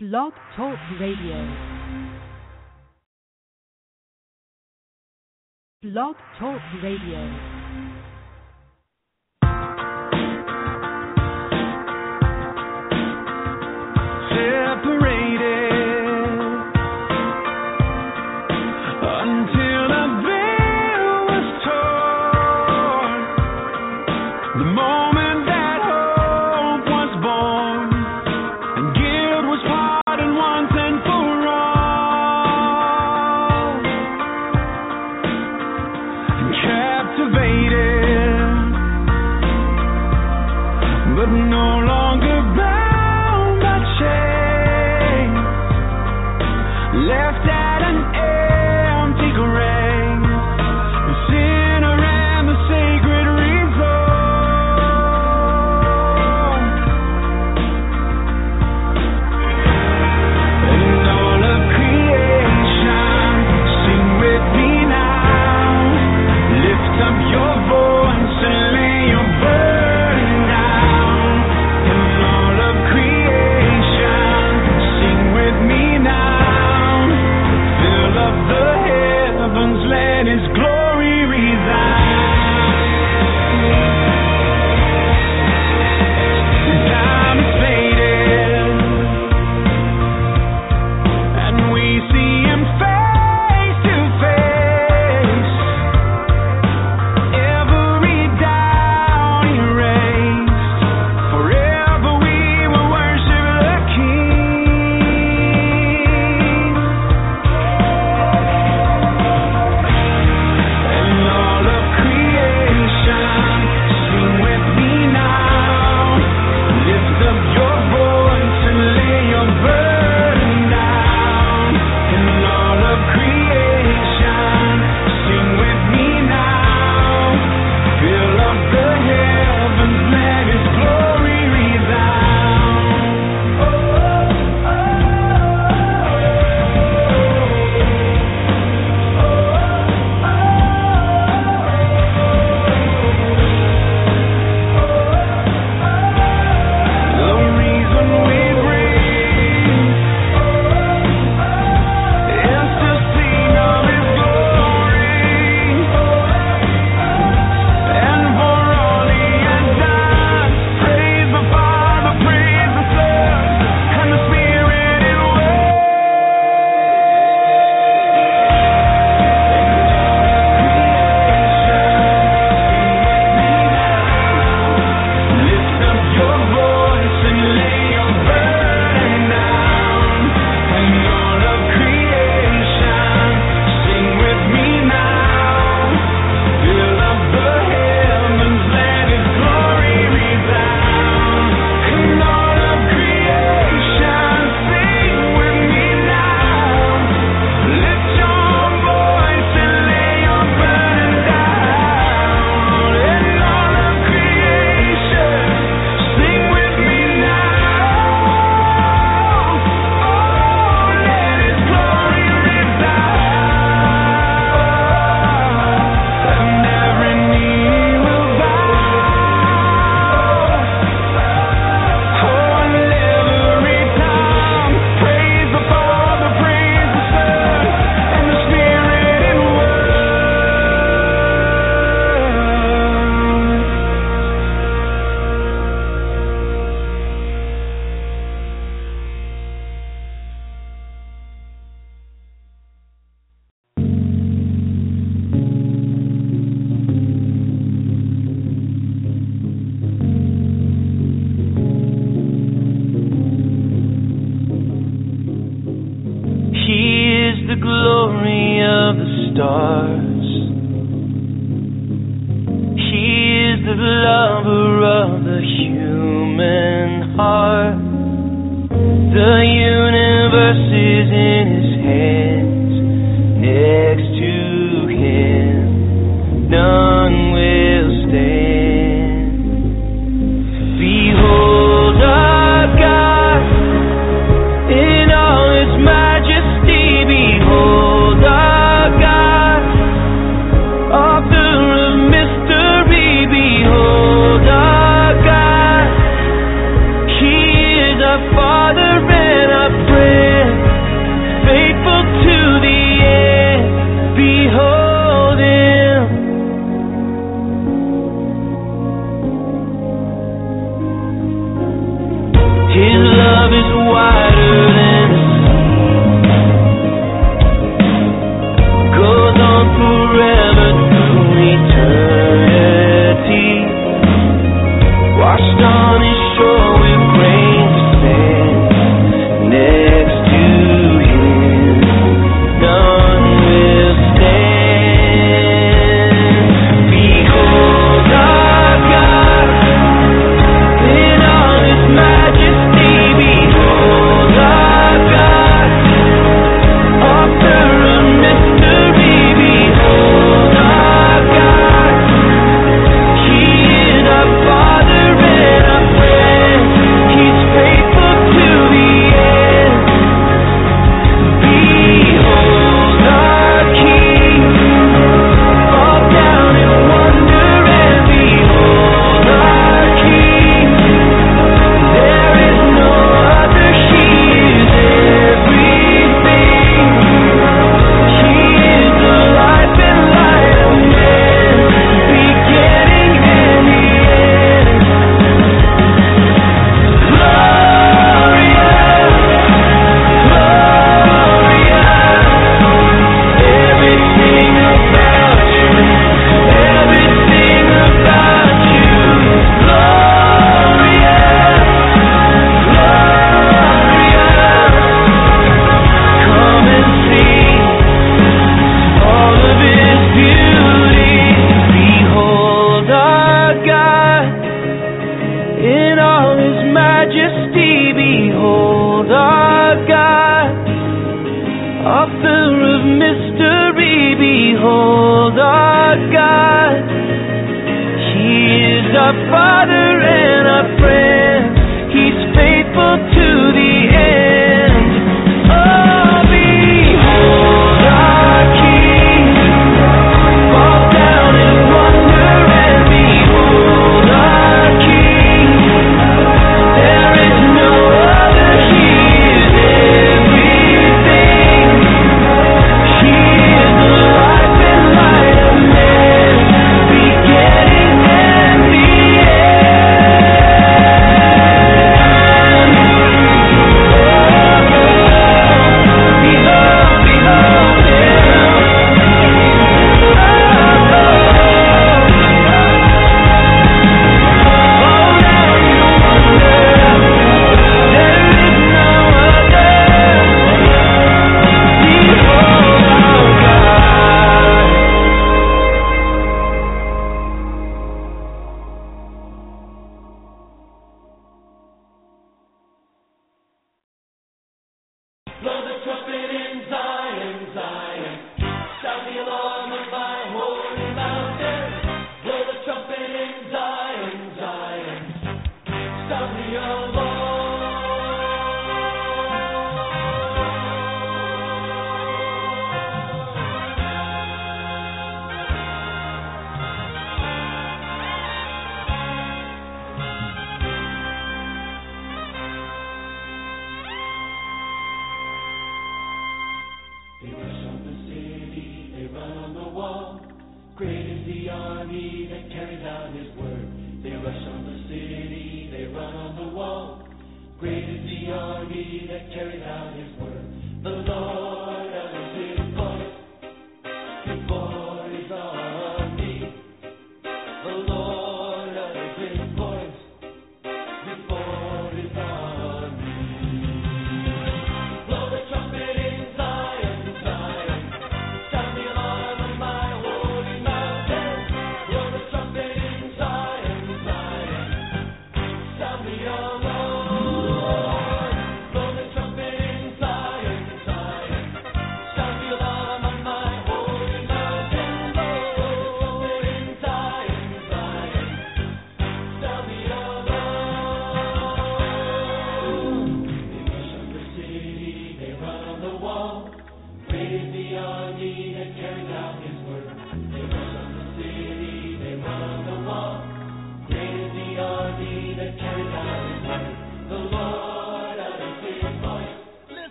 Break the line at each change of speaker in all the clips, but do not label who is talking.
Blog Talk Radio. Blog Talk Radio.
separated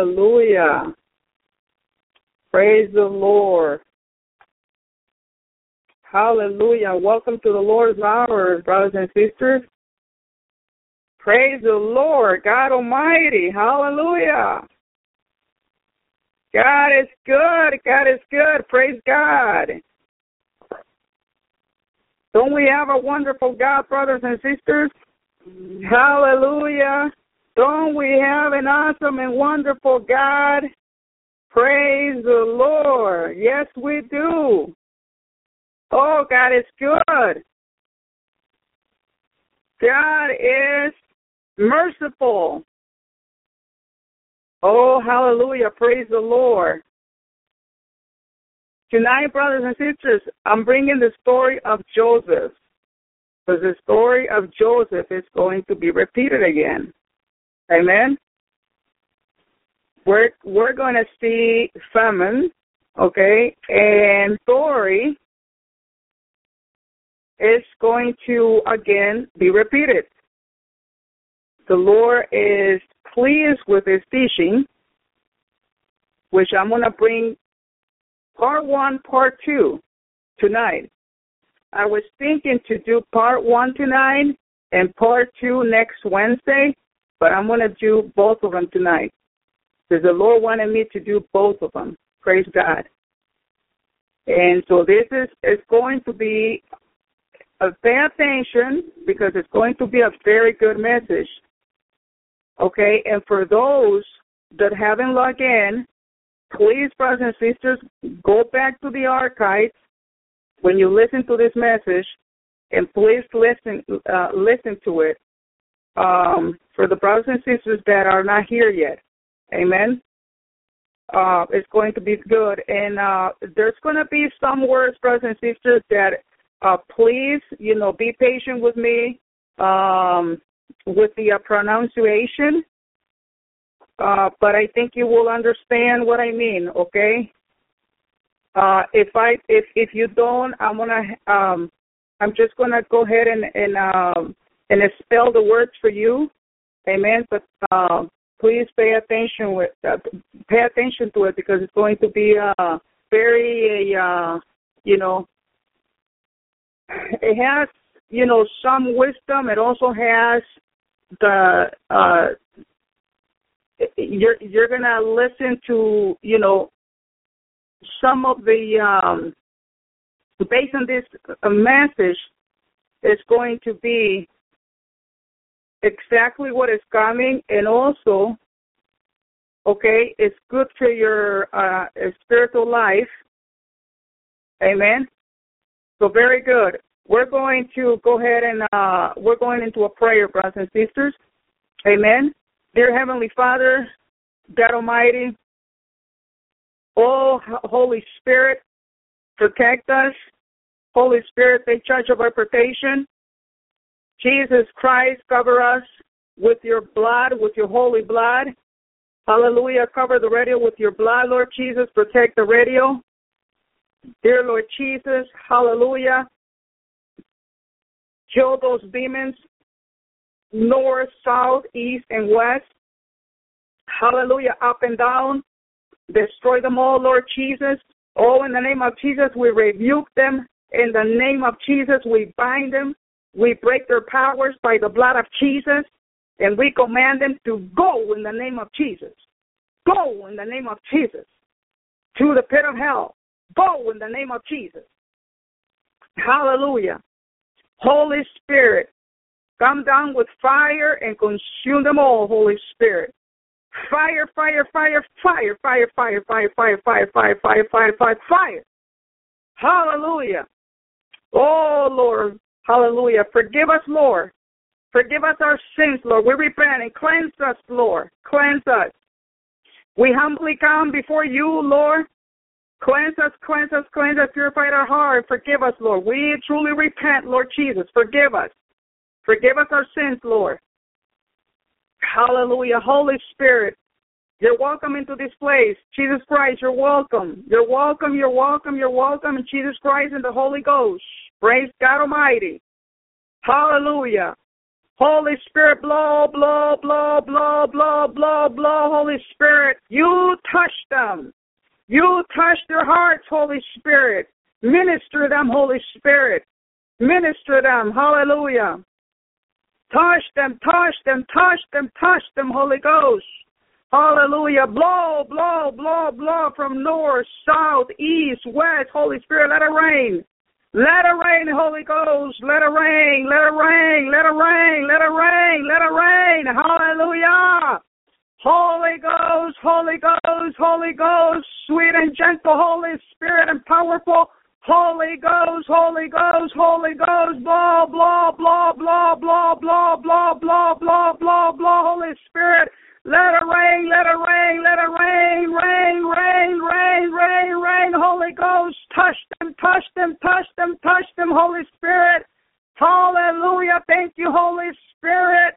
Hallelujah. Praise the Lord. Hallelujah. Welcome to the Lord's hour, brothers and sisters. Praise the Lord, God Almighty. Hallelujah. God is good. God is good. Praise God. Don't we have a wonderful God, brothers and sisters? Hallelujah. Don't we have an awesome and wonderful God? Praise the Lord. Yes, we do. Oh, God is good. God is merciful. Oh, hallelujah. Praise the Lord. Tonight, brothers and sisters, I'm bringing the story of Joseph. Because the story of Joseph is going to be repeated again. Amen. We're we're going to see famine, okay, and story is going to again be repeated. The Lord is pleased with his teaching, which I'm going to bring part one, part two tonight. I was thinking to do part one tonight and part two next Wednesday, but I'm going to do both of them tonight. Because the Lord wanted me to do both of them. Praise God. And so this is it's going to be a attention because it's going to be a very good message. Okay, and for those that haven't logged in, please, brothers and sisters, go back to the archives when you listen to this message, and please listen uh, listen to it. Um, for the brothers and sisters that are not here yet, Amen. Uh, it's going to be good, and uh, there's going to be some words, brothers and sisters, that uh, please, you know, be patient with me um, with the uh, pronunciation. Uh, but I think you will understand what I mean. Okay. Uh, if I if if you don't, I'm gonna um, I'm just gonna go ahead and and and spell the words for you. Amen. But uh, please pay attention with uh, pay attention to it because it's going to be uh, very uh, you know it has you know some wisdom. It also has the uh, you're you're gonna listen to you know some of the um, based on this message It's going to be exactly what is coming and also okay it's good for your uh, spiritual life. Amen? So very good. We're going to go ahead and uh, we're going into a prayer brothers and sisters. Amen? Dear heavenly father god almighty oh holy spirit protect us. Holy spirit take charge of our protection Jesus Christ, cover us with your blood, with your holy blood. Hallelujah. Cover the radio with your blood, Lord Jesus. Protect the radio. Dear Lord Jesus, hallelujah. Kill those demons north, south, east, and west. Hallelujah. Up and down. Destroy them all, Lord Jesus. Oh, in the name of Jesus, we rebuke them. In the name of Jesus, we bind them. We break their powers by the blood of Jesus, and we command them to go in the name of Jesus. Go in the name of Jesus to the pit of hell. Go in the name of Jesus. Hallelujah. Holy Spirit, come down with fire and consume them all, Holy Spirit. Fire, fire, fire, fire, fire, fire, fire, fire, fire, fire, fire, fire, fire, fire. Hallelujah. Oh Lord, Hallelujah. Forgive us, Lord. Forgive us our sins, Lord. We repent and cleanse us, Lord. Cleanse us. We humbly come before you, Lord. Cleanse us, cleanse us, cleanse us, purify our heart. Forgive us, Lord. We truly repent, Lord Jesus. Forgive us. Forgive us our sins, Lord. Hallelujah. Holy Spirit, you're welcome into this place. Jesus Christ, you're welcome. You're welcome, you're welcome, you're welcome in Jesus Christ and the Holy Ghost. Praise God Almighty. Hallelujah. Holy Spirit, blow, blow, blow, blow, blow, blow, blow, Holy Spirit. You touch them. You touch their hearts, Holy Spirit. Minister them, Holy Spirit. Minister them. Hallelujah. Touch them, touch them, touch them, touch them, Holy Ghost. Hallelujah. Blow, blow, blow, blow from north, south, east, west. Holy Spirit, let it rain. Let it rain, Holy Ghost. Let it rain. Let it rain. Let it rain. Let it rain. Let it rain. Hallelujah. Holy Ghost, Holy Ghost, Holy Ghost, sweet and gentle Holy Spirit and powerful Holy Ghost, Holy Ghost, Holy Ghost, blah, blah, blah, blah, blah, blah, blah, blah, blah, blah, blah, Holy Spirit. Let it rain, let it rain, let it rain, rain, rain, rain, rain, rain, Holy Ghost. Touch them, touch them, touch them, touch them, Holy Spirit. Hallelujah. Thank you, Holy Spirit.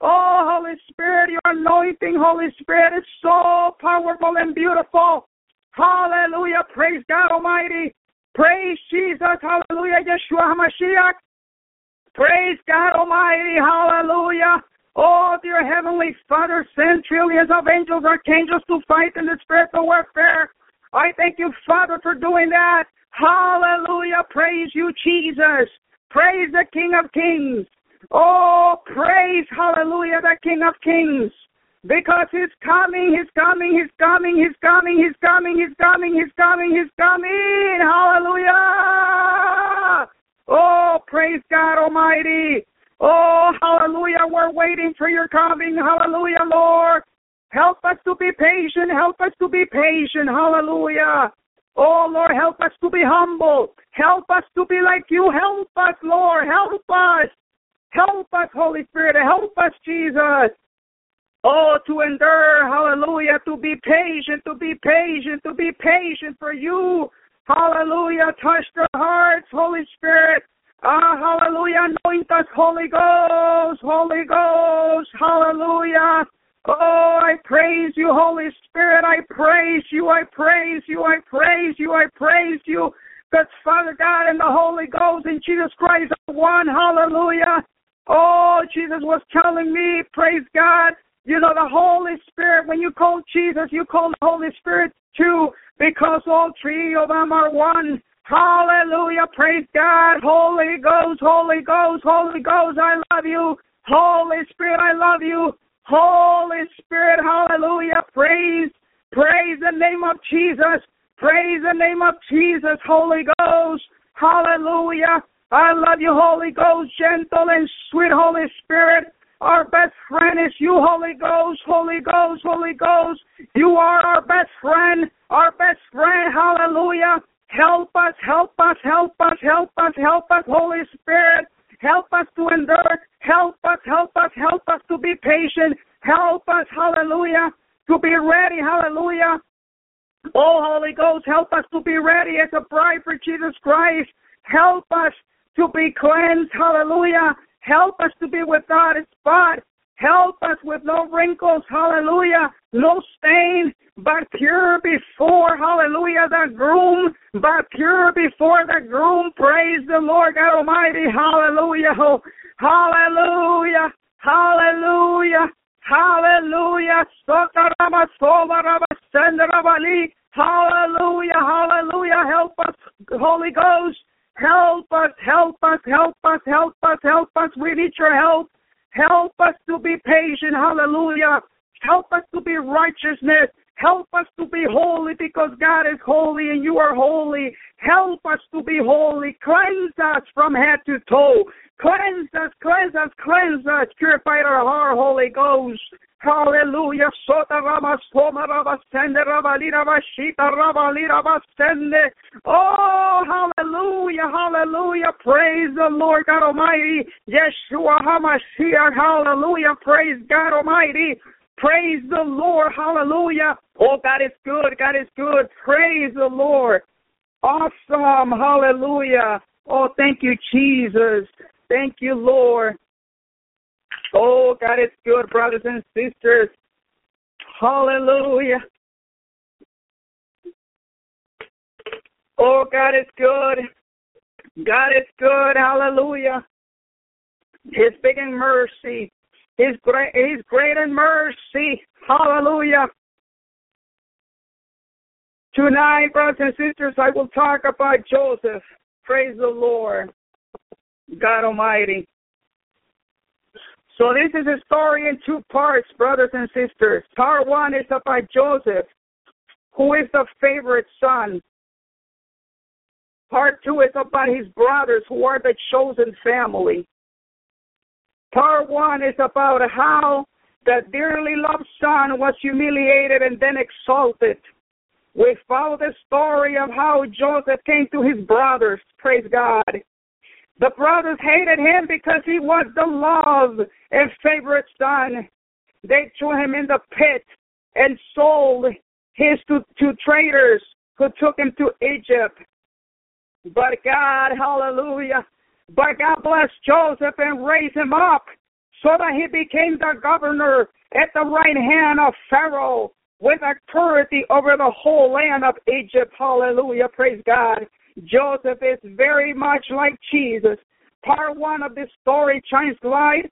Oh, Holy Spirit, your anointing, Holy Spirit, is so powerful and beautiful. Hallelujah. Praise God Almighty. Praise Jesus. Hallelujah. Yeshua HaMashiach. Praise God Almighty. Hallelujah. Oh, dear Heavenly Father, send trillions of angels, archangels to fight in the spiritual warfare. I thank you, Father, for doing that. Hallelujah. Praise you, Jesus. Praise the King of Kings. Oh, praise, hallelujah, the King of Kings. Because he's coming, he's coming, he's coming, he's coming, he's coming, he's coming, he's coming, he's coming. Hallelujah. Oh, praise God Almighty. Oh, hallelujah. We're waiting for your coming. Hallelujah, Lord. Help us to be patient. Help us to be patient. Hallelujah. Oh, Lord, help us to be humble. Help us to be like you. Help us, Lord. Help us. Help us, Holy Spirit. Help us, Jesus. Oh, to endure, hallelujah, to be patient, to be patient, to be patient for you. Hallelujah. Touch their hearts, Holy Spirit. Ah, hallelujah. Anoint us, Holy Ghost, Holy Ghost. Hallelujah. Oh, I praise you, Holy Spirit. I praise you. I praise you. I praise you. I praise you. Because Father God and the Holy Ghost and Jesus Christ are one. Hallelujah. Oh, Jesus was telling me, praise God. You know, the Holy Spirit, when you call Jesus, you call the Holy Spirit too, because all three of them are one. Hallelujah. Praise God. Holy Ghost, Holy Ghost, Holy Ghost, I love you. Holy Spirit, I love you. Holy Spirit, hallelujah. Praise, praise the name of Jesus. Praise the name of Jesus, Holy Ghost. Hallelujah. I love you, Holy Ghost, gentle and sweet Holy Spirit. Our best friend is you, Holy Ghost, Holy Ghost, Holy Ghost. You are our best friend, our best friend. Hallelujah. Help us, help us, help us, help us, help us, Holy Spirit. Help us to endure. Help us, help us, help us to be patient. Help us, hallelujah, to be ready, hallelujah. Oh, Holy Ghost, help us to be ready as a bride for Jesus Christ. Help us to be cleansed, hallelujah. Help us to be without a spot. Help us with no wrinkles, hallelujah, no stain, but pure before, hallelujah, the groom, but pure before the groom. Praise the Lord God Almighty, hallelujah, oh, hallelujah, hallelujah, hallelujah. Hallelujah, hallelujah. Help us, Holy Ghost. Help us, help us, help us, help us, help us. We need your help. Help us to be patient. Hallelujah. Help us to be righteousness. Help us to be holy because God is holy and you are holy. Help us to be holy. Cleanse us from head to toe. Cleanse us, cleanse us, cleanse us. Purify our heart, Holy Ghost. Hallelujah. Sota raba soma raba sende raba lira shita raba lira sende. Oh, hallelujah, hallelujah. Praise the Lord God Almighty. Yeshua HaMashiach. Hallelujah. Praise God Almighty. Praise the Lord. Hallelujah. Oh, God is good. God is good. Praise the Lord. Awesome. Hallelujah. Oh, thank you, Jesus. Thank you, Lord. Oh, God is good, brothers and sisters. Hallelujah. Oh, God is good. God is good. Hallelujah. His big in mercy. His great, His great in mercy. Hallelujah. Tonight, brothers and sisters, I will talk about Joseph. Praise the Lord. God Almighty. So this is a story in two parts, brothers and sisters. Part one is about Joseph, who is the favorite son. Part two is about his brothers, who are the chosen family. Part one is about how the dearly loved son was humiliated and then exalted. We follow the story of how Joseph came to his brothers. Praise God. The brothers hated him because he was the loved and favorite son. They threw him in the pit and sold his to, to traders who took him to Egypt. But God, hallelujah, but God blessed Joseph and raised him up so that he became the governor at the right hand of Pharaoh with authority over the whole land of Egypt. Hallelujah. Praise God. Joseph is very much like Jesus. Part one of this story shines light,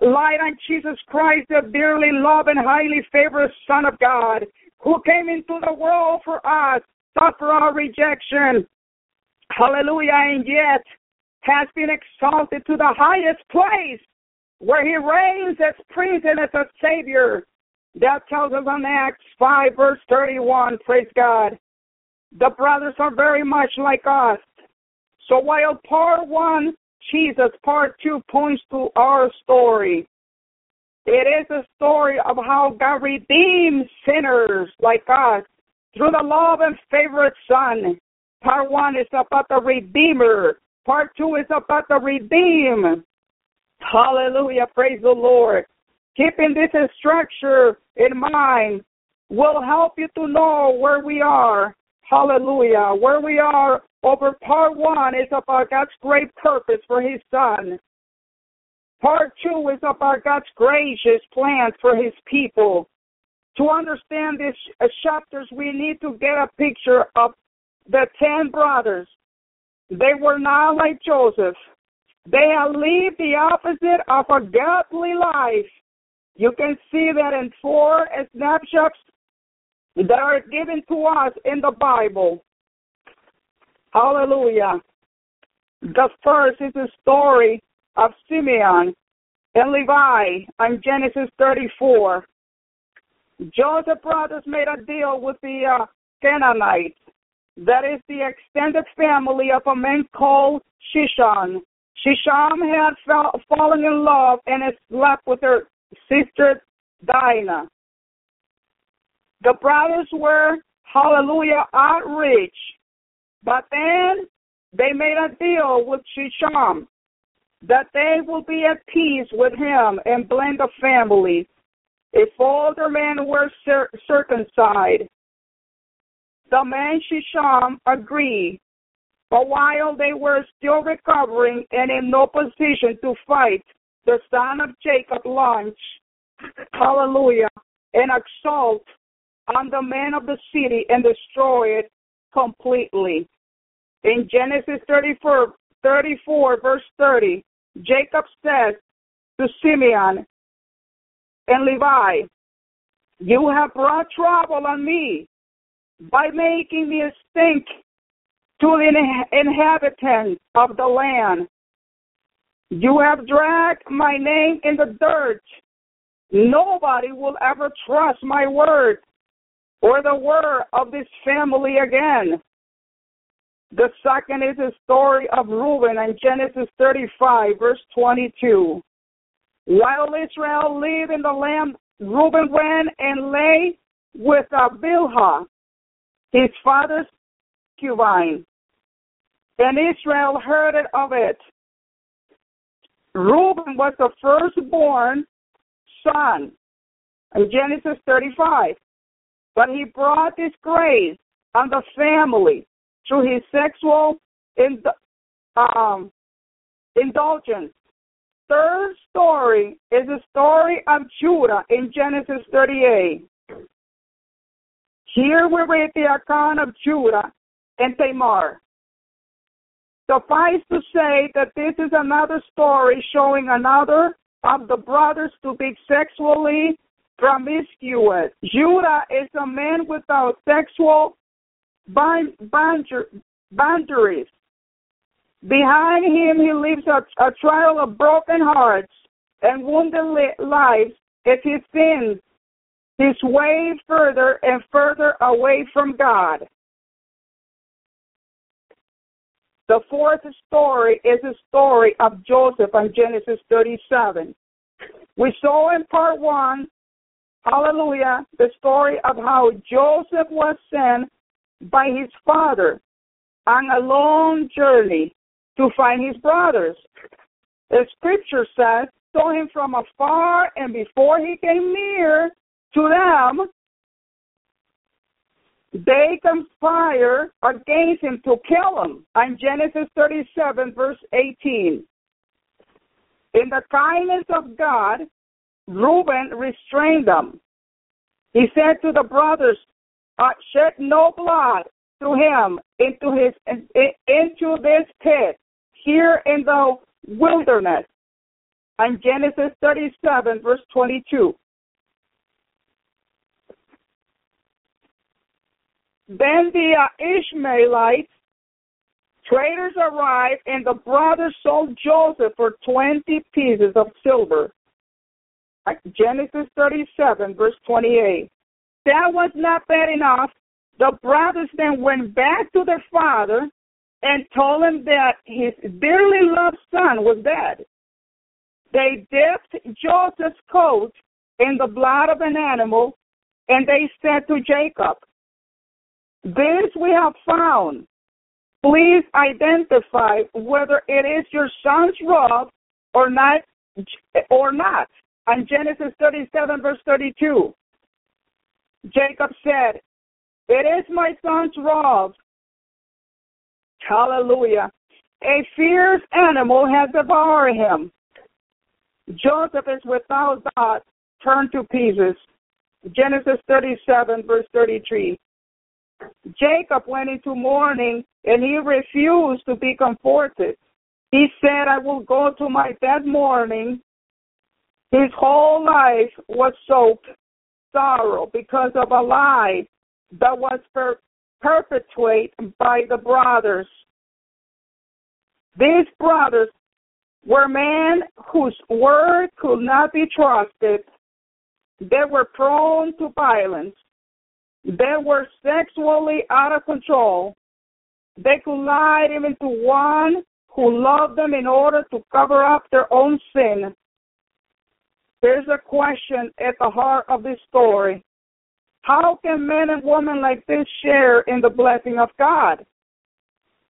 light on Jesus Christ, the dearly loved and highly favored Son of God, who came into the world for us, suffered our rejection. Hallelujah. And yet has been exalted to the highest place where he reigns as prince and as a savior. That tells us on Acts 5, verse 31. Praise God. The brothers are very much like us. So while part one, Jesus, part two points to our story. It is a story of how God redeems sinners like us through the love and favorite Son. Part one is about the Redeemer. Part two is about the redeem. Hallelujah. Praise the Lord. Keeping this structure in mind will help you to know where we are. Hallelujah. Where we are over part one is about God's great purpose for his son. Part two is about God's gracious plans for his people. To understand these uh, chapters, we need to get a picture of the ten brothers. They were not like Joseph. They have lived the opposite of a godly life. You can see that in four snapshots that are given to us in the Bible. Hallelujah. The first is the story of Simeon and Levi in Genesis 34. Joseph brothers made a deal with the uh, Canaanites. That is the extended family of a man called Shishon. Shisham had fell, fallen in love and had slept with her sister Dinah. The brothers were, hallelujah, outraged. But then they made a deal with Shisham that they will be at peace with him and blend the family if all the men were cir- circumcised. The man Shisham agreed, but while they were still recovering and in no position to fight, the son of Jacob launched, hallelujah, an assault on the men of the city and destroy it completely. In Genesis 34, 34 verse 30, Jacob says to Simeon and Levi, You have brought trouble on me by making me stink to the inhabitants of the land. You have dragged my name in the dirt. Nobody will ever trust my word or the word of this family again. The second is the story of Reuben in Genesis 35, verse 22. While Israel lived in the land, Reuben went and lay with uh, Bilhah, his father's concubine, and Israel heard of it. Reuben was the firstborn son in Genesis 35, but he brought disgrace on the family through his sexual um, indulgence. Third story is the story of Judah in Genesis 38. Here we read the account of Judah and Tamar. Suffice to say that this is another story showing another of the brothers to be sexually promiscuous. Judah is a man without sexual boundaries. Behind him, he leaves a, a trail of broken hearts and wounded lives is his sins, his way further and further away from God. The fourth story is the story of Joseph in Genesis 37. We saw in part one, hallelujah, the story of how Joseph was sent by his father on a long journey to find his brothers. The scripture says, saw him from afar, and before he came near to them, they conspire against him to kill him. On Genesis 37, verse 18. In the kindness of God, Reuben restrained them. He said to the brothers, uh, "Shed no blood through him into his into this pit here in the wilderness." And Genesis 37, verse 22. Then the uh, Ishmaelites traders arrived, and the brothers sold Joseph for 20 pieces of silver. Genesis 37, verse 28. That was not bad enough. The brothers then went back to their father and told him that his dearly loved son was dead. They dipped Joseph's coat in the blood of an animal, and they said to Jacob, this we have found. Please identify whether it is your son's robe or not, or not. On Genesis 37, verse 32, Jacob said, It is my son's robe. Hallelujah. A fierce animal has devoured him. Joseph is without thought turned to pieces. Genesis 37, verse 33. Jacob went into mourning and he refused to be comforted. He said, I will go to my dead mourning. His whole life was soaked sorrow because of a lie that was per- perpetrated by the brothers. These brothers were men whose word could not be trusted. They were prone to violence. They were sexually out of control. They could lie even to one who loved them in order to cover up their own sin. There's a question at the heart of this story. How can men and women like this share in the blessing of God?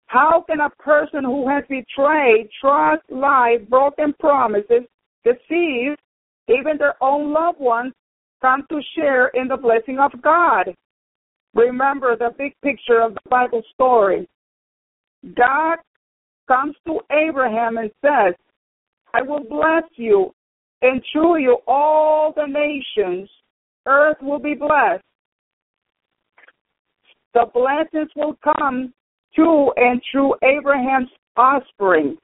How can a person who has betrayed trust, lied, broken promises, deceived even their own loved ones, come to share in the blessing of God. Remember the big picture of the Bible story. God comes to Abraham and says, I will bless you, and through you all the nations, earth will be blessed. The blessings will come to and through Abraham's offspring.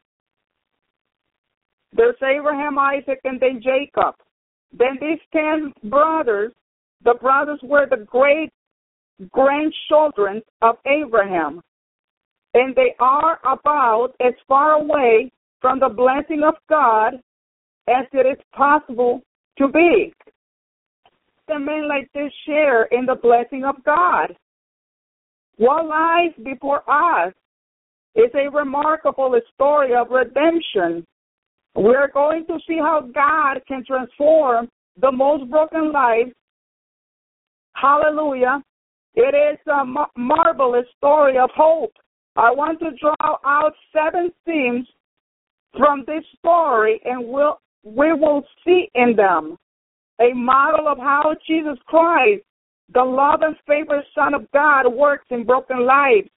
There's Abraham, Isaac, and then Jacob. Then these ten brothers, the brothers were the great grandchildren of Abraham. And they are about as far away from the blessing of God as it is possible to be. The men like this share in the blessing of God. What lies before us is a remarkable story of redemption we're going to see how God can transform the most broken lives. Hallelujah. It is a mar- marvelous story of hope. I want to draw out seven themes from this story, and we'll, we will see in them a model of how Jesus Christ, the love and favorite Son of God, works in broken lives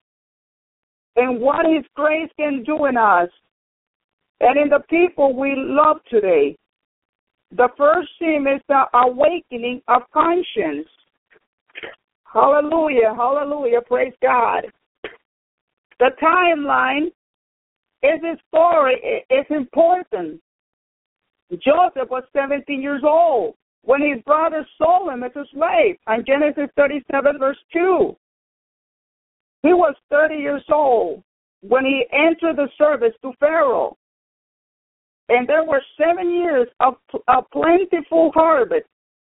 and what His grace can do in us and in the people we love today. The first theme is the awakening of conscience. Hallelujah, hallelujah, praise God. The timeline is story, it's important. Joseph was 17 years old when his brothers sold him as a slave on Genesis 37, verse 2. He was 30 years old when he entered the service to Pharaoh. And there were seven years of a plentiful harvest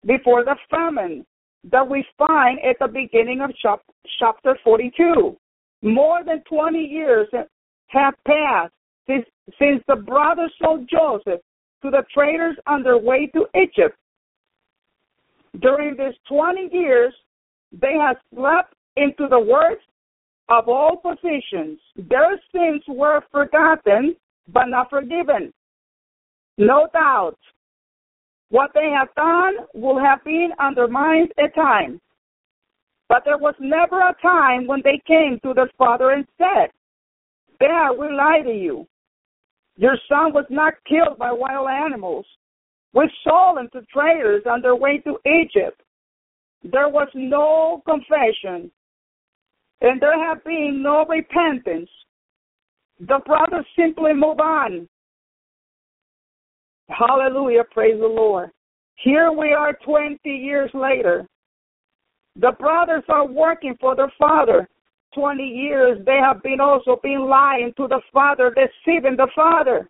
before the famine that we find at the beginning of chapter 42. More than 20 years have passed since, since the brothers sold Joseph to the traders on their way to Egypt. During these 20 years, they have slept into the works of all positions. Their sins were forgotten, but not forgiven. No doubt, what they have done will have been undermined at times. But there was never a time when they came to their father and said, Dad, we lie to you. Your son was not killed by wild animals. We sold him the traders on their way to Egypt. There was no confession, and there have been no repentance. The brothers simply move on. Hallelujah, praise the Lord. Here we are 20 years later. The brothers are working for their father. 20 years they have been also been lying to the father, deceiving the father,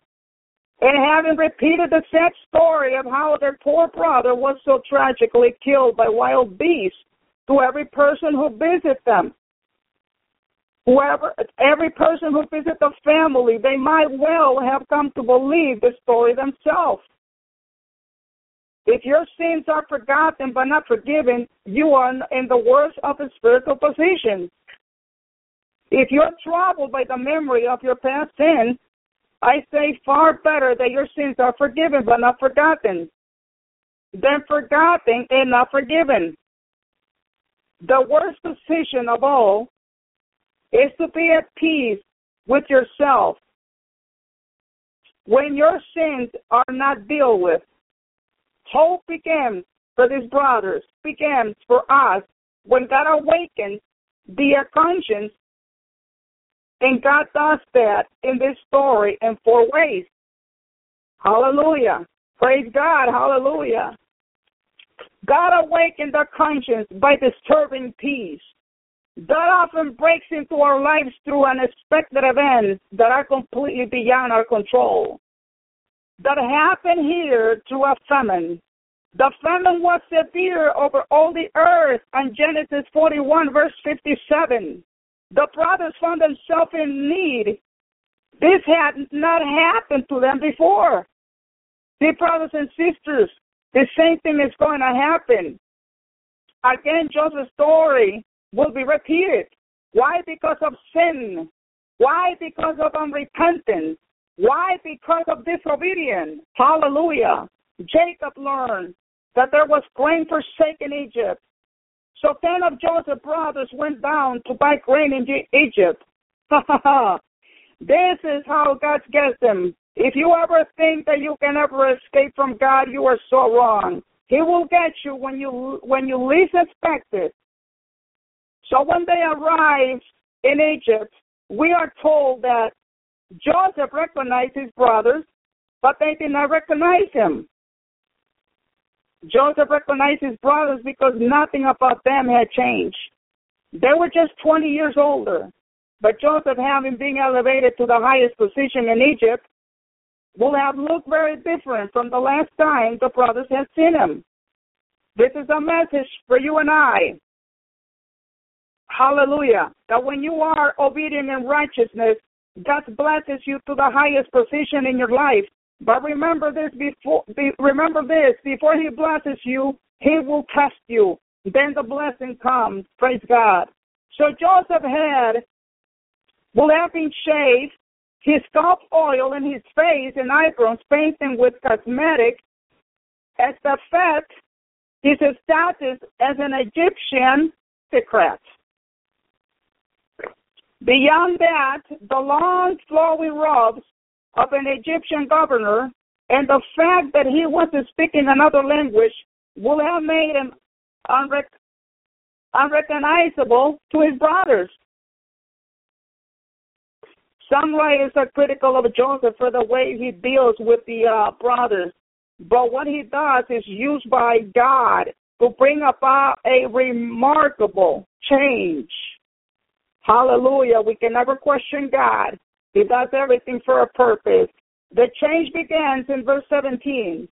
and having repeated the sad story of how their poor brother was so tragically killed by wild beasts to every person who visits them. Whoever, every person who visits the family, they might well have come to believe the story themselves. If your sins are forgotten but not forgiven, you are in the worst of the spiritual positions. If you're troubled by the memory of your past sins, I say far better that your sins are forgiven but not forgotten than forgotten and not forgiven. The worst position of all is to be at peace with yourself. When your sins are not dealt with, hope begins for these brothers, begins for us when God awakens the conscience and God does that in this story in four ways. Hallelujah. Praise God. Hallelujah. God awakened our conscience by disturbing peace. God often breaks into our lives through unexpected events that are completely beyond our control. That happened here through a famine. The famine was severe over all the earth on Genesis 41, verse 57 the brothers found themselves in need. This had not happened to them before. See, brothers and sisters, the same thing is going to happen. Again, Joseph's story will be repeated. Why? Because of sin. Why? Because of unrepentance. Why? Because of disobedience. Hallelujah. Jacob learned that there was grain forsaken Egypt. So ten of Joseph's brothers went down to buy grain in Egypt. this is how God gets them. If you ever think that you can ever escape from God, you are so wrong. He will get you when you when you least expect it. So when they arrived in Egypt, we are told that Joseph recognized his brothers, but they did not recognize him. Joseph recognized his brothers because nothing about them had changed. They were just 20 years older. But Joseph, having been elevated to the highest position in Egypt, will have looked very different from the last time the brothers had seen him. This is a message for you and I. Hallelujah. That when you are obedient in righteousness, God blesses you to the highest position in your life. But remember this before be, remember this before he blesses you, he will test you. Then the blessing comes. Praise God. So Joseph had will have been shaved, his scalp oil in his face and eyebrows painted with cosmetic as the fact his status as an Egyptian secret. Beyond that, the long flowing robes of an Egyptian governor, and the fact that he wasn't speaking another language would have made him unrec- unrecognizable to his brothers. Some writers are critical of Joseph for the way he deals with the uh, brothers, but what he does is used by God to bring about a remarkable change. Hallelujah. We can never question God. He does everything for a purpose. The change begins in verse 17,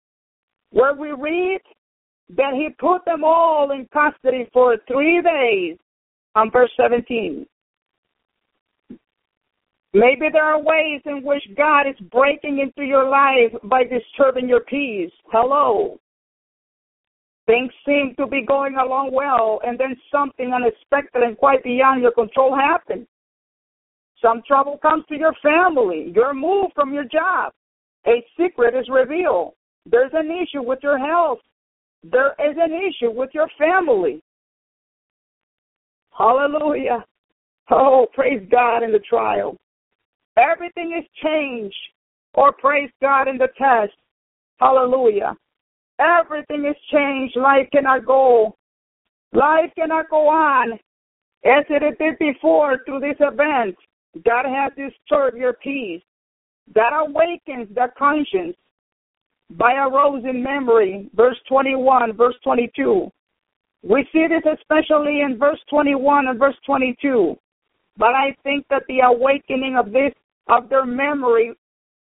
where we read that he put them all in custody for three days on verse 17. Maybe there are ways in which God is breaking into your life by disturbing your peace. Hello. Things seem to be going along well, and then something unexpected and quite beyond your control happens. Some trouble comes to your family. You're moved from your job. A secret is revealed. There's an issue with your health. There is an issue with your family. Hallelujah. Oh, praise God in the trial. Everything is changed. Or praise God in the test. Hallelujah. Everything is changed. Life cannot go. Life cannot go on as it did before through this event. God has disturbed your peace. That awakens the conscience by a rose in memory. Verse 21, verse 22. We see this especially in verse 21 and verse 22. But I think that the awakening of this of their memory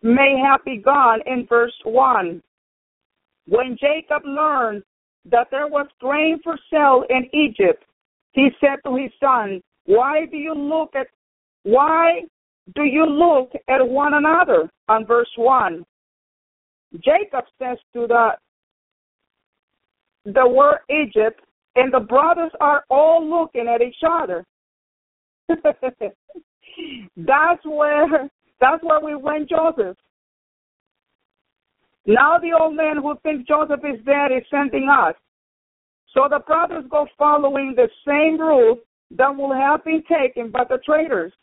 may have begun in verse 1. When Jacob learned that there was grain for sale in Egypt, he said to his sons, Why do you look at why do you look at one another? On verse 1. Jacob says to the the word Egypt, and the brothers are all looking at each other. that's where that's where we went Joseph. Now the old man who thinks Joseph is dead is sending us. So the brothers go following the same route that will have been taken by the traders.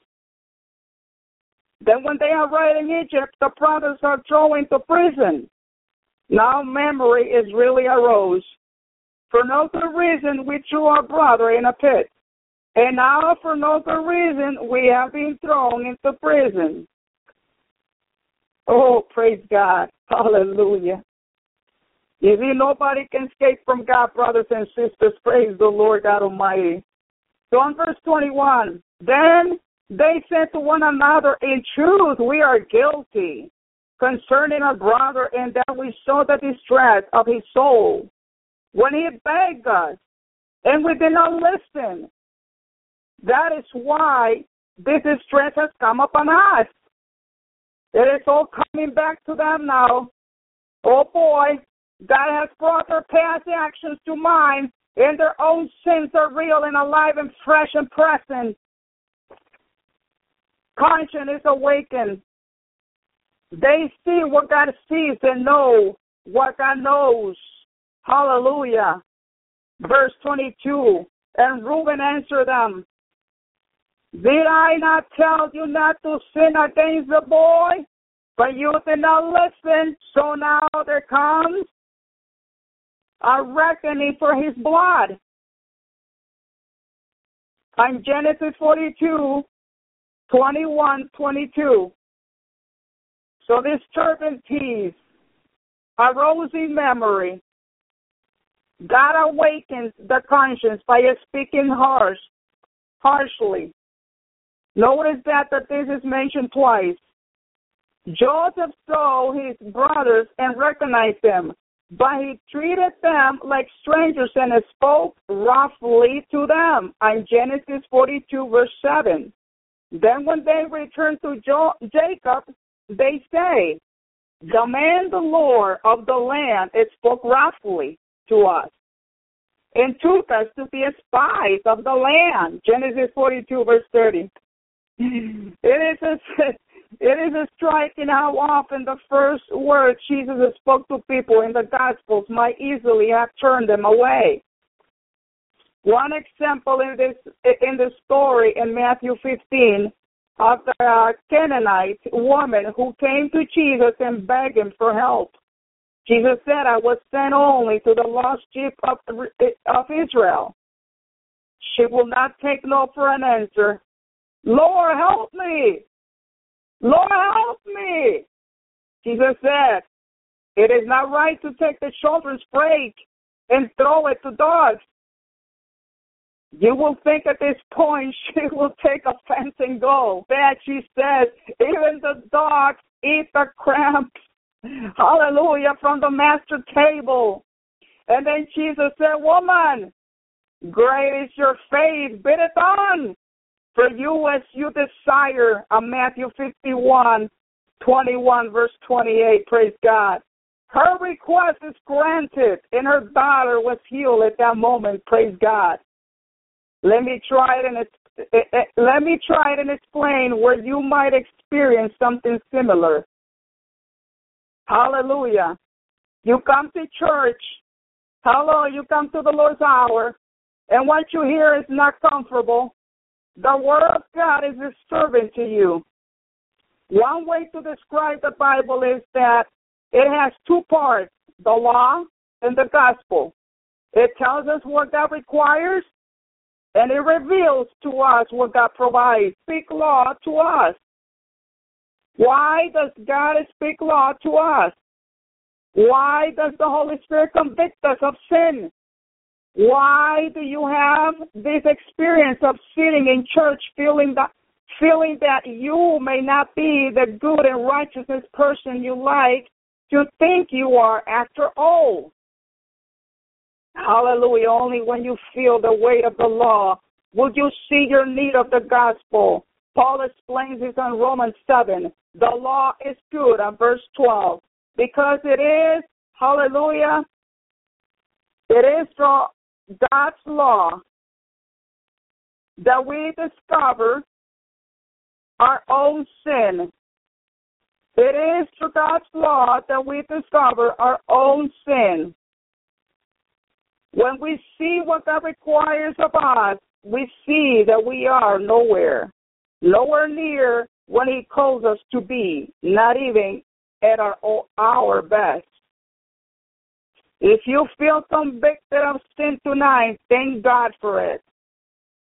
Then when they arrive in Egypt, the brothers are thrown into prison. Now memory is really arose. For no good reason we threw our brother in a pit. And now for no good reason we have been thrown into prison. Oh, praise God. Hallelujah. You see, nobody can escape from God, brothers and sisters. Praise the Lord God Almighty. So on verse 21, then they said to one another, In truth, we are guilty concerning our brother, and that we saw the distress of his soul when he begged us, and we did not listen. That is why this distress has come upon us. It is all coming back to them now. Oh boy, God has brought their past actions to mind, and their own sins are real and alive and fresh and present. Conscience is awakened. They see what God sees and know what God knows. Hallelujah. Verse 22 And Reuben answered them, Did I not tell you not to sin against the boy? But you did not listen, so now there comes a reckoning for his blood. On Genesis 42, 21, 22. So this turban peace arose in memory. God awakens the conscience by speaking harsh, harshly. Notice that, that this is mentioned twice. Joseph saw his brothers and recognized them, but he treated them like strangers and spoke roughly to them. In Genesis 42, verse 7. Then when they return to jo- Jacob, they say, The man, the Lord of the land, it spoke wrathfully to us and took us to be spies of the land. Genesis 42, verse 30. Mm. It is a, it is a striking how often the first words Jesus spoke to people in the Gospels might easily have turned them away. One example in this in the story in Matthew 15 of the uh, Canaanite woman who came to Jesus and begged him for help. Jesus said, "I was sent only to the lost sheep of of Israel." She will not take no for an answer. Lord, help me! Lord, help me! Jesus said, It is not right to take the children's bread and throw it to dogs. You will think at this point she will take offense and go. That she says, even the dogs eat the crumbs, hallelujah, from the master table. And then Jesus said, Woman, great is your faith, bid it on for you as you desire. Uh, Matthew 51, 21, verse 28. Praise God. Her request is granted, and her daughter was healed at that moment. Praise God. Let me try it and eh, eh, let me try it and explain where you might experience something similar. Hallelujah. You come to church. Hello, you come to the Lord's hour, and what you hear is not comfortable. The Word of God is disturbing to you. One way to describe the Bible is that it has two parts the law and the gospel. It tells us what God requires, and it reveals to us what God provides. Speak law to us. Why does God speak law to us? Why does the Holy Spirit convict us of sin? Why do you have this experience of sitting in church feeling that feeling that you may not be the good and righteousness person you like to think you are after all? Hallelujah. Only when you feel the weight of the law will you see your need of the gospel. Paul explains this in Romans 7. The law is good on verse 12 because it is, hallelujah, it is from God's law that we discover our own sin. It is through God's law that we discover our own sin. When we see what God requires of us, we see that we are nowhere, nowhere near when He calls us to be, not even at our, our best. If you feel convicted of sin tonight, thank God for it.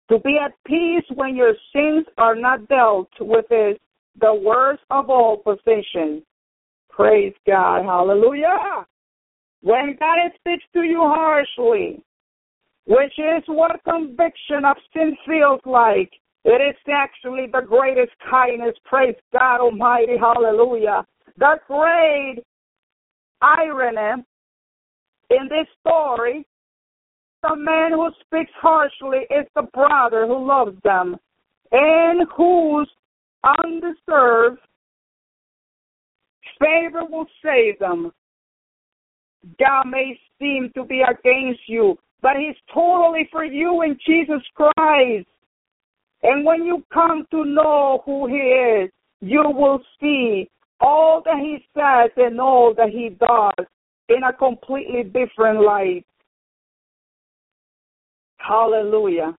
To be at peace when your sins are not dealt with is the worst of all positions. Praise God. Hallelujah. When God speaks to you harshly, which is what conviction of sin feels like, it is actually the greatest kindness. Praise God Almighty. Hallelujah. The great irony in this story, the man who speaks harshly is the brother who loves them and whose undeserved favor will save them. God may seem to be against you, but He's totally for you in Jesus Christ. And when you come to know who He is, you will see all that He says and all that He does in a completely different light. Hallelujah.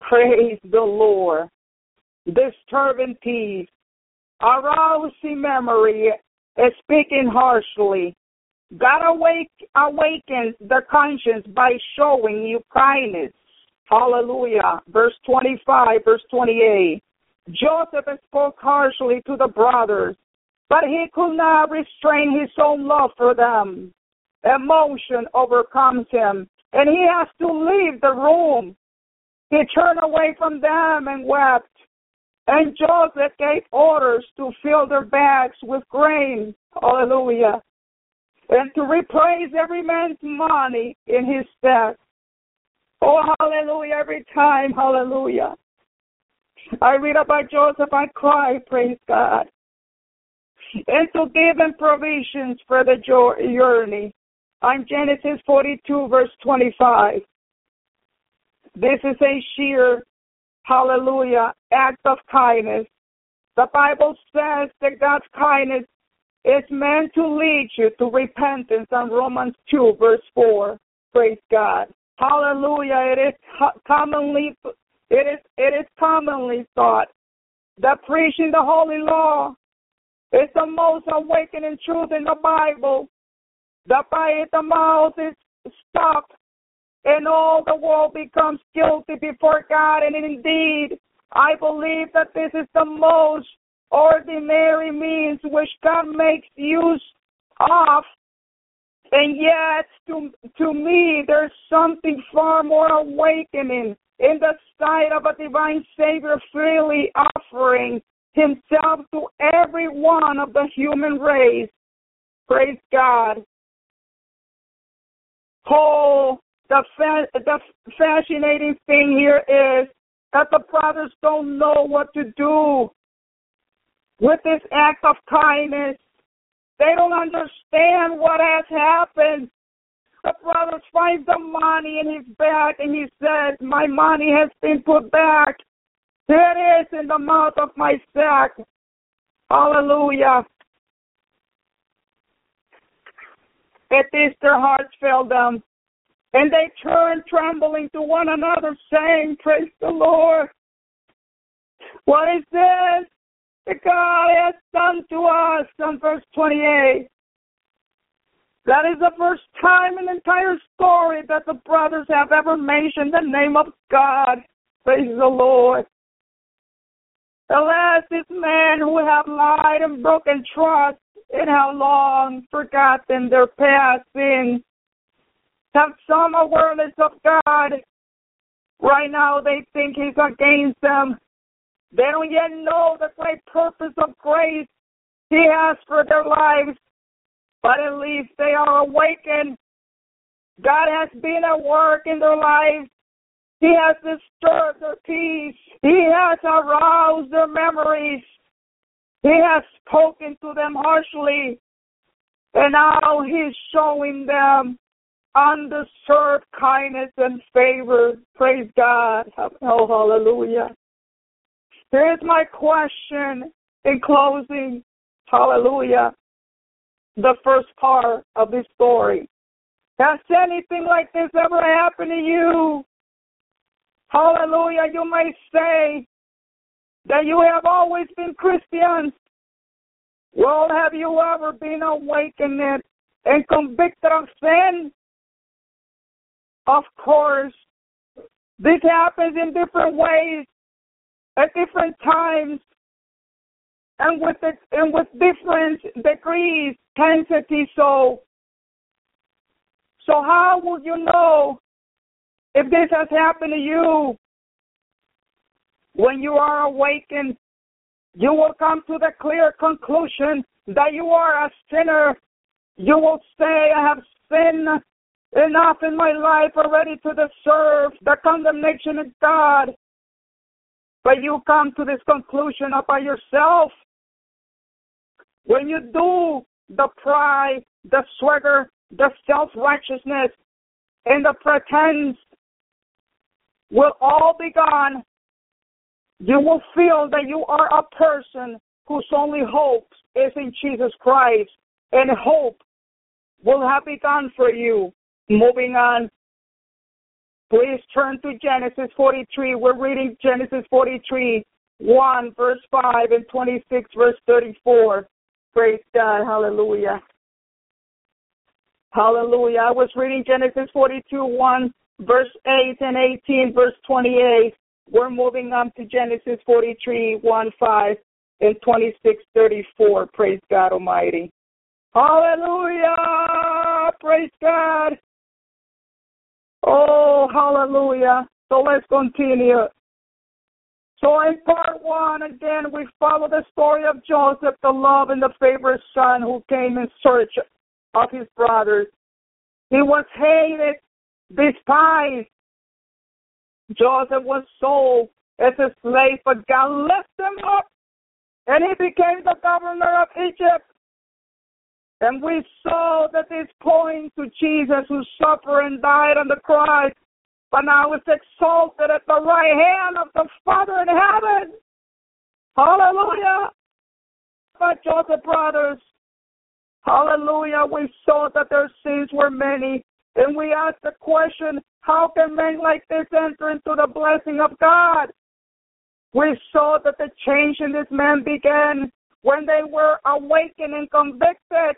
Praise the Lord. Disturbing peace, arousing memory, and speaking harshly. God awake, awakens the conscience by showing you kindness. Hallelujah. Verse 25, verse 28. Joseph spoke harshly to the brothers but he could not restrain his own love for them. Emotion overcomes him, and he has to leave the room. He turned away from them and wept. And Joseph gave orders to fill their bags with grain. Hallelujah. And to replace every man's money in his stead. Oh, hallelujah, every time, hallelujah. I read about Joseph, I cry, praise God and to give them provisions for the journey. I'm Genesis 42, verse 25. This is a sheer, hallelujah, act of kindness. The Bible says that God's kindness is meant to lead you to repentance on Romans 2, verse 4. Praise God. Hallelujah. It is commonly it is it is commonly thought that preaching the holy law is the most awakening truth in the Bible. The by the mouth is stopped, and all the world becomes guilty before God. And indeed, I believe that this is the most ordinary means which God makes use of. And yet, to, to me, there's something far more awakening in the sight of a divine Savior freely offering himself to every one of the human race. Praise God. Oh, the, fa- the fascinating thing here is that the brothers don't know what to do with this act of kindness. They don't understand what has happened. The brothers find the money in his bag and he says, My money has been put back. Here it is in the mouth of my sack. Hallelujah. At this their hearts failed them. And they turned trembling to one another, saying, Praise the Lord. What is this that God has done to us? On verse 28. That is the first time in the entire story that the brothers have ever mentioned the name of God. Praise the Lord. Alas, this man who have lied and broken trust and how long forgotten their past sins have some awareness of God. Right now they think he's against them. They don't yet know the great purpose of grace he has for their lives. But at least they are awakened. God has been at work in their lives. He has disturbed their peace. He has aroused their memories. He has spoken to them harshly. And now he's showing them undeserved kindness and favor. Praise God. Oh, hallelujah. Here's my question in closing. Hallelujah. The first part of this story. Has anything like this ever happened to you? Hallelujah. You may say that you have always been Christians. Well, have you ever been awakened and convicted of sin? Of course. This happens in different ways at different times and with it, and with different degrees, intensity. So, so how will you know if this has happened to you? When you are awakened, you will come to the clear conclusion that you are a sinner. You will say, I have sinned enough in my life already to deserve the condemnation of God. But you come to this conclusion by yourself. When you do the pride, the swagger, the self righteousness, and the pretense will all be gone, you will feel that you are a person whose only hope is in Jesus Christ, and hope will have begun for you. Moving on, please turn to Genesis 43. We're reading Genesis 43, 1, verse 5, and 26, verse 34. Praise God. Hallelujah. Hallelujah. I was reading Genesis 42, 1, verse 8 and 18, verse 28. We're moving on to Genesis 43, 1, 5, and 26, 34. Praise God Almighty. Hallelujah. Praise God. Oh, hallelujah. So let's continue. So in part one, again, we follow the story of Joseph, the love and the favorite son who came in search of his brothers. He was hated, despised. Joseph was sold as a slave, but God lifted him up and he became the governor of Egypt. And we saw that this points to Jesus who suffered and died on the cross, but now is exalted at the right hand of the Father in heaven. Hallelujah. But Joseph brothers, hallelujah, we saw that their sins were many. And we asked the question, how can men like this enter into the blessing of God? We saw that the change in this man began when they were awakened and convicted.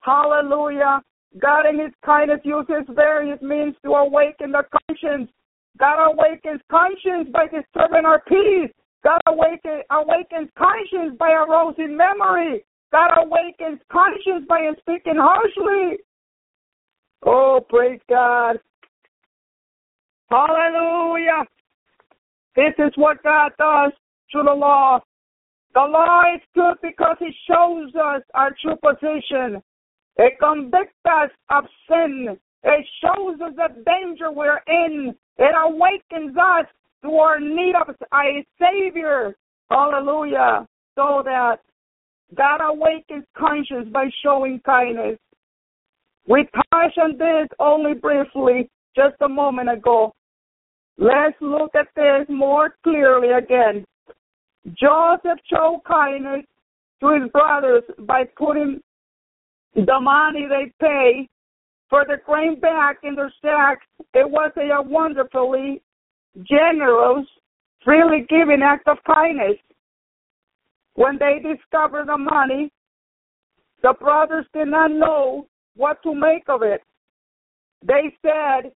Hallelujah. God in his kindness uses various means to awaken the conscience. God awakens conscience by disturbing our peace. God awaken, awakens conscience by arousing memory. God awakens conscience by speaking harshly. Oh, praise God. Hallelujah. This is what God does. to the law. The law is good because it shows us our true position. It convicts us of sin. It shows us the danger we're in. It awakens us to our need of a Savior. Hallelujah. So that God awakens conscience by showing kindness. We touched on this only briefly just a moment ago. Let's look at this more clearly again. Joseph showed kindness to his brothers by putting the money they pay for the grain back in their sacks. It was a wonderfully generous, freely giving act of kindness. When they discovered the money, the brothers did not know what to make of it. They said,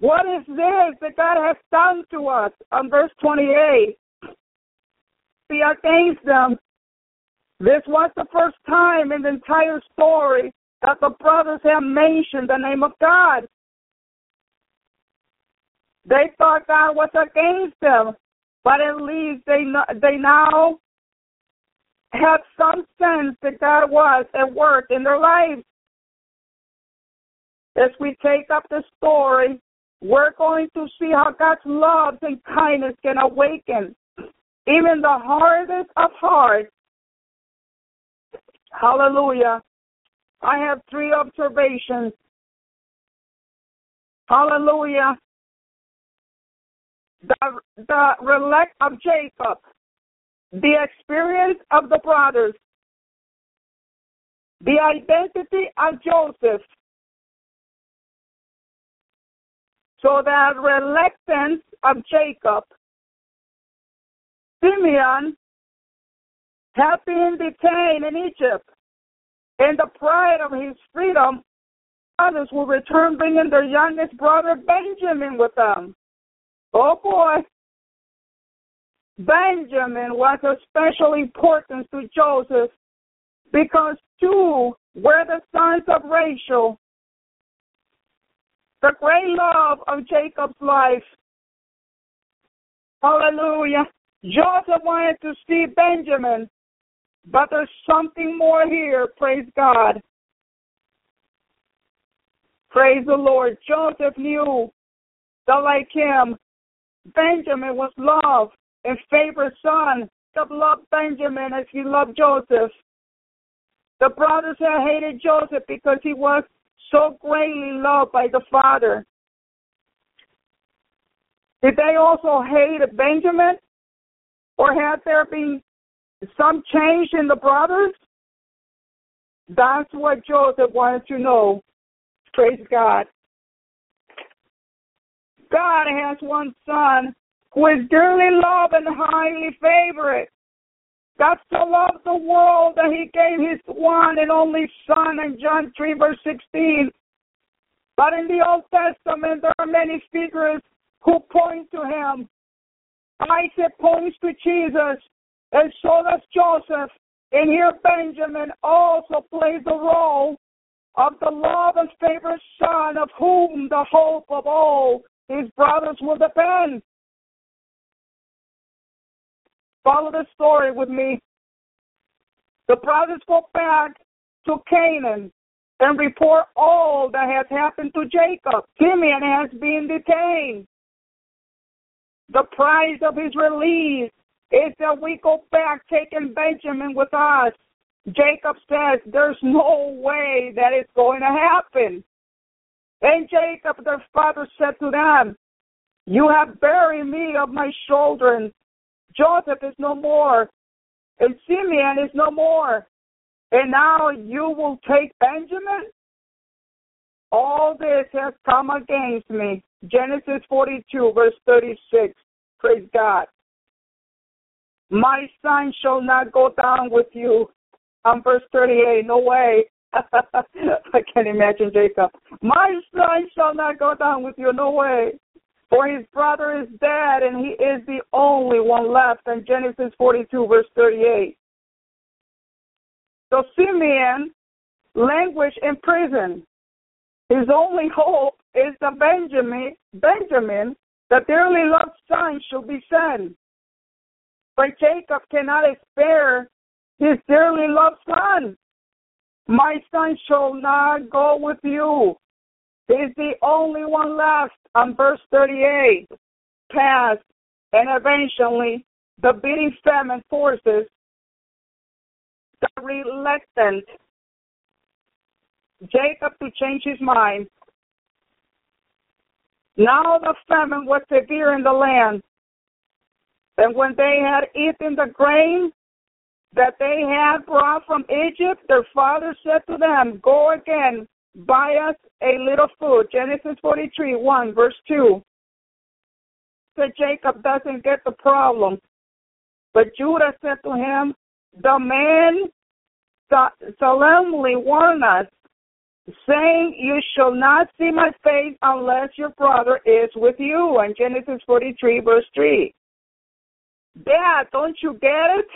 What is this that God has done to us? On verse 28, be against them. This was the first time in the entire story that the brothers have mentioned the name of God. They thought God was against them, but at least they they now have some sense that God was at work in their lives. As we take up the story, we're going to see how God's love and kindness can awaken even the hardest of hearts. Hallelujah. I have three observations. Hallelujah. The, the relect of Jacob, the experience of the brothers, the identity of Joseph. So that reluctance of Jacob, Simeon had been detained in Egypt. In the pride of his freedom, others will return bringing their youngest brother Benjamin with them. Oh boy. Benjamin was of special importance to Joseph because two were the sons of Rachel. The great love of Jacob's life. Hallelujah. Joseph wanted to see Benjamin, but there's something more here. Praise God. Praise the Lord. Joseph knew that, like him, Benjamin was loved and favored son. Jacob loved Benjamin as he loved Joseph. The brothers had hated Joseph because he was so greatly loved by the father. Did they also hate Benjamin? Or had there been some change in the brothers? That's what Joseph wanted to know. Praise God. God has one son who is dearly loved and highly favored. God so loved the world that he gave his one and only son in John 3 verse 16. But in the Old Testament there are many figures who point to him. Isaac points to Jesus, and so does Joseph. And here Benjamin also plays the role of the love and favored son of whom the hope of all his brothers will depend. Follow the story with me. The brothers go back to Canaan and report all that has happened to Jacob. Simeon has been detained. The price of his release is that we go back taking Benjamin with us. Jacob says there's no way that it's going to happen. And Jacob, their father, said to them, You have buried me of my children. Joseph is no more, and Simeon is no more. And now you will take Benjamin? All this has come against me. Genesis 42, verse 36. Praise God. My son shall not go down with you. On verse 38, no way. I can't imagine Jacob. My son shall not go down with you, no way. For his brother is dead, and he is the only one left. In Genesis 42, verse 38. So Simeon languished in prison. His only hope is that Benjamin, Benjamin, the dearly loved son, shall be sent. But Jacob cannot spare his dearly loved son. My son shall not go with you. He's the only one left on verse 38. Past and eventually the beating famine forces the reluctant Jacob to change his mind. Now the famine was severe in the land, and when they had eaten the grain that they had brought from Egypt, their father said to them, Go again, buy us a little food. Genesis 43, 1, verse 2. So Jacob doesn't get the problem. But Judah said to him, The man solemnly warned us, saying, You shall not see my face unless your brother is with you. And Genesis 43, verse 3. Dad, don't you get it?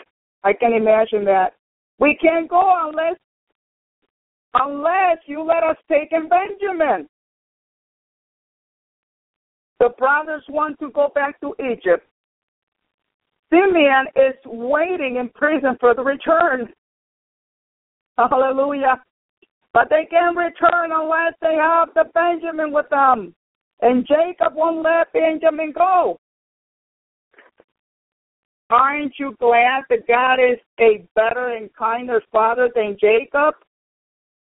I can imagine that. We can't go unless unless you let us take in Benjamin. The brothers want to go back to Egypt. Simeon is waiting in prison for the return. Hallelujah. But they can't return unless they have the Benjamin with them. And Jacob won't let Benjamin go. Aren't you glad that God is a better and kinder father than Jacob?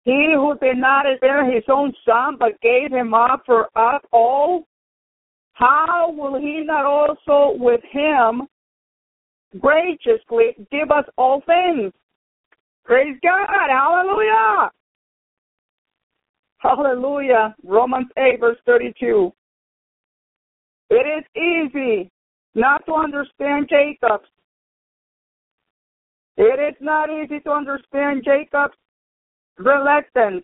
He who did not spare his own son, but gave him up for us all, how will he not also with him graciously give us all things? Praise God. Hallelujah. Hallelujah. Romans 8, verse 32. It is easy not to understand Jacob. It is not easy to understand Jacob's reluctance,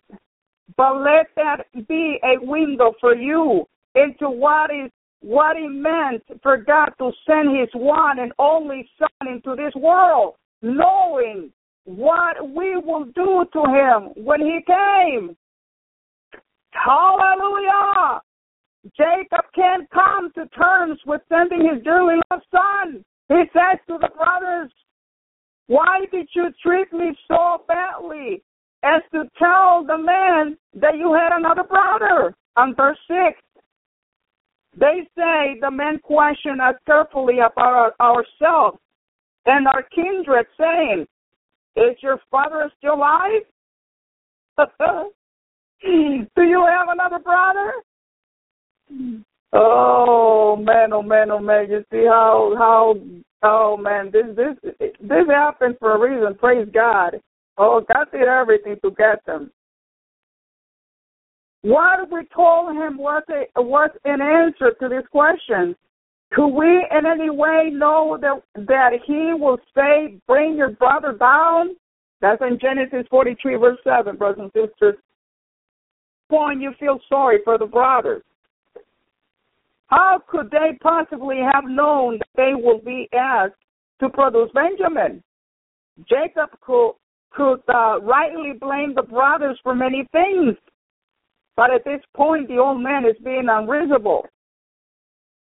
but let that be a window for you into what is what it meant for God to send His one and only Son into this world, knowing what we will do to Him when He came. Hallelujah! Jacob can't come to terms with sending his dearly loved son. He says to the brothers, Why did you treat me so badly as to tell the man that you had another brother? On verse 6, they say the men question us carefully about ourselves and our kindred, saying, Is your father still alive? Do you have another brother? Oh man, oh man, oh man! You see how how oh man, this this this happened for a reason. Praise God. Oh, God did everything to get them. What we told him was a was an answer to this question. Could we in any way know that that he will say, "Bring your brother down"? That's in Genesis 43, verse 7, brothers and sisters. Point, you feel sorry for the brothers. How could they possibly have known that they will be asked to produce Benjamin? Jacob could, could uh, rightly blame the brothers for many things, but at this point, the old man is being unreasonable.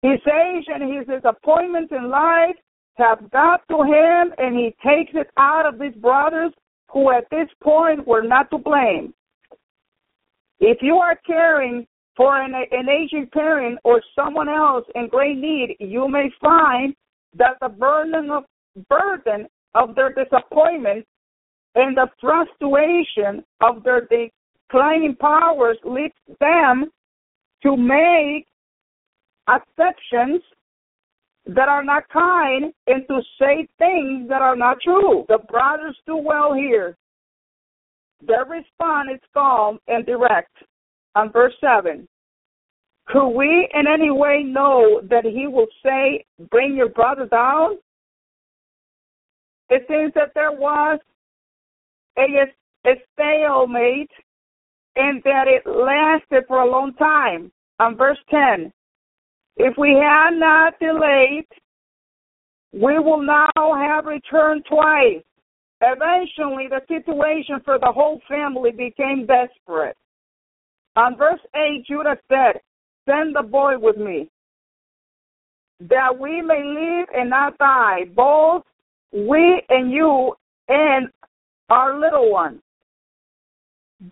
His age and his disappointments in life have got to him, and he takes it out of these brothers who at this point were not to blame. If you are caring for an, an aging parent or someone else in great need, you may find that the burden of burden of their disappointment and the frustration of their declining powers leads them to make exceptions that are not kind and to say things that are not true. The brothers do well here. Their response is calm and direct on verse 7. Could we in any way know that he will say, Bring your brother down? It seems that there was a, a stalemate and that it lasted for a long time. On verse 10, if we had not delayed, we will now have returned twice. Eventually, the situation for the whole family became desperate. On verse 8, Judah said, Send the boy with me. that we may live and not die, both we and you and our little ones.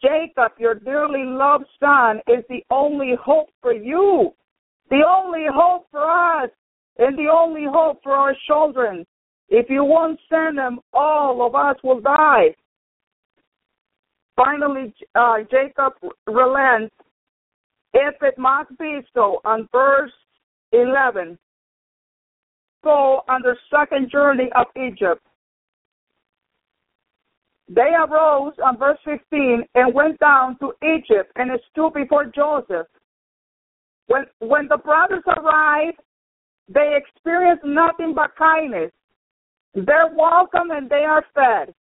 Jacob, your dearly loved son, is the only hope for you, the only hope for us, and the only hope for our children. If you won't send them, all of us will die. Finally, uh, Jacob relents, if it must be so, on verse 11. So, on the second journey of Egypt, they arose on verse 15 and went down to Egypt and stood before Joseph. When, when the brothers arrived, they experienced nothing but kindness. They're welcome and they are fed.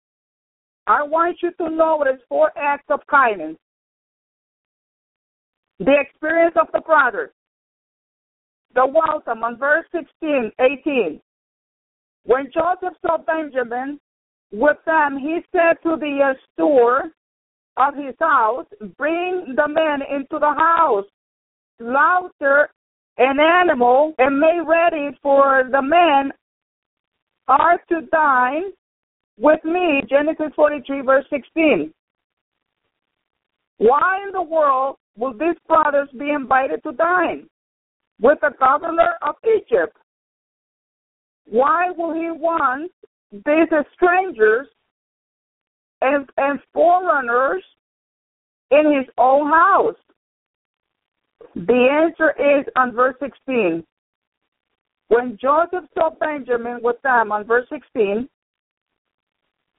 I want you to notice four acts of kindness. The experience of the brothers. The welcome on verse 16, 18. When Joseph saw Benjamin with them, he said to the steward of his house, Bring the men into the house, slaughter an animal, and make ready for the men are to dine with me. Genesis 43, verse 16. Why in the world will these brothers be invited to dine with the governor of Egypt? Why will he want these strangers and, and foreigners in his own house? The answer is on verse 16. When Joseph saw Benjamin with them on verse 16,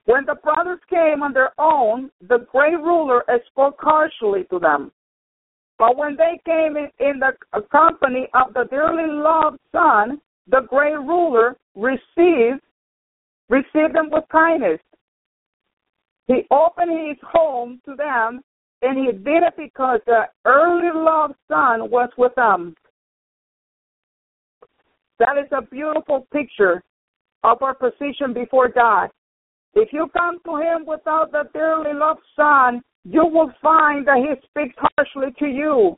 when the brothers came on their own, the great ruler spoke harshly to them. But when they came in, in the company of the dearly loved son, the great ruler received received them with kindness. He opened his home to them, and he did it because the early loved son was with them. That is a beautiful picture of our position before God. If you come to Him without the dearly loved Son, you will find that He speaks harshly to you.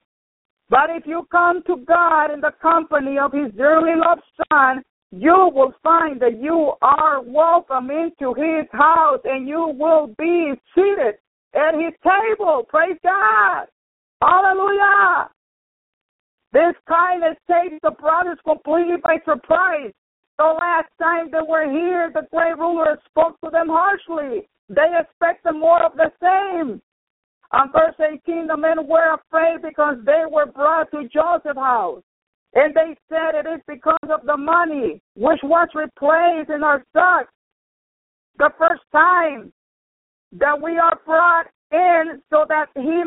But if you come to God in the company of His dearly loved Son, you will find that you are welcome into His house and you will be seated at His table. Praise God. Hallelujah. This kindness takes the brothers completely by surprise. The last time they were here, the great ruler spoke to them harshly. They expected more of the same. On verse 18, the men were afraid because they were brought to Joseph's house. And they said it is because of the money which was replaced in our stocks. The first time that we are brought in so that he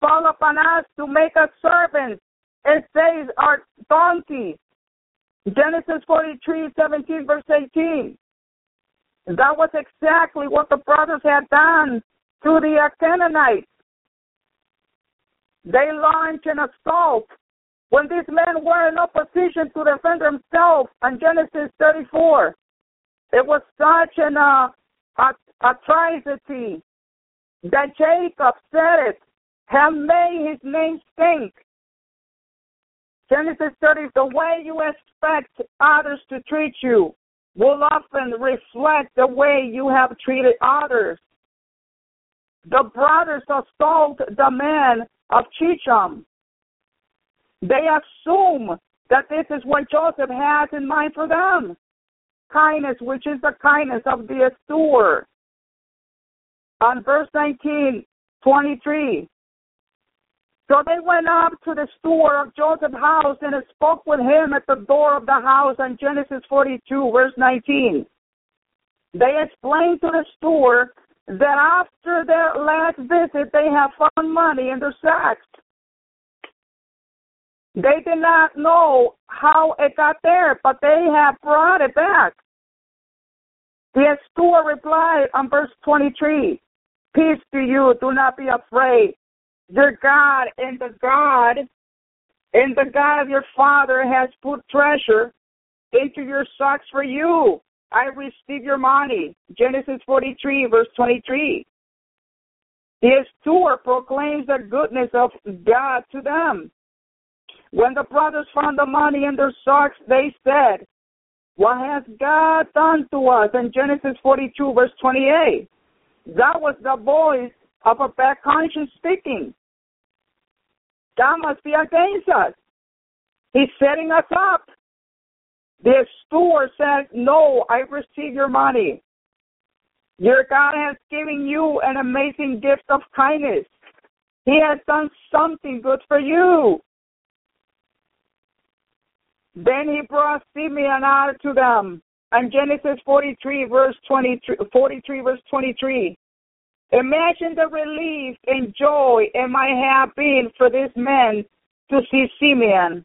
fall upon us to make us servants and says are donkey. Genesis 43, 17, verse 18. That was exactly what the brothers had done to the Canaanites. They launched an assault when these men were in opposition to defend themselves on Genesis 34. It was such an uh, atrocity that Jacob said it, have made his name stink. Genesis 30, the way you expect others to treat you will often reflect the way you have treated others. The brothers assault the men of Shechem. They assume that this is what Joseph has in mind for them. Kindness, which is the kindness of the steward. On verse 19, 23, so they went up to the steward of Joseph's house and spoke with him at the door of the house on Genesis 42, verse 19. They explained to the steward that after their last visit they have found money in their sacks. They did not know how it got there, but they have brought it back. The steward replied on verse 23 Peace to you, do not be afraid. Your God and the God and the God of your father has put treasure into your socks for you. I receive your money. Genesis 43, verse 23. The tour proclaims the goodness of God to them. When the brothers found the money in their socks, they said, What has God done to us? In Genesis 42, verse 28. That was the voice of a bad conscience speaking. God must be against us. He's setting us up. The steward says, No, I receive your money. Your God has given you an amazing gift of kindness. He has done something good for you. Then he brought Simeon out to them. And Genesis 43 verse 23, 43 verse 23. Imagine the relief and joy it might have been for this man to see Simeon.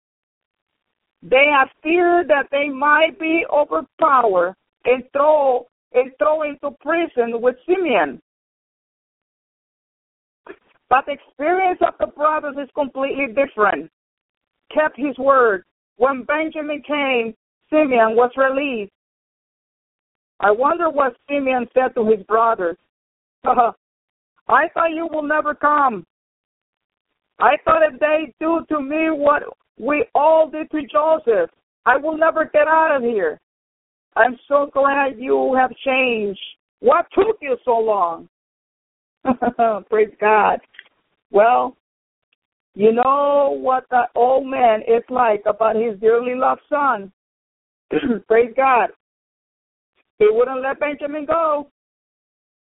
They have feared that they might be overpowered and throw and throw into prison with Simeon. But the experience of the brothers is completely different. Kept his word. When Benjamin came, Simeon was released. I wonder what Simeon said to his brothers. I thought you will never come. I thought if they do to me what we all did to Joseph, I will never get out of here. I'm so glad you have changed. What took you so long? Praise God. Well, you know what that old man is like about his dearly loved son. Praise God. He wouldn't let Benjamin go.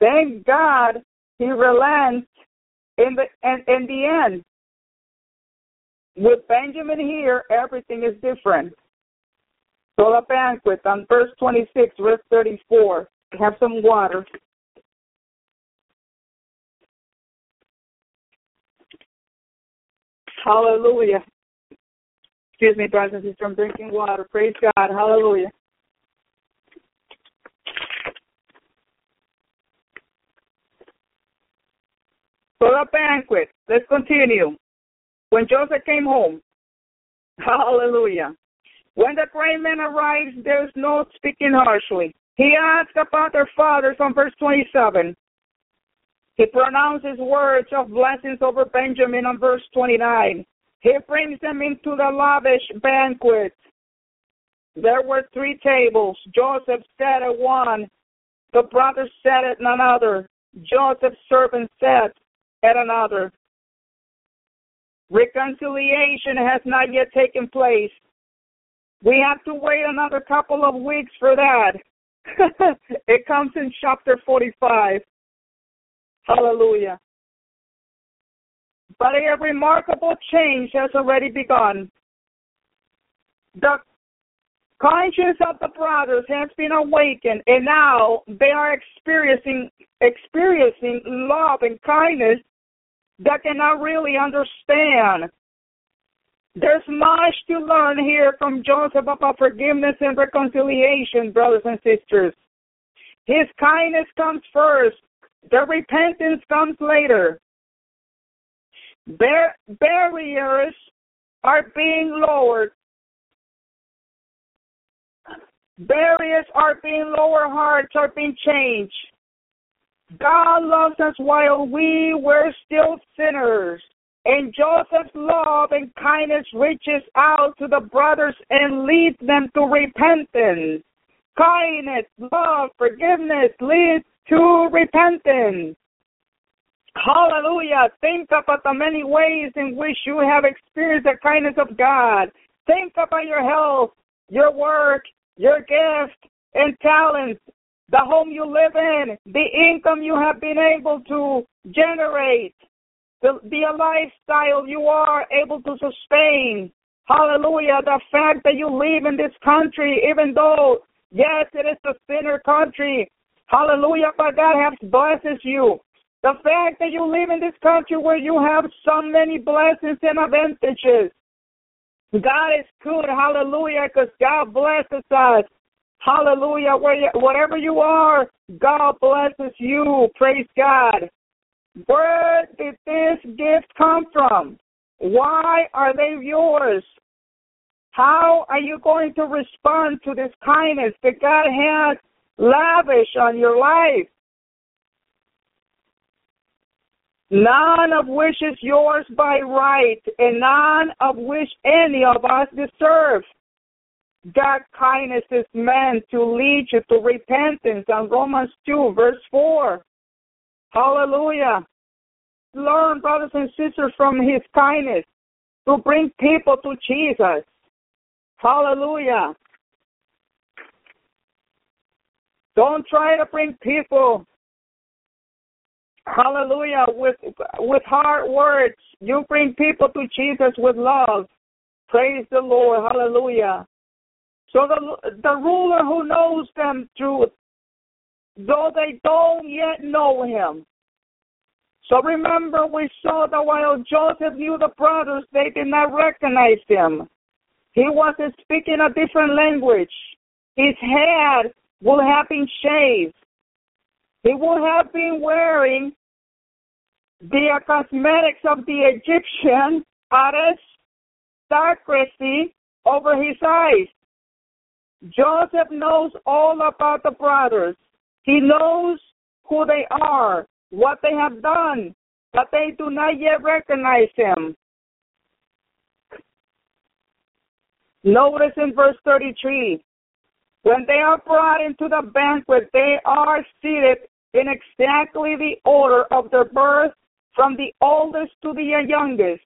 Thank God he relents in the in, in the end. With Benjamin here, everything is different. So the banquet on verse 26, verse 34. Have some water. Hallelujah. Excuse me, brothers and sisters, I'm drinking water. Praise God. Hallelujah. So a banquet. Let's continue. When Joseph came home, hallelujah. When the great man arrives, there's no speaking harshly. He asks about their fathers on verse 27. He pronounces words of blessings over Benjamin on verse 29. He brings them into the lavish banquet. There were three tables. Joseph sat at one. The brothers sat at another. Joseph's servant sat at another. Reconciliation has not yet taken place. We have to wait another couple of weeks for that. it comes in chapter 45. Hallelujah. But a remarkable change has already begun. The conscience of the brothers has been awakened, and now they are experiencing experiencing love and kindness that cannot really understand. There's much to learn here from Joseph about forgiveness and reconciliation, brothers and sisters. His kindness comes first, the repentance comes later. Bar- barriers are being lowered. Barriers are being lowered, hearts are being changed. God loves us while we were still sinners. And Joseph's love and kindness reaches out to the brothers and leads them to repentance. Kindness, love, forgiveness leads to repentance. Hallelujah. Think about the many ways in which you have experienced the kindness of God. Think about your health, your work, your gift and talents, the home you live in, the income you have been able to generate, the, the lifestyle you are able to sustain. Hallelujah. The fact that you live in this country, even though, yes, it is a sinner country. Hallelujah. But God has blesses you. The fact that you live in this country where you have so many blessings and advantages. God is good. Hallelujah. Because God blesses us. Hallelujah. Whatever you are, God blesses you. Praise God. Where did this gift come from? Why are they yours? How are you going to respond to this kindness that God has lavished on your life? none of which is yours by right, and none of which any of us deserve. That kindness is meant to lead you to repentance on Romans 2, verse 4. Hallelujah. Learn, brothers and sisters, from his kindness to bring people to Jesus. Hallelujah. Don't try to bring people, hallelujah, with with hard words. You bring people to Jesus with love. Praise the Lord. Hallelujah. So the the ruler who knows them truth, though they don't yet know him. So remember, we saw that while Joseph knew the brothers, they did not recognize him. He wasn't speaking a different language. His head would have been shaved. He would have been wearing the cosmetics of the Egyptian aristocracy over his eyes. Joseph knows all about the brothers. He knows who they are, what they have done, but they do not yet recognize him. Notice in verse 33 when they are brought into the banquet, they are seated in exactly the order of their birth, from the oldest to the youngest.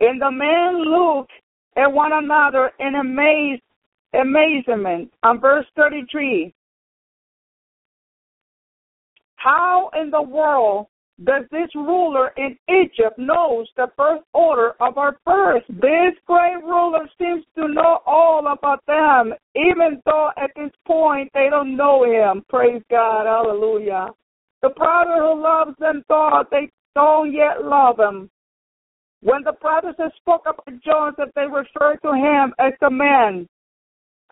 And the men look at one another in amaze, amazement. On verse 33, how in the world does this ruler in Egypt knows the birth order of our birth? This great ruler seems to know all about them, even though at this point they don't know him. Praise God. Hallelujah. The brother who loves them thought they don't yet love him. When the brothers spoke about Joseph, they referred to him as the man.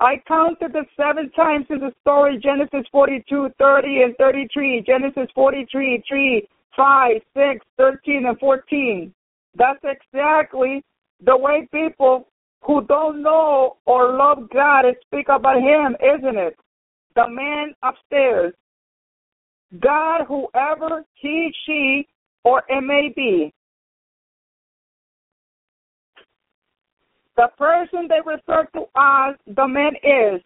I counted the seven times in the story Genesis 42, 30, and 33, Genesis 43, 3, 5, 6, 13, and 14. That's exactly the way people who don't know or love God speak about Him, isn't it? The man upstairs. God, whoever he, she, or it may be. The person they refer to as the man is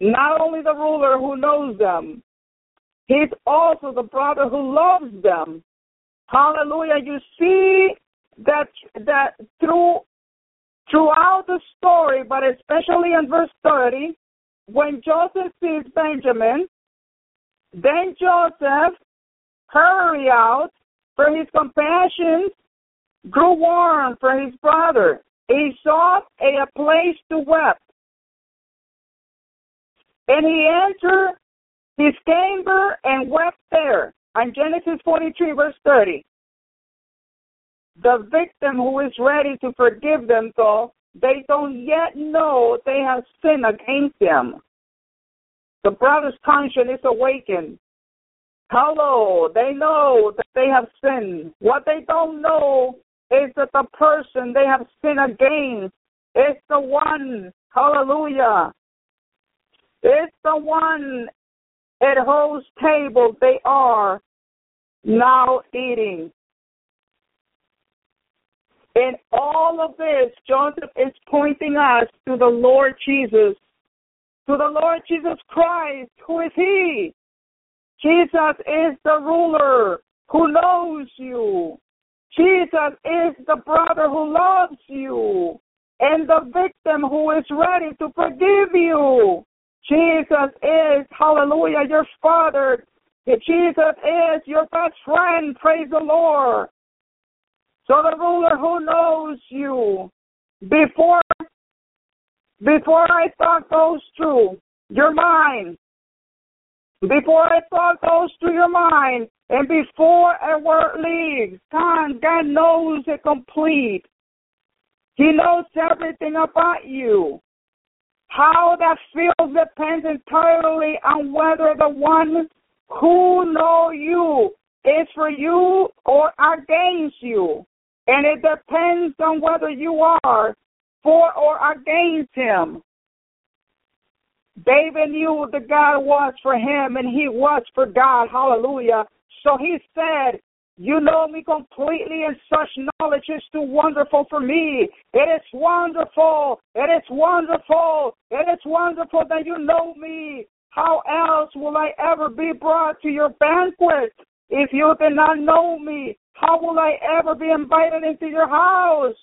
not only the ruler who knows them, He's also the brother who loves them. Hallelujah. You see that that through throughout the story, but especially in verse 30, when Joseph sees Benjamin, then Joseph hurry out, for his compassion grew warm for his brother. He sought a place to weep. And he entered his chamber and wept there. On Genesis 43, verse 30. The victim who is ready to forgive them, though, they don't yet know they have sinned against him. The brother's conscience is awakened. Hello, they know that they have sinned. What they don't know is that the person they have sinned against is the one, hallelujah, it's the one at whose table they are now eating. In all of this, Joseph is pointing us to the Lord Jesus, to the Lord Jesus Christ. Who is He? Jesus is the ruler who knows you. Jesus is the brother who loves you and the victim who is ready to forgive you. Jesus is, hallelujah, your Father. Jesus is your best friend. Praise the Lord. So the ruler who knows you before before I thought goes through your mind, before a thought goes through your mind, and before a word leaves, God, God knows it complete. He knows everything about you. How that feels depends entirely on whether the one who know you is for you or against you. And it depends on whether you are for or against him. David knew that God was for him and he was for God. Hallelujah. So he said, You know me completely, and such knowledge is too wonderful for me. It is wonderful. It is wonderful. It is wonderful that you know me. How else will I ever be brought to your banquet? If you did not know me, how will I ever be invited into your house?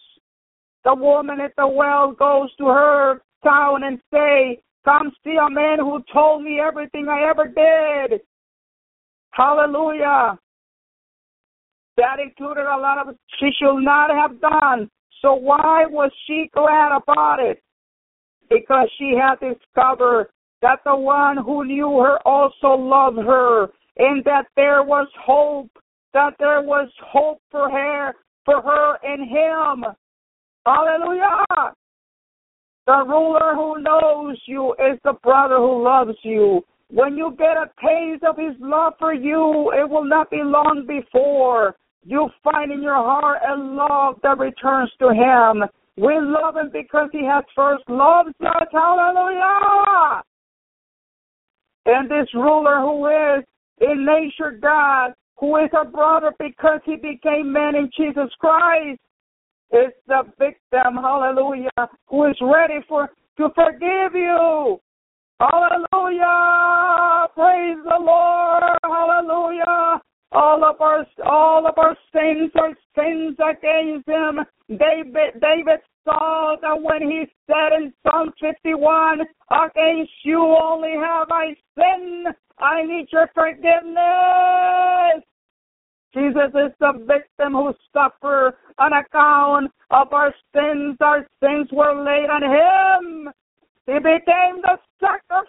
The woman at the well goes to her town and say, Come see a man who told me everything I ever did. Hallelujah. That included a lot of she should not have done. So why was she glad about it? Because she had discovered that the one who knew her also loved her and that there was hope, that there was hope for her, for her in him. Hallelujah. The ruler who knows you is the brother who loves you. When you get a taste of his love for you, it will not be long before you find in your heart a love that returns to him. We love him because he has first loved us. Hallelujah. And this ruler who is in nature God, who is a brother because he became man in Jesus Christ, is the victim, hallelujah, who is ready for to forgive you. Hallelujah. Praise the Lord. Hallelujah. All of our all of our sins are sins against him. David David saw that when he said in Psalm 51, Against you only have I sinned. I need your forgiveness. Jesus is the victim who suffered on account of our sins. Our sins were laid on him. He became the sacrifice.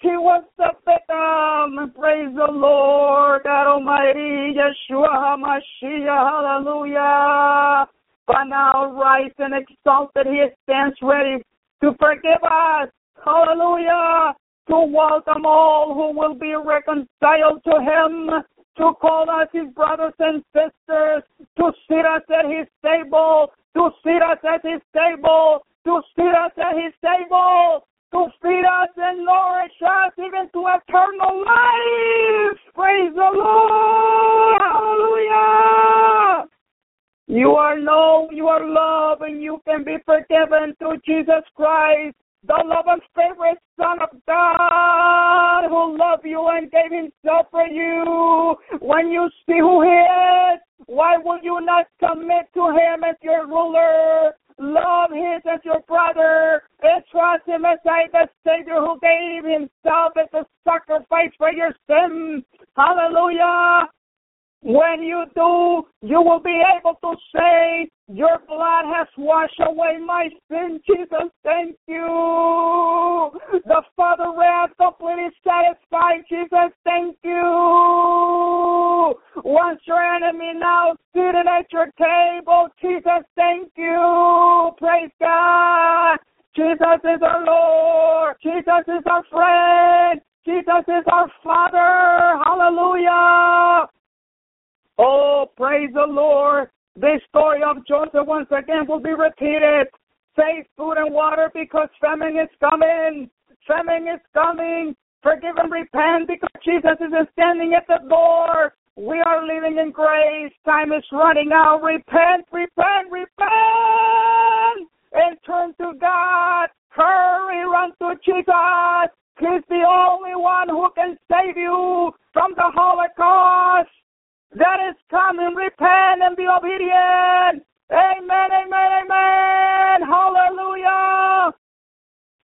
He was the victim. Praise the Lord, God Almighty, Yeshua HaMashiach. Hallelujah. But now, rise and exalted, He stands ready to forgive us. Hallelujah. To welcome all who will be reconciled to Him. To call us His brothers and sisters. To sit us at His table. To sit us at His table to sit us at his table, to feed us and nourish us even to eternal life. Praise the Lord. Hallelujah. You are known, you are loved, and you can be forgiven through Jesus Christ, the love and favorite Son of God who loved you and gave himself for you. When you see who he is, why would you not submit to him as your ruler? Love him as your brother and trust him as I, the Savior who gave himself as a sacrifice for your sins. Hallelujah. When you do, you will be able to say, Your blood has washed away my sin, Jesus. Thank you. The Father wrath completely satisfied, Jesus. Thank you. Once your enemy now seated at your table, Jesus. Thank you. Praise God. Jesus is our Lord. Jesus is our friend. Jesus is our Father. Hallelujah. Oh, praise the Lord. This story of Joseph once again will be repeated. Save food and water because famine is coming. Famine is coming. Forgive and repent because Jesus is standing at the door. We are living in grace. Time is running out. Repent, repent, repent, and turn to God. Hurry, run to Jesus. He's the only one who can save you from the Holocaust that is coming. Repent and be obedient. Amen, amen, amen. Hallelujah.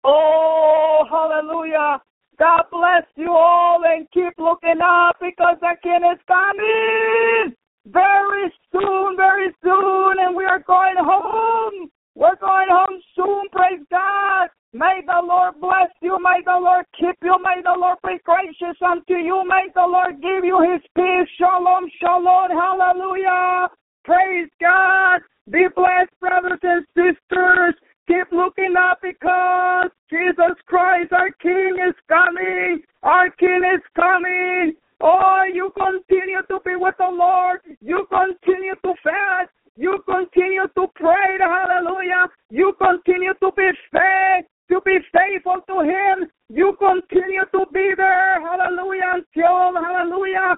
Oh, hallelujah. God bless you all and keep looking up because the King is coming very soon, very soon, and we are going home. We're going home soon, praise God. May the Lord bless you. May the Lord keep you. May the Lord be gracious unto you. May the Lord give you his peace. Shalom, shalom. Hallelujah. Praise God. Be blessed, brothers and sisters. Keep looking up because Jesus Christ, our King, is coming. Our King is coming. Oh, you continue to be with the Lord. You continue to fast. You continue to pray. Hallelujah. You continue to be faith to be faithful to Him. You continue to be there. Hallelujah. Until, hallelujah.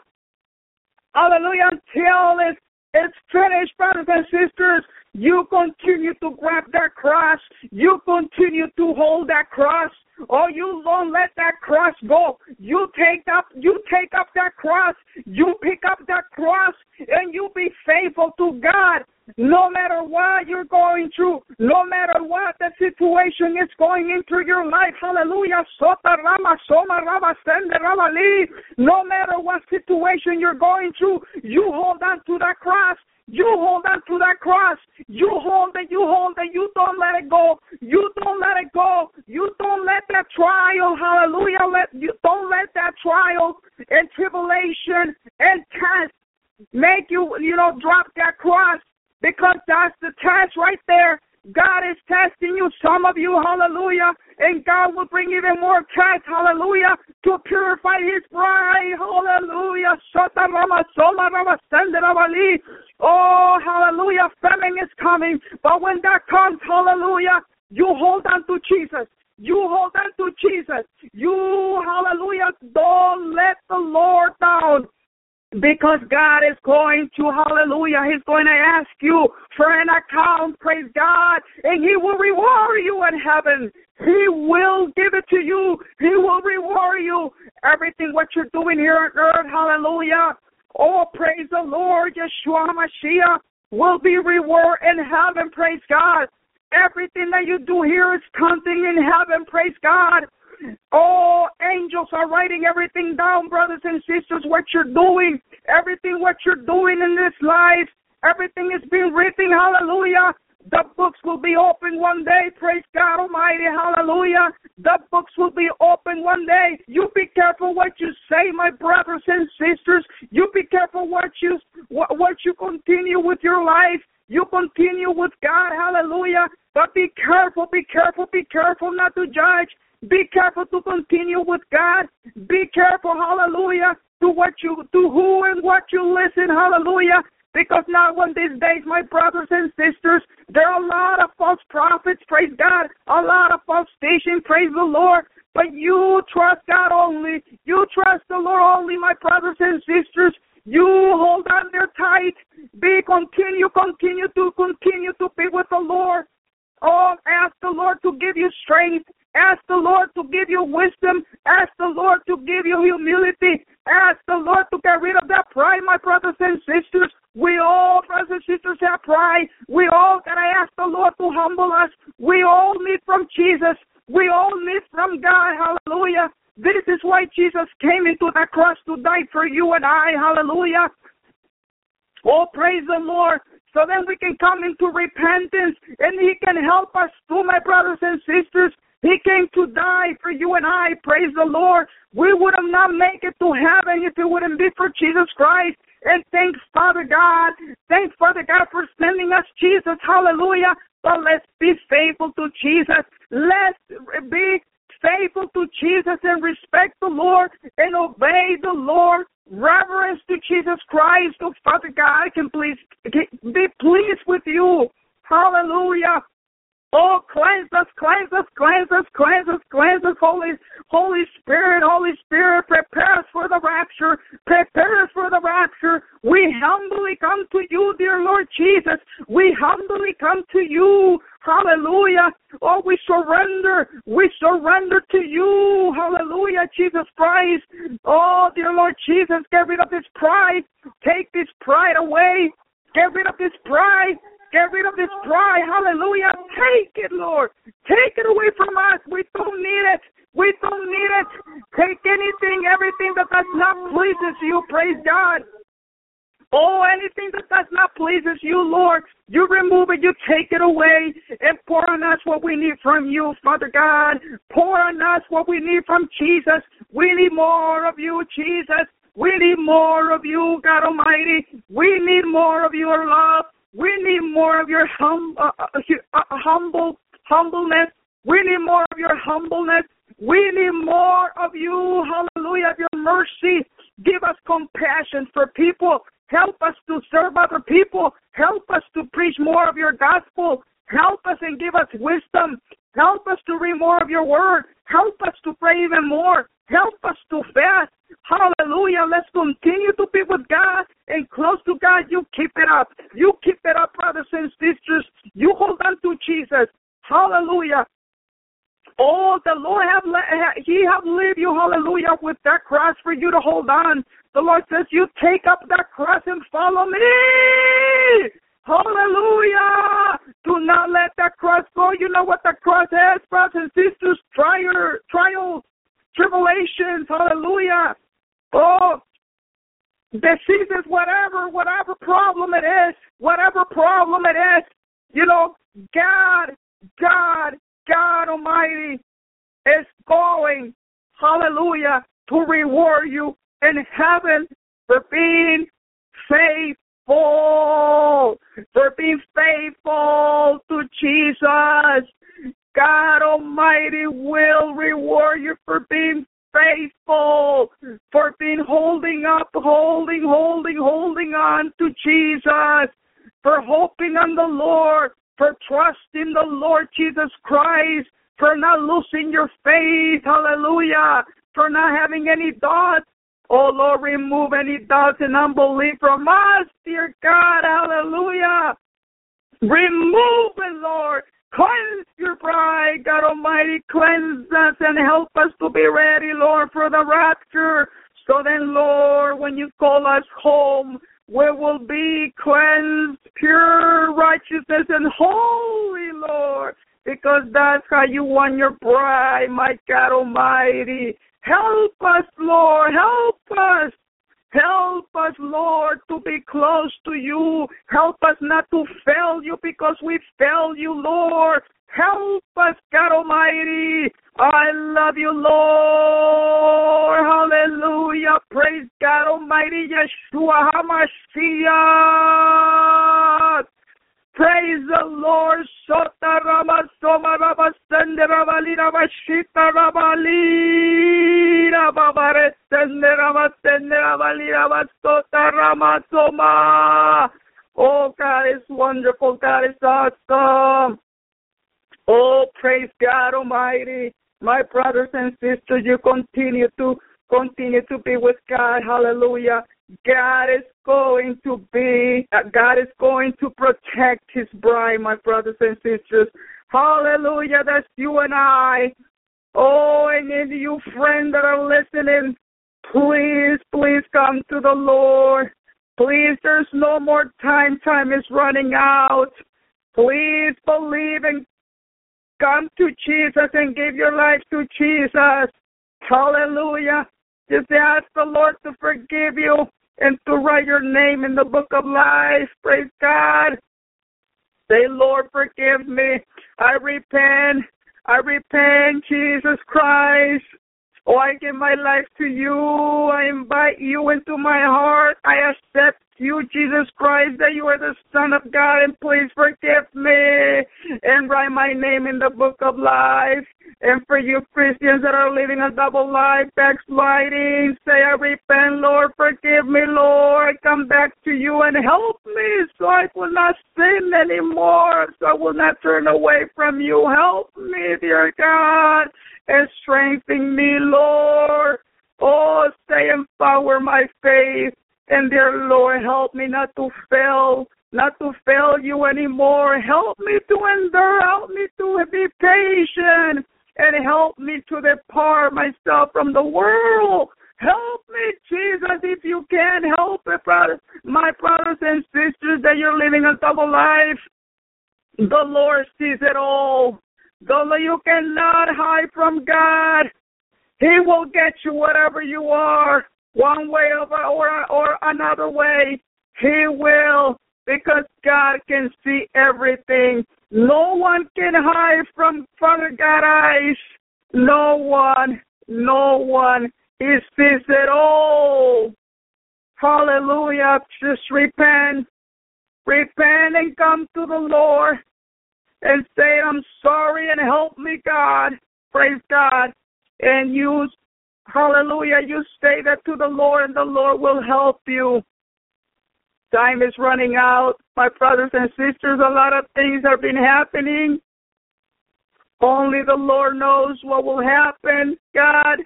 Hallelujah. Until it's, it's finished, brothers and sisters. You continue to grab that cross. You continue to hold that cross. Oh, you don't let that cross go. You take up, you take up that cross. You pick up that cross, and you be faithful to God. No matter what you're going through, no matter what the situation is going into your life, hallelujah. Sota Rama Soma Rama Sende Rama Li. No matter what situation you're going through, you hold on to that cross. You hold on to that cross. You hold it, you hold it, you don't let it go. You don't let it go. You don't let that trial, hallelujah, let you don't let that trial and tribulation and test make you, you know, drop that cross because that's the test right there. God is testing you, some of you, hallelujah, and God will bring even more tests, hallelujah, to purify His bride, hallelujah. Oh, hallelujah, famine is coming, but when that comes, hallelujah, you hold on to Jesus. You hold on to Jesus. You, hallelujah, don't let the Lord down because God is going to, hallelujah, He's going to ask you for an account, praise God, and He will reward you in heaven. He will give it to you. He will reward you. Everything what you're doing here on earth, hallelujah. Oh, praise the Lord, Yeshua Mashiach will be reward in heaven, praise God. Everything that you do here is counting in heaven, praise God. All angels are writing everything down, brothers and sisters, what you're doing, everything what you're doing in this life, everything is being written, hallelujah. The books will be open one day, praise God Almighty, hallelujah. The books will be open one day. You be careful what you say, my brothers and sisters. You be careful what you what, you continue with your life. You continue with God, hallelujah. But be careful, be careful, be careful not to judge. Be careful to continue with God. Be careful, hallelujah, to what you to who and what you listen, hallelujah. Because now one these days, my brothers and sisters, there are a lot of false prophets, praise God, a lot of false teaching, praise the Lord. But you trust God only. You trust the Lord only, my brothers and sisters. You hold on there tight. Be continue, continue to continue to be with the Lord. Oh, ask the Lord to give you strength. Ask the Lord to give you wisdom. Ask the Lord to give you humility. Ask the Lord to get rid of that pride, my brothers and sisters. We all, brothers and sisters, have pride. We all gotta ask the Lord to humble us. We all need from Jesus. We all need from God. Hallelujah. This is why Jesus came into that cross to die for you and I. Hallelujah. Oh, praise the Lord. So then we can come into repentance and He can help us too, my brothers and sisters. He came to die for you and I. Praise the Lord. We would have not made it to heaven if it wouldn't be for Jesus Christ. And thanks, Father God. Thanks, Father God, for sending us Jesus. Hallelujah. But let's be faithful to Jesus. Let's be faithful to Jesus and respect the Lord and obey the Lord. Reverence to Jesus Christ. Oh, Father God, I can please be pleased with you. Hallelujah. Oh, cleanse us, cleanse us, cleanse us, cleanse us, cleanse us, Holy, Holy Spirit, Holy Spirit, prepare us for the rapture, prepare us for the rapture. We humbly come to you, dear Lord Jesus. We humbly come to you. Hallelujah. Oh, we surrender. We surrender to you. Hallelujah, Jesus Christ. Oh, dear Lord Jesus, get rid of this pride. Take this pride away. Get rid of this pride. Get rid of this pride. Hallelujah. Take it, Lord. Take it away from us. We don't need it. We don't need it. Take anything, everything that does not pleases you. Praise God. Oh, anything that does not pleases you, Lord, you remove it, you take it away, and pour on us what we need from you, Father God. Pour on us what we need from Jesus. We need more of you, Jesus. We need more of you, God Almighty. We need more of your love. We need more of your hum, uh, uh, uh, humble humbleness. We need more of your humbleness. We need more of you, hallelujah, of your mercy. Give us compassion for people. Help us to serve other people. Help us to preach more of your gospel. Help us and give us wisdom. Help us to read more of your word. Help us to pray even more. Help us to fast. Hallelujah. Let's continue to be with God and close to God. You keep it up. You keep it up, brothers and sisters. You hold on to Jesus. Hallelujah. Oh, the Lord have He have leave you, hallelujah, with that cross for you to hold on. The Lord says, "You take up that cross and follow me." Hallelujah! Do not let that cross go. You know what the cross has, brothers and sisters? Trial, trials, tribulations. Hallelujah! Oh, diseases, whatever, whatever problem it is, whatever problem it is, you know, God, God, God Almighty is going, hallelujah, to reward you in heaven for being faithful, for being faithful to Jesus. God Almighty will reward you for being faithful, for being holding up, holding, holding, holding on to Jesus, for hoping on the Lord, for trusting the Lord Jesus Christ, for not losing your faith, hallelujah, for not having any doubts. Oh Lord, remove any doubts and unbelief from us, dear God, hallelujah. Remove it, Lord. Cleanse your bride, God Almighty. Cleanse us and help us to be ready, Lord, for the rapture. So then, Lord, when you call us home, we will be cleansed, pure righteousness, and holy, Lord, because that's how you want your bride, my God Almighty. Help us, Lord. Help us. Help us, Lord, to be close to you. Help us not to fail you because we fail you, Lord. Help us, God Almighty. I love you, Lord. Hallelujah. Praise God Almighty. Yeshua HaMashiach. Praise the Lord. Sota Rama Soma Rama Sende Rabali Rama Shita Rabali Rama Sende Rama Sende Rabali Rama Sota Rama Soma. Oh, God is wonderful. God is awesome. Oh, praise God Almighty. My brothers and sisters, you continue to continue to be with God. Hallelujah. God is going to be, uh, God is going to protect his bride, my brothers and sisters. Hallelujah. That's you and I. Oh, and any you friends that are listening, please, please come to the Lord. Please, there's no more time. Time is running out. Please believe and come to Jesus and give your life to Jesus. Hallelujah. Just ask the Lord to forgive you and to write your name in the book of life. Praise God. Say, Lord, forgive me. I repent. I repent, Jesus Christ. Oh, I give my life to you. I invite you into my heart. I accept you, Jesus Christ, that you are the Son of God, and please forgive me and write my name in the book of life. And for you Christians that are living a double life, backsliding, say, I repent, Lord, forgive me, Lord. Come back to you and help me so I will not sin anymore, so I will not turn away from you. Help me, dear God, and strengthen me, Lord. Oh, stay and power my faith. And dear Lord, help me not to fail, not to fail you anymore. Help me to endure. Help me to be patient. And help me to depart myself from the world. Help me, Jesus, if you can help it, brother. My brothers and sisters, that you're living a double life. The Lord sees it all. Though you cannot hide from God, He will get you whatever you are one way or, or, another way. He will because God can see everything. No one can hide from Father God eyes. No one, no one. He sees it all. Hallelujah. Just repent. Repent and come to the Lord and say, I'm sorry and help me, God. Praise God. And use Hallelujah. You say that to the Lord, and the Lord will help you. Time is running out. My brothers and sisters, a lot of things have been happening. Only the Lord knows what will happen. God,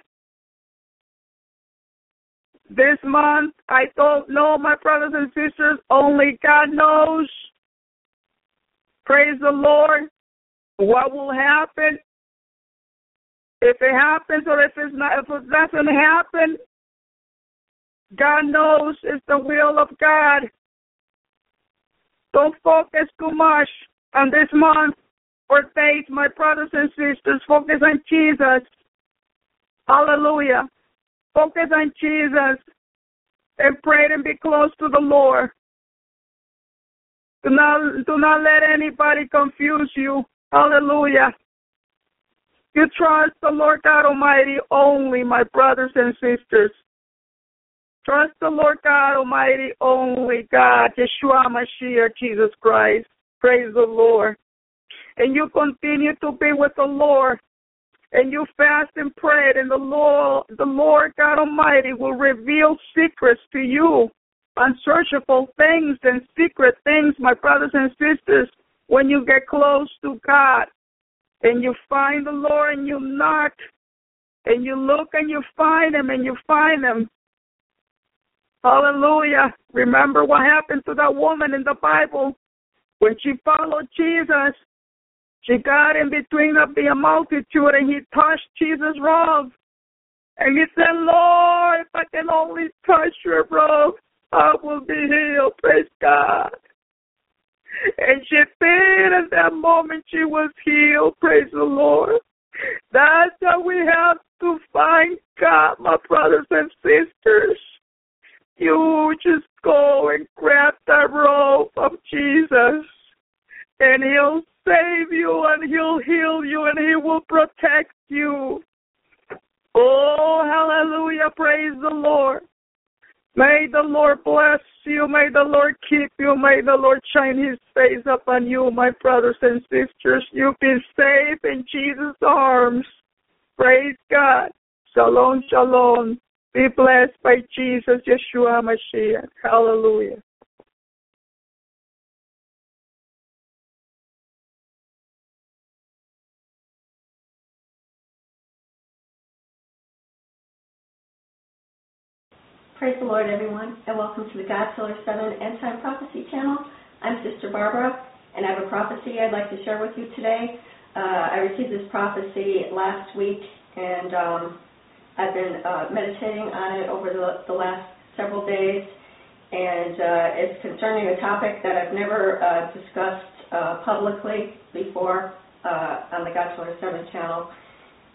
this month, I don't know, my brothers and sisters. Only God knows. Praise the Lord. What will happen? If it happens or if it's not, if it doesn't happen, God knows it's the will of God. Don't focus too much on this month or days, my brothers and sisters. Focus on Jesus. Hallelujah. Focus on Jesus and pray and be close to the Lord. Do not, do not let anybody confuse you. Hallelujah. You trust the Lord God Almighty only, my brothers and sisters. Trust the Lord God Almighty only, God, Yeshua Mashiach, Jesus Christ. Praise the Lord. And you continue to be with the Lord. And you fast and pray, and the Lord, the Lord God Almighty will reveal secrets to you, unsearchable things and secret things, my brothers and sisters, when you get close to God. And you find the Lord and you knock, and you look and you find Him and you find Him. Hallelujah. Remember what happened to that woman in the Bible when she followed Jesus. She got in between of the multitude and he touched Jesus' robe. And he said, Lord, if I can only touch your robe, I will be healed. Praise God. And she said at that moment she was healed. Praise the Lord. That's how we have to find God, my brothers and sisters. You just go and grab that robe of Jesus, and He'll save you, and He'll heal you, and He will protect you. Oh, hallelujah. Praise the Lord. May the Lord bless you. May the Lord keep you. May the Lord shine His face upon you, my brothers and sisters. You've been safe in Jesus' arms. Praise God. Shalom, shalom. Be blessed by Jesus, Yeshua Mashiach. Hallelujah.
Praise the Lord, everyone, and welcome to the God's Healer 7 End Time Prophecy channel. I'm Sister Barbara, and I have a prophecy I'd like to share with you today. Uh, I received this prophecy last week, and um, I've been uh, meditating on it over the, the last several days, and uh, it's concerning a topic that I've never uh, discussed uh, publicly before uh, on the God's Healer 7 channel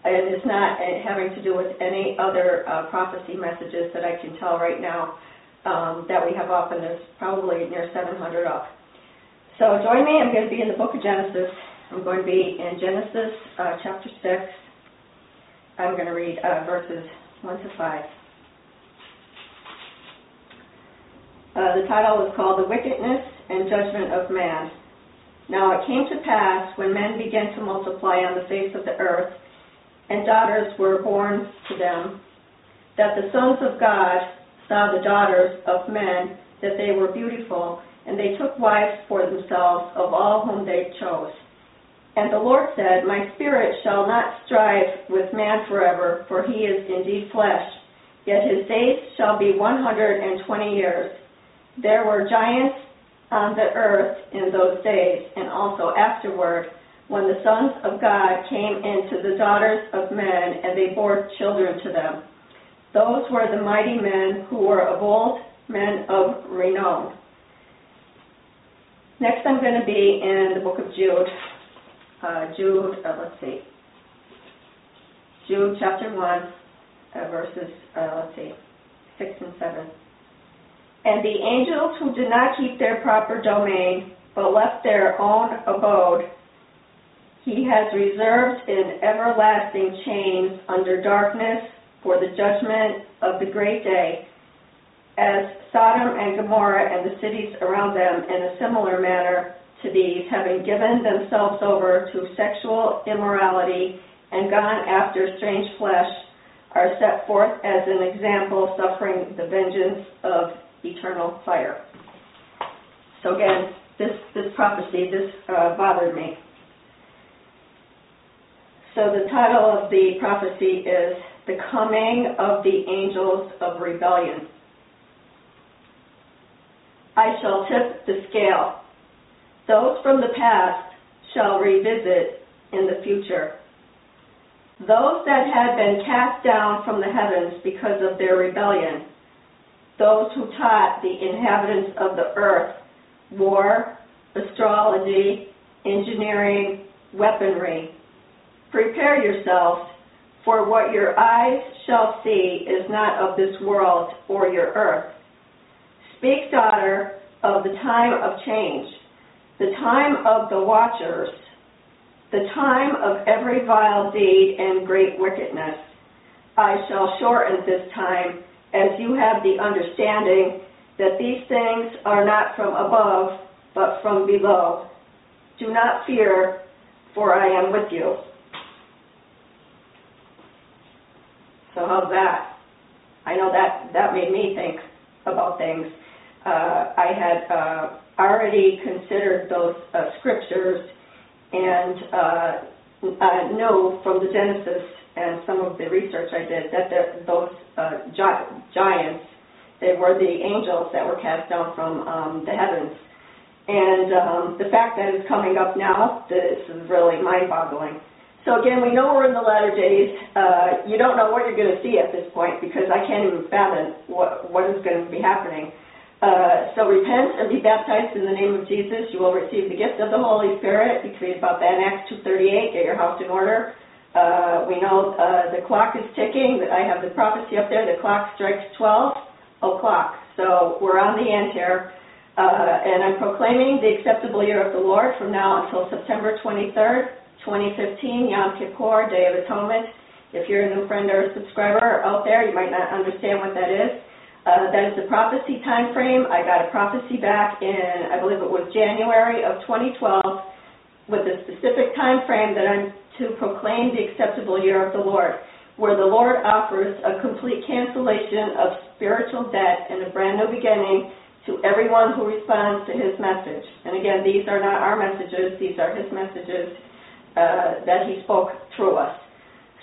and it's not uh, having to do with any other uh, prophecy messages that I can tell right now um, that we have up, and there's probably near 700 up. So join me. I'm going to be in the book of Genesis. I'm going to be in Genesis uh, chapter 6. I'm going to read uh, verses 1 to 5. Uh, the title is called The Wickedness and Judgment of Man. Now it came to pass when men began to multiply on the face of the earth, and daughters were born to them, that the sons of God saw the daughters of men, that they were beautiful, and they took wives for themselves of all whom they chose. And the Lord said, My spirit shall not strive with man forever, for he is indeed flesh, yet his days shall be one hundred and twenty years. There were giants on the earth in those days, and also afterward when the sons of God came into the daughters of men, and they bore children to them. Those were the mighty men who were of old, men of renown. Next, I'm going to be in the book of Jude. Uh, Jude, uh, let's see. Jude chapter 1, uh, verses, uh, let's see, 6 and 7. And the angels who did not keep their proper domain, but left their own abode, he has reserved in everlasting chains under darkness for the judgment of the great day, as Sodom and Gomorrah and the cities around them in a similar manner to these, having given themselves over to sexual immorality and gone after strange flesh, are set forth as an example, suffering the vengeance of eternal fire. So again, this, this prophecy, this uh, bothered me. So the title of the prophecy is The Coming of the Angels of Rebellion. I shall tip the scale. Those from the past shall revisit in the future. those that had been cast down from the heavens because of their rebellion, those who taught the inhabitants of the earth war, astrology, engineering, weaponry. Prepare yourselves, for what your eyes shall see is not of this world or your earth. Speak, daughter, of the time of change, the time of the watchers, the time of every vile deed and great wickedness. I shall shorten this time, as you have the understanding that these things are not from above, but from below. Do not fear, for I am with you. So how's that? I know that that made me think about things. Uh, I had uh, already considered those uh, scriptures and uh, know from the Genesis and some of the research I did that the, those uh, gi- giants, they were the angels that were cast down from um, the heavens. And um, the fact that it's coming up now, this is really mind-boggling. So again, we know we're in the latter days. Uh, you don't know what you're going to see at this point because I can't even fathom what, what is going to be happening. Uh, so repent and be baptized in the name of Jesus. You will receive the gift of the Holy Spirit. You can read about that in Acts 2.38. Get your house in order. Uh, we know uh, the clock is ticking. I have the prophecy up there. The clock strikes 12 o'clock. So we're on the end here. Uh, and I'm proclaiming the acceptable year of the Lord from now until September 23rd, 2015, Yom Kippur, Day of Atonement. If you're a new friend or a subscriber out there, you might not understand what that is. Uh, that is the prophecy time frame. I got a prophecy back in, I believe it was January of 2012, with a specific time frame that I'm to proclaim the acceptable year of the Lord, where the Lord offers a complete cancellation of spiritual debt and a brand new beginning to everyone who responds to His message. And again, these are not our messages; these are His messages that He spoke through us.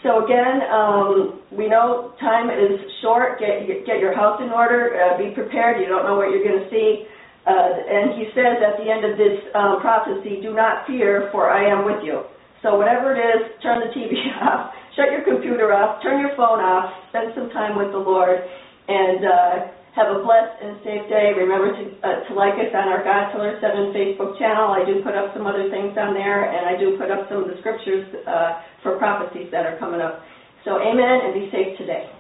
So again, um, we know time is short. Get get your house in order. Uh, be prepared. You don't know what you're going to see. Uh, and he says at the end of this um, prophecy, "Do not fear, for I am with you." So whatever it is, turn the TV off, shut your computer off, turn your phone off, spend some time with the Lord, and uh, have a blessed and safe day. Remember to, uh, to like us on our God's Healer 7 Facebook channel. I do put up some other things on there, and I do put up some of the scriptures uh, for prophecies that are coming up. So, amen, and be safe today.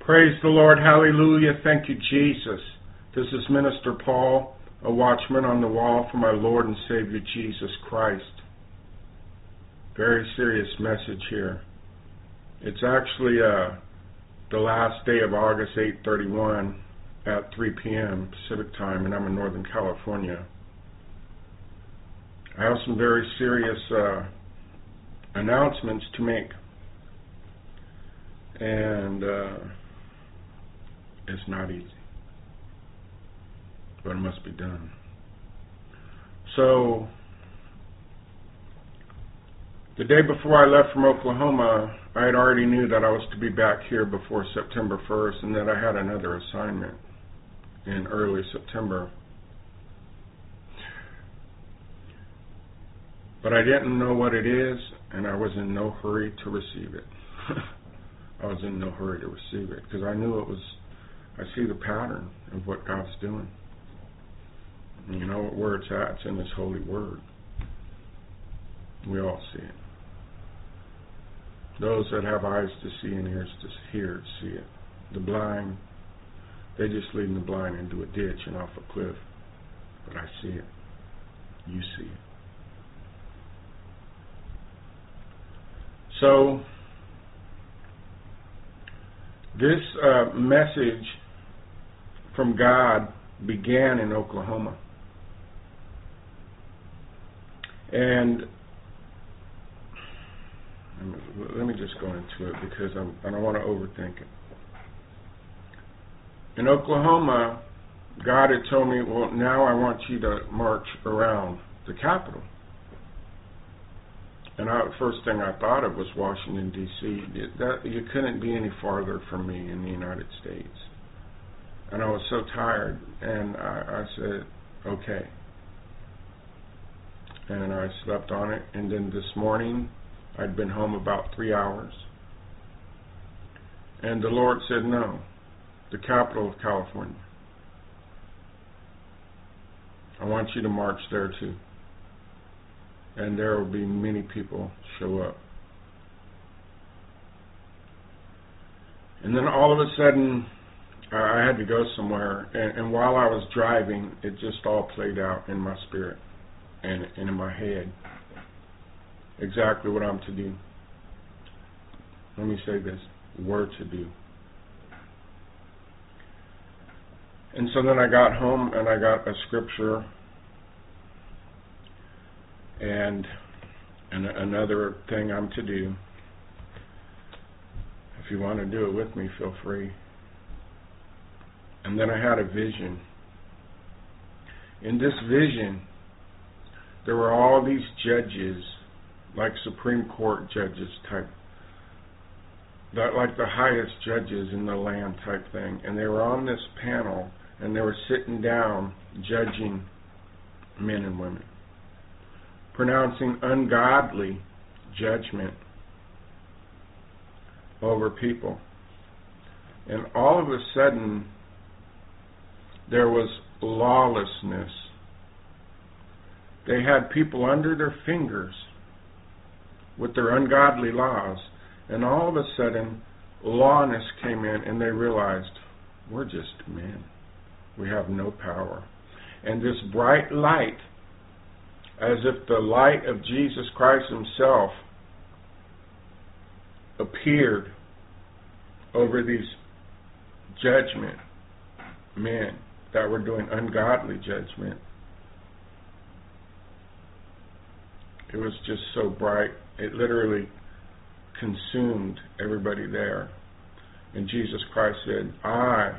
Praise the Lord. Hallelujah. Thank you, Jesus. This is Minister Paul, a watchman on the wall for my Lord and Savior Jesus Christ. Very serious message here. It's actually uh, the last day of August 8:31 at 3 p.m. Pacific time, and I'm in Northern California. I have some very serious uh, announcements to make, and uh, it's not easy, but it must be done. So the day before I left from Oklahoma, I had already knew that I was to be back here before September 1st and that I had another assignment in early September. But I didn't know what it is, and I was in no hurry to receive it. I was in no hurry to receive it because I knew it was, I see the pattern of what God's doing. You know where it's at? It's in His holy word. We all see it. Those that have eyes to see and ears to hear see it. The blind, they just leading the blind into a ditch and off a cliff. But I see it. You see it. So, this uh, message from God began in Oklahoma. And let me just go into it because I'm, I don't want to overthink it. In Oklahoma, God had told me, well, now I want you to march around the Capitol. And the first thing I thought of was Washington D.C. That you couldn't be any farther from me in the United States. And I was so tired, and I, I said, okay. and I slept on it. And then this morning, I'd been home about three hours. And the Lord said, No, the capital of California. I want you to march there too. And there will be many people show up. And then all of a sudden, I had to go somewhere. And, and while I was driving, it just all played out in my spirit and, and in my head exactly what I'm to do. Let me say this were to do. And so then I got home and I got a scripture and, and another thing I'm to do. If you want to do it with me, feel free. And then I had a vision. In this vision, there were all these judges, like Supreme Court judges type, that like the highest judges in the land type thing, and they were on this panel and they were sitting down judging men and women, pronouncing ungodly judgment over people. And all of a sudden, there was lawlessness. They had people under their fingers with their ungodly laws, and all of a sudden, lawness came in, and they realized, we're just men. We have no power. And this bright light, as if the light of Jesus Christ Himself appeared over these judgment men that were doing ungodly judgment. It was just so bright, it literally consumed everybody there. And Jesus Christ said, I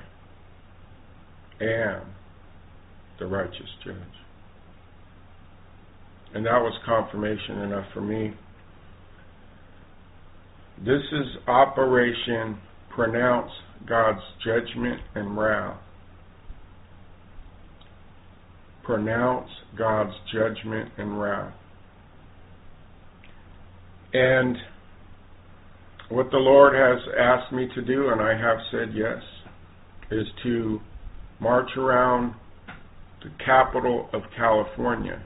am the righteous judge. And that was confirmation enough for me. This is Operation Pronounce God's Judgment and Wrath. Pronounce God's judgment and wrath. And what the Lord has asked me to do, and I have said yes, is to march around the capital of California,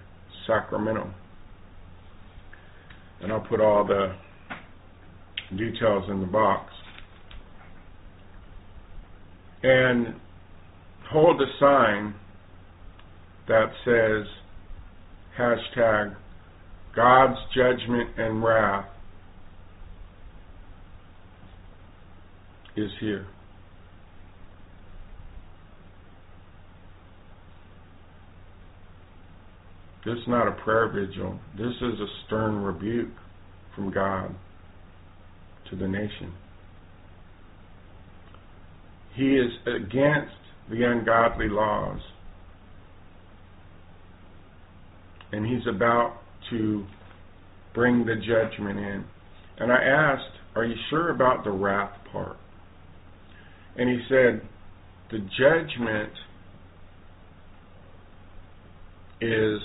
Sacramento. And I'll put all the details in the box. And hold a sign that says hashtag God's judgment and wrath is here. This is not a prayer vigil. This is a stern rebuke from God to the nation. He is against the ungodly laws. And he's about to bring the judgment in. And I asked, Are you sure about the wrath part? And he said, The judgment is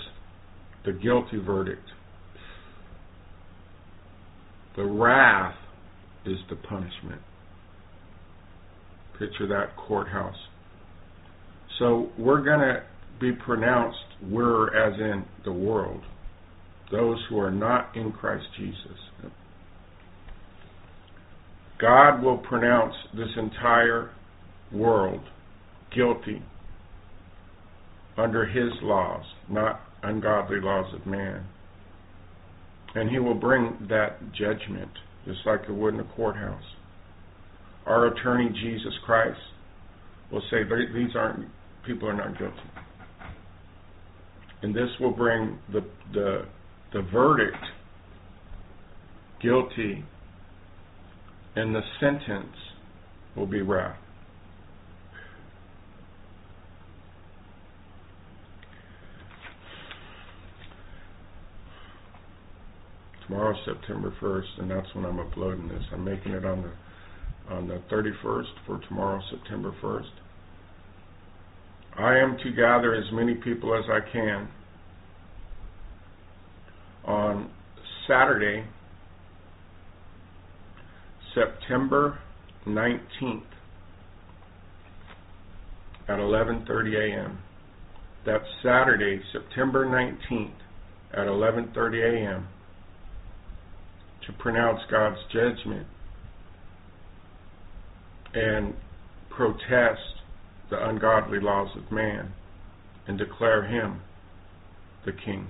the guilty verdict. The wrath is the punishment. Picture that courthouse. So we're going to be pronounced, we're as in the world, those who are not in Christ Jesus. God will pronounce this entire world guilty under His laws, not ungodly laws of man. And He will bring that judgment just like it would in a courthouse. Our attorney, Jesus Christ, will say these aren't people are not guilty, and this will bring the the the verdict guilty, and the sentence will be wrath. tomorrow, September 1st, and that's when I'm uploading this. I'm making it on the on the 31st for tomorrow, September 1st. I am to gather as many people as I can Saturday, September 19th at 11:30 a.m. That's Saturday, September 19th at 11:30 a.m. to pronounce God's judgment and protest the ungodly laws of man and declare him the king.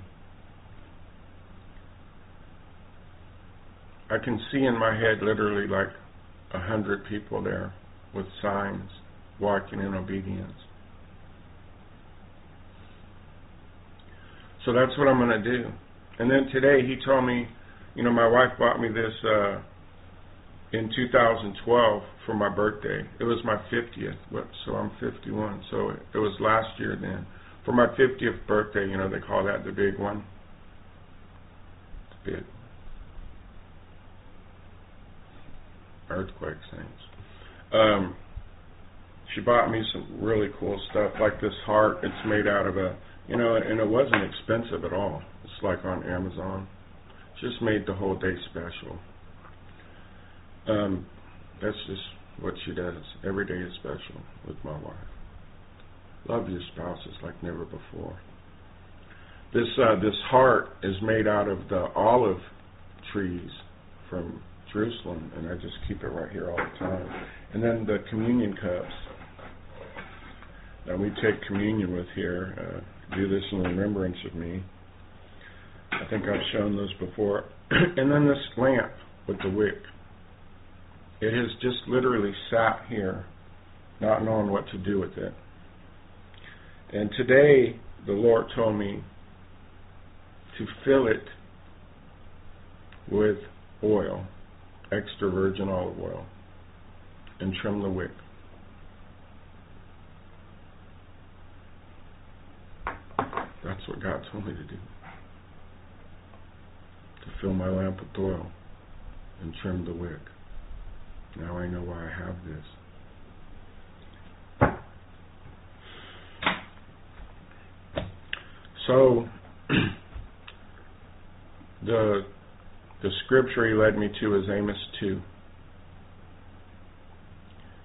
I can see in my head literally like a hundred people there with signs walking in obedience. So that's what I'm going to do. And then today he told me, you know, my wife bought me this uh in 2012 for my birthday. It was my 50th, so I'm 51. So it was last year then. For my 50th birthday, you know, they call that the big one. It's big. Earthquake things. Um, she bought me some really cool stuff, like this heart. It's made out of a, you know, and it wasn't expensive at all. It's like on Amazon. Just made the whole day special. Um, that's just what she does. Every day is special with my wife. Love your spouses like never before. This uh, this heart is made out of the olive trees from Jerusalem, and I just keep it right here all the time. And then the communion cups that we take communion with here. Uh, do this in remembrance of me. I think I've shown those before. and then this lamp with the wick. It has just literally sat here, not knowing what to do with it. And today, the Lord told me to fill it with oil, extra virgin olive oil, and trim the wick. That's what God told me to do. To fill my lamp with oil and trim the wick. Now I know why I have this. So the the scripture he led me to is Amos two.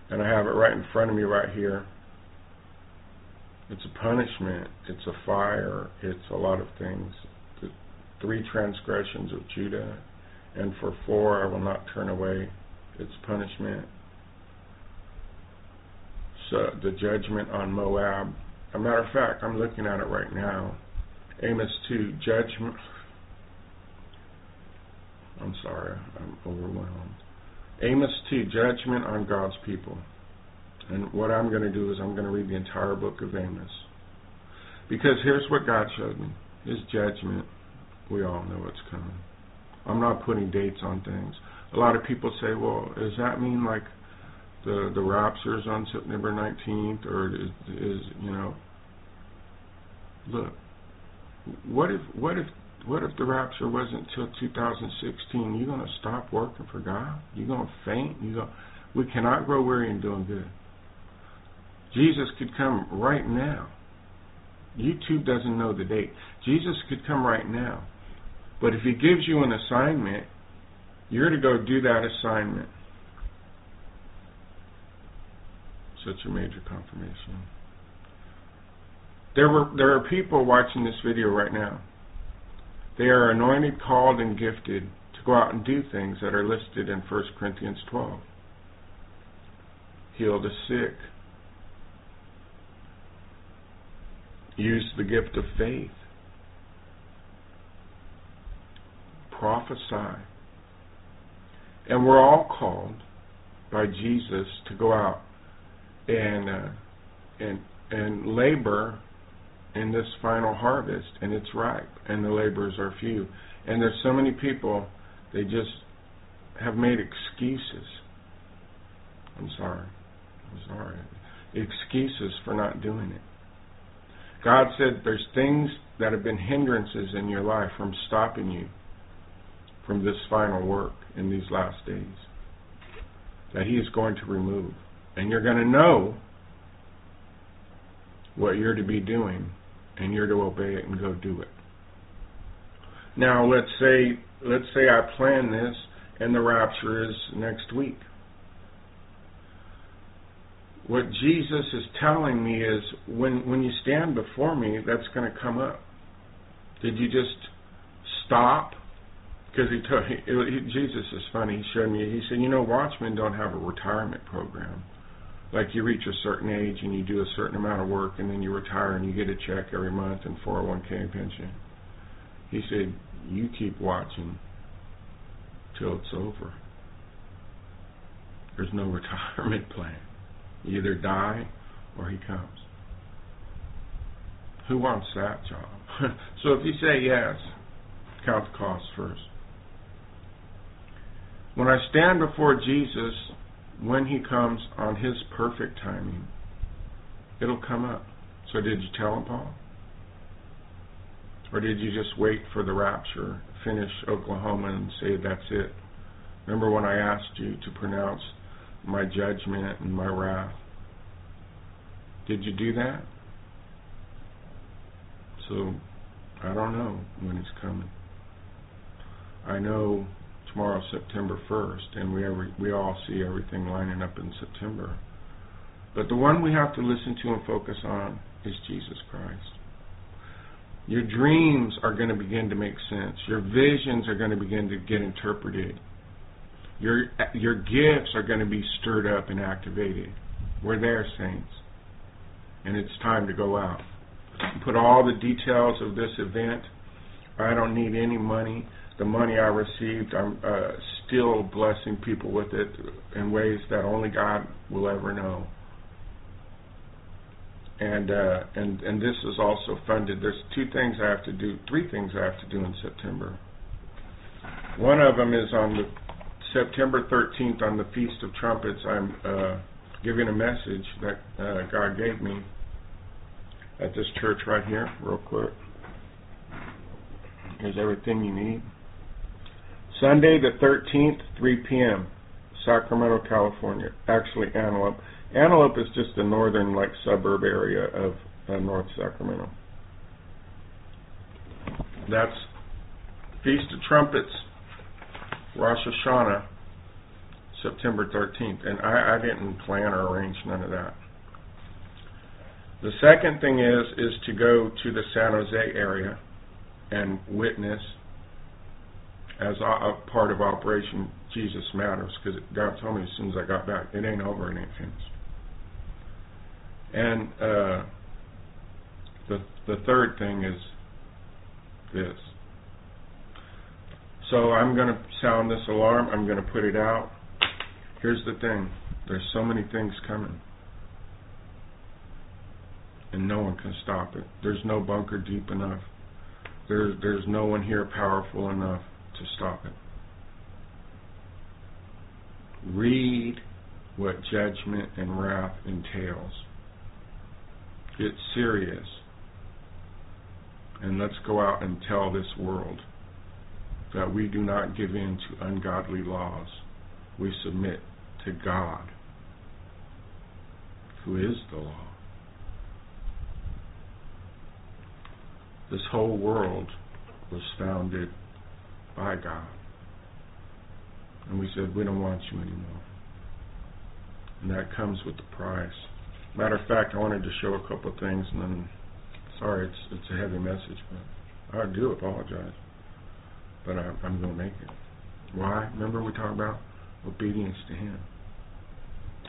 And I have it right in front of me right here. It's a punishment, it's a fire, it's a lot of things. The three transgressions of Judah, and for four I will not turn away its punishment. So the judgment on Moab. A matter of fact, I'm looking at it right now. Amos 2, judgment. I'm sorry, I'm overwhelmed. Amos 2, judgment on God's people. And what I'm going to do is I'm going to read the entire book of Amos. Because here's what God showed me His judgment. We all know it's coming. I'm not putting dates on things. A lot of people say, well, does that mean like the the rapture is on September 19th, or is, is you know? Look, what if what if what if the rapture wasn't till 2016? You're gonna stop working for God? You're gonna faint? You go? We cannot grow weary in doing good. Jesus could come right now. YouTube doesn't know the date. Jesus could come right now. But if he gives you an assignment, you're to go do that assignment. Such a major confirmation. There were there are people watching this video right now. They are anointed, called, and gifted to go out and do things that are listed in 1 Corinthians 12. Heal the sick, Use the gift of faith. Prophesy. And we're all called by Jesus to go out and uh, and and labor in this final harvest, and it's ripe, and the laborers are few. And there's so many people they just have made excuses. I'm sorry. I'm sorry. Excuses for not doing it. God said there's things that have been hindrances in your life from stopping you from this final work in these last days that He is going to remove. And you're going to know what you're to be doing, and you're to obey it and go do it. Now, let's say let's say I plan this and the rapture is next week. What Jesus is telling me is when when you stand before me, that's going to come up. Did you just stop? Because he told he, he, Jesus is funny. He showed me. He said, you know, watchmen don't have a retirement program. Like you reach a certain age and you do a certain amount of work, and then you retire and you get a check every month and 401k pension. He said, you keep watching till it's over. There's no retirement plan. You either die or he comes. Who wants that job? so if you say yes, count the cost first. When I stand before Jesus, when he comes on his perfect timing, it'll come up. So did you tell him, Paul? Or did you just wait for the rapture, finish Oklahoma, and say that's it? Remember when I asked you to pronounce my judgment and my wrath? Did you do that? So I don't know when it's coming. I know tomorrow September 1st, and we every, we all see everything lining up in September. But the one we have to listen to and focus on is Jesus Christ. Your dreams are going to begin to make sense. Your visions are going to begin to get interpreted. Your your gifts are going to be stirred up and activated. We're there, saints. And it's time to go out. Put all the details of this event. I don't need any money. The money I received, I'm uh, still blessing people with it in ways that only God will ever know. And uh, and and this is also funded. There's two things I have to do, three things I have to do in September. One of them is on the September 13th on the Feast of Trumpets. I'm uh, giving a message that uh, God gave me at this church right here, real quick. Here's everything you need. Sunday the 13th, 3 p.m., Sacramento, California. Actually, Antelope. Antelope is just the northern, like, suburb area of uh, North Sacramento. That's Feast of Trumpets, Rosh Hashanah, September 13th. And I, I didn't plan or arrange none of that. The second thing is is to go to the San Jose area and witness as a, part of Operation Jesus Matters because God told me as soon as I got back, it ain't over, it ain't finished. And uh, the the third thing is this. So I'm going to sound this alarm. I'm going to put it out. Here's the thing. There's so many things coming. And no one can stop it. There's no bunker deep enough. There's there's no one here powerful enough to stop it. Read what judgment and wrath entails. Get serious. And let's go out and tell this world that we do not give in to ungodly laws. We submit to God, who is the law. This whole world was founded by God. And we said, we don't want you anymore. And that comes with the price. Matter of fact, I wanted to show a couple of things, and then, sorry, it's it's a heavy message, but I do apologize. But I, I'm going to make it. Why? Remember we talked about obedience to Him.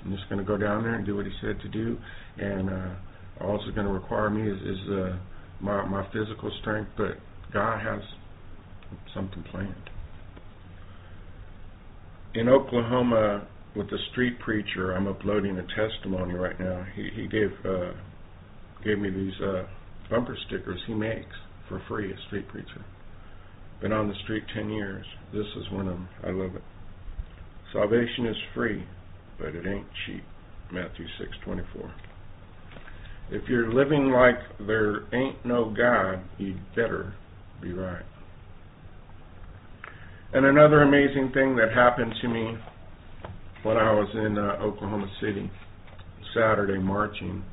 I'm just going to go down there and do what He said to do, and uh, it's going to require me is, is uh, my my physical strength, but God has something planned. In Oklahoma, with the street preacher, I'm uploading a testimony right now. He he gave uh, gave me these uh, bumper stickers he makes for free. A street preacher, been on the street ten years. This is one of them. I love it. Salvation is free, but it ain't cheap. Matthew six twenty four. If you're living like there ain't no God, you better be right. And another amazing thing that happened to me when I was in uh, Oklahoma City Saturday marching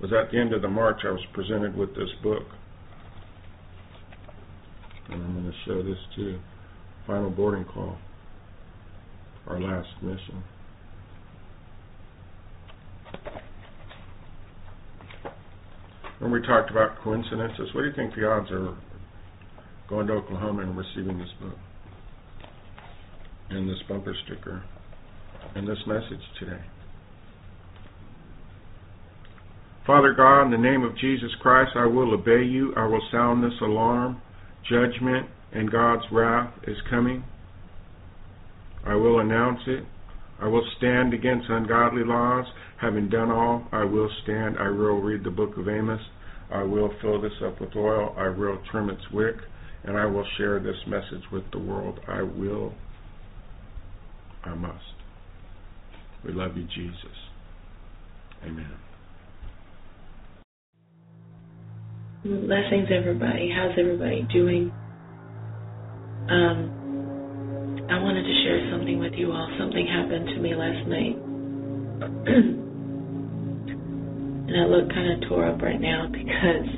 was at the end of the march I was presented with this book. And I'm going to show this too. final boarding call, our last mission. When we talked about coincidences, what do you think the odds are going to Oklahoma and receiving this book and this bumper sticker and this message today? Father God, in the name of Jesus Christ, I will obey you. I will sound this alarm. Judgment and God's wrath is coming. I will announce it. I will stand against ungodly laws. Having done all, I will stand. I will read the book of Amos. I will fill this up with oil. I will trim its wick. And I will share this message with the world. I will. I must. We love you, Jesus. Amen.
Blessings, everybody. How's everybody doing? Um, I wanted to share something with you all. Something happened to me last night. and I look kind of tore up right now because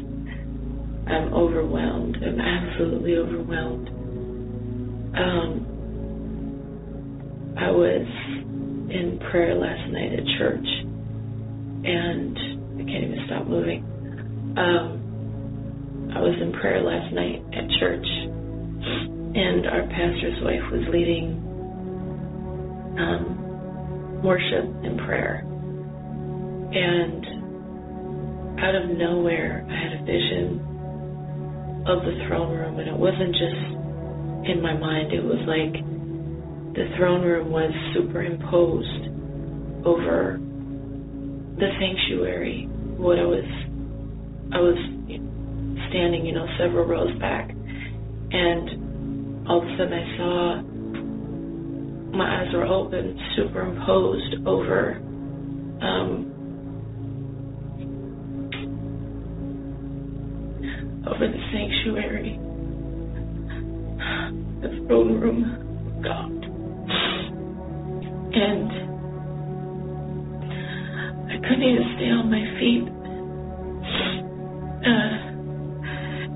I'm overwhelmed. I'm absolutely overwhelmed. Um, I was in prayer last night at church, and I can't even stop moving. Um, I was in prayer last night at church, and our pastor's wife was leading um, worship and prayer. And out of nowhere, I had a vision of the throne room, and it wasn't just in my mind, it was like the throne room was superimposed over the sanctuary. What I was, I was standing, you know, several rows back, and all of a sudden I saw my eyes were open, superimposed over um, over the sanctuary, the throne room God, and I couldn't even stay on my feet. Uh,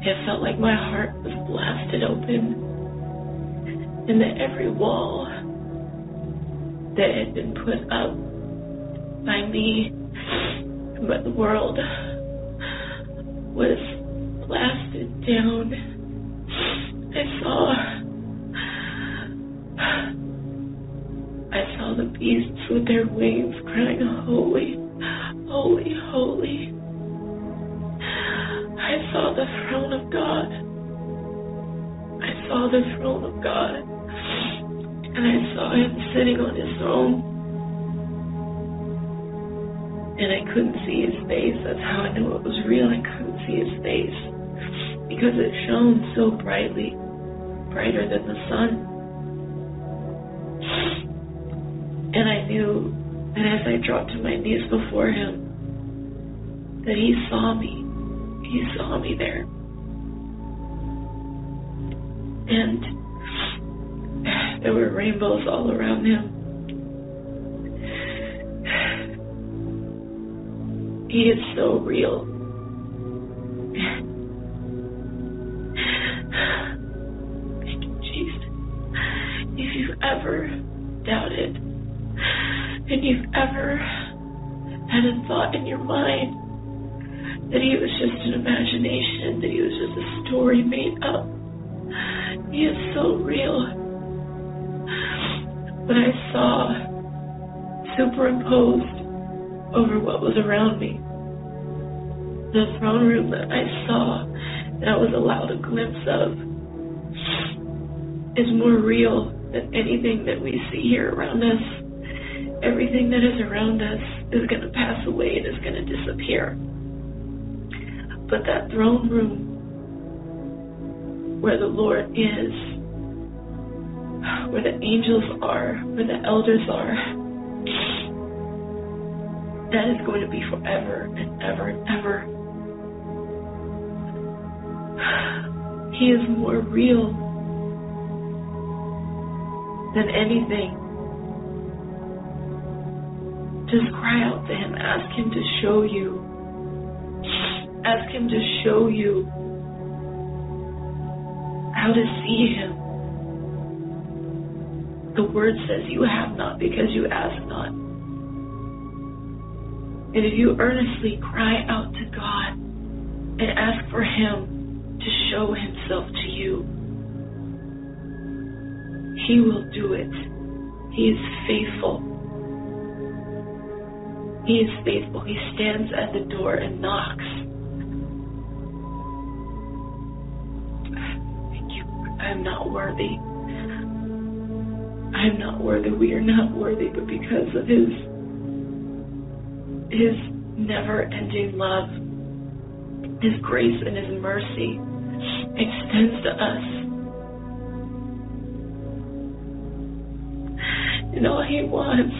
it felt like my heart was blasted open, and that every wall that had been put up by me and by the world was blasted down. I saw I saw the beasts with their wings crying, Holy, holy, holy. I saw the throne of God. I saw the throne of God. And I saw him sitting on his throne. And I couldn't see his face. That's how I knew it was real. I couldn't see his face. Because it shone so brightly, brighter than the sun. And I knew that as I dropped to my knees before him, that he saw me he saw me there. And there were rainbows all around him. He is so real. Thank you, Jesus. If you've ever doubted, and you've ever had a thought in your mind that he was just an imagination, that he was just a story made up. He is so real. But I saw superimposed over what was around me. The throne room that I saw, that I was allowed a glimpse of, is more real than anything that we see here around us. Everything that is around us is going to pass away and is going to disappear. But that throne room where the Lord is, where the angels are, where the elders are, that is going to be forever and ever and ever. He is more real than anything. Just cry out to Him, ask Him to show you Ask Him to show you how to see Him. The word says you have not because you ask not. And if you earnestly cry out to God and ask for Him to show Himself to you, He will do it. He is faithful. He is faithful. He stands at the door and knocks. Thank you. I am not worthy. I am not worthy. We are not worthy, but because of His His never-ending love, His grace and His mercy extends to us. And all He wants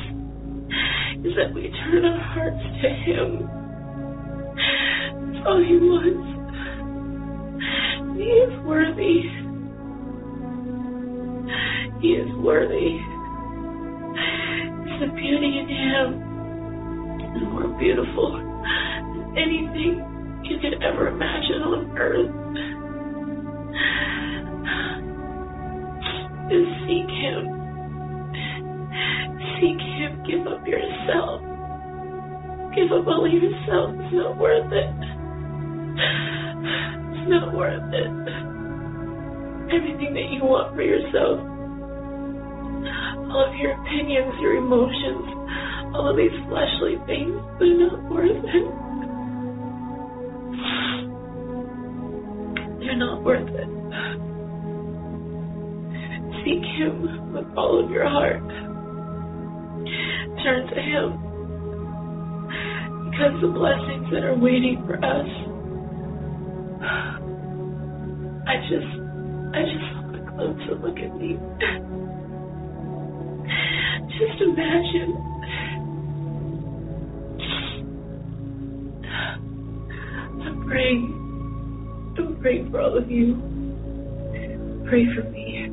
is that we turn our hearts to Him. That's all He wants. He is worthy. He is worthy. It's the beauty in Him is more beautiful than anything you could ever imagine on earth. Just Of yourself. It's not worth it. It's not worth it. Everything that you want for yourself, all of your opinions, your emotions, all of these fleshly things, they're not worth it. They're not worth it. Seek Him with all of your heart. Turn to Him. Because the blessings that are waiting for us, I just, I just want glimpse of look at me. Just imagine. I'm praying. I'm praying for all of you. Pray for me.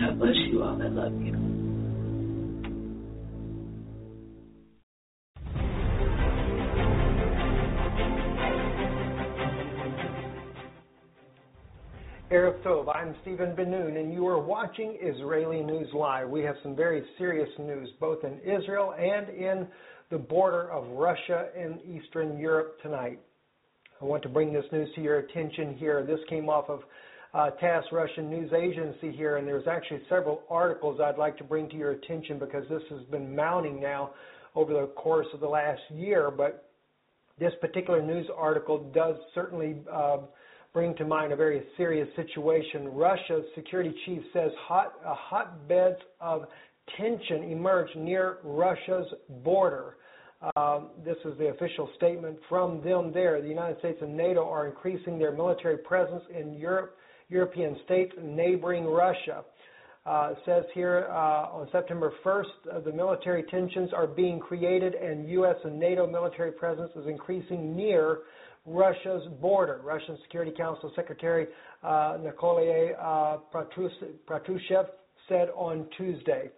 God bless you all. I love you.
Tov, I'm Stephen Ben-Nun, and you are watching Israeli News Live. We have some very serious news, both in Israel and in the border of Russia and Eastern Europe tonight. I want to bring this news to your attention here. This came off of uh, TASS Russian News Agency here, and there's actually several articles I'd like to bring to your attention because this has been mounting now over the course of the last year. But this particular news article does certainly uh, bring to mind a very serious situation. Russia's security chief says hot uh, hotbeds of tension emerged near Russia's border. Um, this is the official statement from them there. The United States and NATO are increasing their military presence in Europe, European states neighboring Russia. Uh, says here uh, on September 1st, uh, the military tensions are being created and U.S. and NATO military presence is increasing near Russia's border. Russian Security Council Secretary uh, Nikolai uh, said on Tuesday.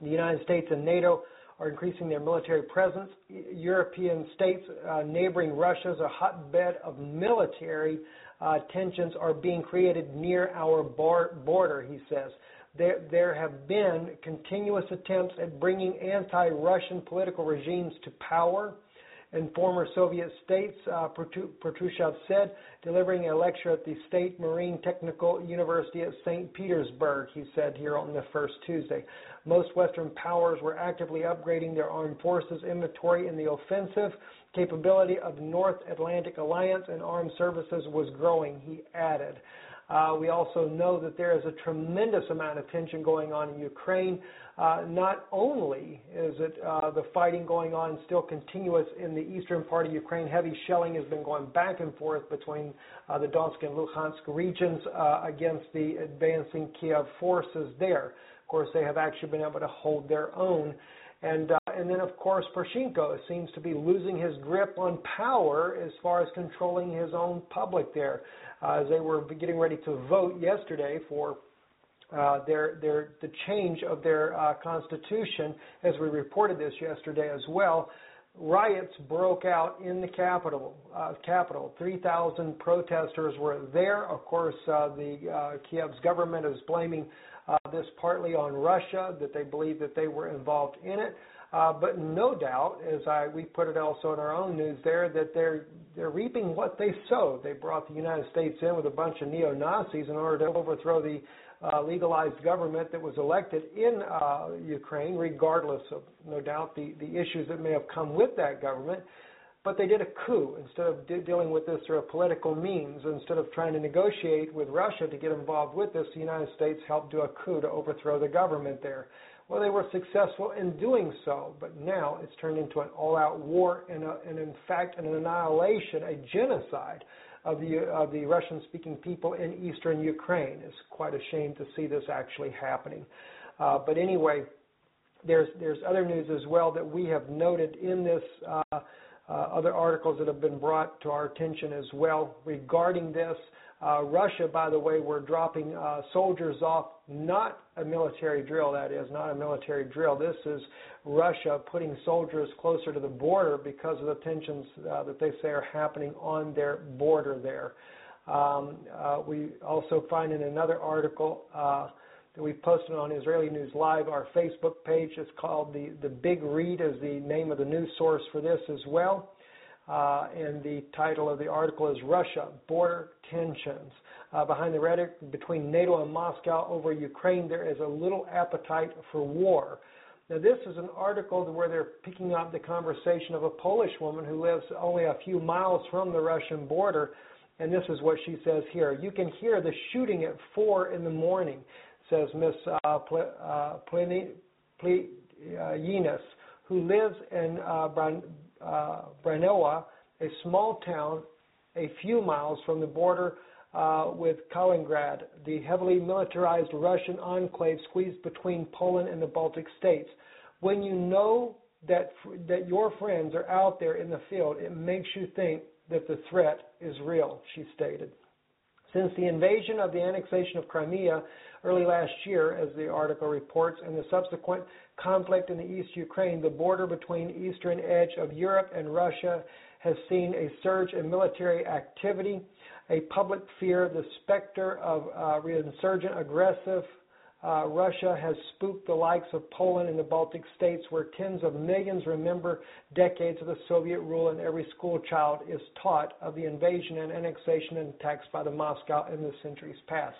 The United States and NATO are increasing their military presence. European states uh, neighboring Russia is a hotbed of military uh, tensions are being created near our bar- border, he says. There, there have been continuous attempts at bringing anti Russian political regimes to power and former Soviet states, uh, said, delivering a lecture at the State Marine Technical University at St. Petersburg, he said here on the first Tuesday. Most Western powers were actively upgrading their armed forces inventory in the offensive capability of North Atlantic Alliance and armed services was growing, he added. Uh, we also know that there is a tremendous amount of tension going on in Ukraine. Uh, not only is it uh, the fighting going on still continuous in the eastern part of Ukraine, heavy shelling has been going back and forth between uh, the Donetsk and Luhansk regions uh, against the advancing Kiev forces there. Of course, they have actually been able to hold their own. And uh, and then of course Poroshenko seems to be losing his grip on power as far as controlling his own public there. Uh, as they were getting ready to vote yesterday for uh, their their the change of their uh, constitution, as we reported this yesterday as well. riots broke out in the capital. Uh, capital. 3,000 protesters were there. Of course, uh, the uh, Kiev's government is blaming this partly on Russia, that they believe that they were involved in it. Uh, but no doubt, as I we put it also in our own news there, that they're they're reaping what they sowed. They brought the United States in with a bunch of neo Nazis in order to overthrow the uh, legalized government that was elected in uh, Ukraine, regardless of no doubt the the issues that may have come with that government. But they did a coup instead of de- dealing with this through political means. Instead of trying to negotiate with Russia to get involved with this, the United States helped do a coup to overthrow the government there. Well, they were successful in doing so, but now it's turned into an all-out war and, a, and in fact, an annihilation, a genocide of the of the Russian-speaking people in eastern Ukraine. It's quite a shame to see this actually happening. Uh, but anyway, there's there's other news as well that we have noted in this. Uh, other articles that have been brought to our attention as well regarding this. Uh, Russia, by the way, we're dropping uh, soldiers off, not a military drill, that is, not a military drill. This is Russia putting soldiers closer to the border because of the tensions uh, that they say are happening on their border there. Um, uh, we also find in another article uh, that we've posted on Israeli News Live, our Facebook page. It's called the, the Big Read, is the name of the news source for this as well. Uh, and the title of the article is Russia Border Tensions. Uh, behind the rhetoric between NATO and Moscow over Ukraine, there is a little appetite for war. Now, this is an article where they're picking up the conversation of a Polish woman who lives only a few miles from the Russian border. And this is what she says here. You can hear the shooting at 4 in the morning, says Miss uh, Pl- uh, Pliny, uh, who lives in uh, Bran- uh, Branowa, a small town a few miles from the border with Kaliningrad, the heavily militarized Russian enclave squeezed between Poland and the Baltic states. When you know that that your friends are out there in the field, it makes you think that the threat is real, she stated. Since the invasion of the annexation of Crimea early last year, as the article reports, and the subsequent conflict in the East Ukraine, the border between eastern edge of Europe and Russia has seen a surge in military activity, a public fear, the specter of uh, reinsurgent aggressive uh, Russia has spooked the likes of Poland and the Baltic states, where tens of millions remember decades of the Soviet rule, and every school child is taught of the invasion and annexation and attacks by the Moscow in the centuries past.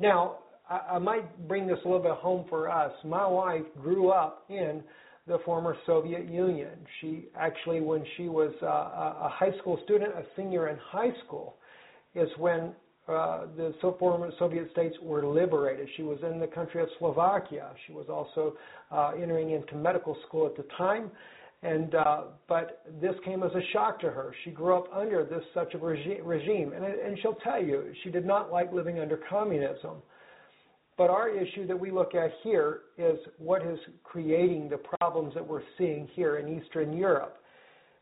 Now, I, I might bring this a little bit home for us. My wife grew up in the former Soviet Union. She actually, when she was uh, a high school student, a senior in high school, is when uh, the former Soviet states were liberated. She was in the country of Slovakia. She was also uh, entering into medical school at the time, and uh, but this came as a shock to her. She grew up under this such a regi- regime, and, and she'll tell you she did not like living under communism. But our issue that we look at here is what is creating the problems that we're seeing here in Eastern Europe.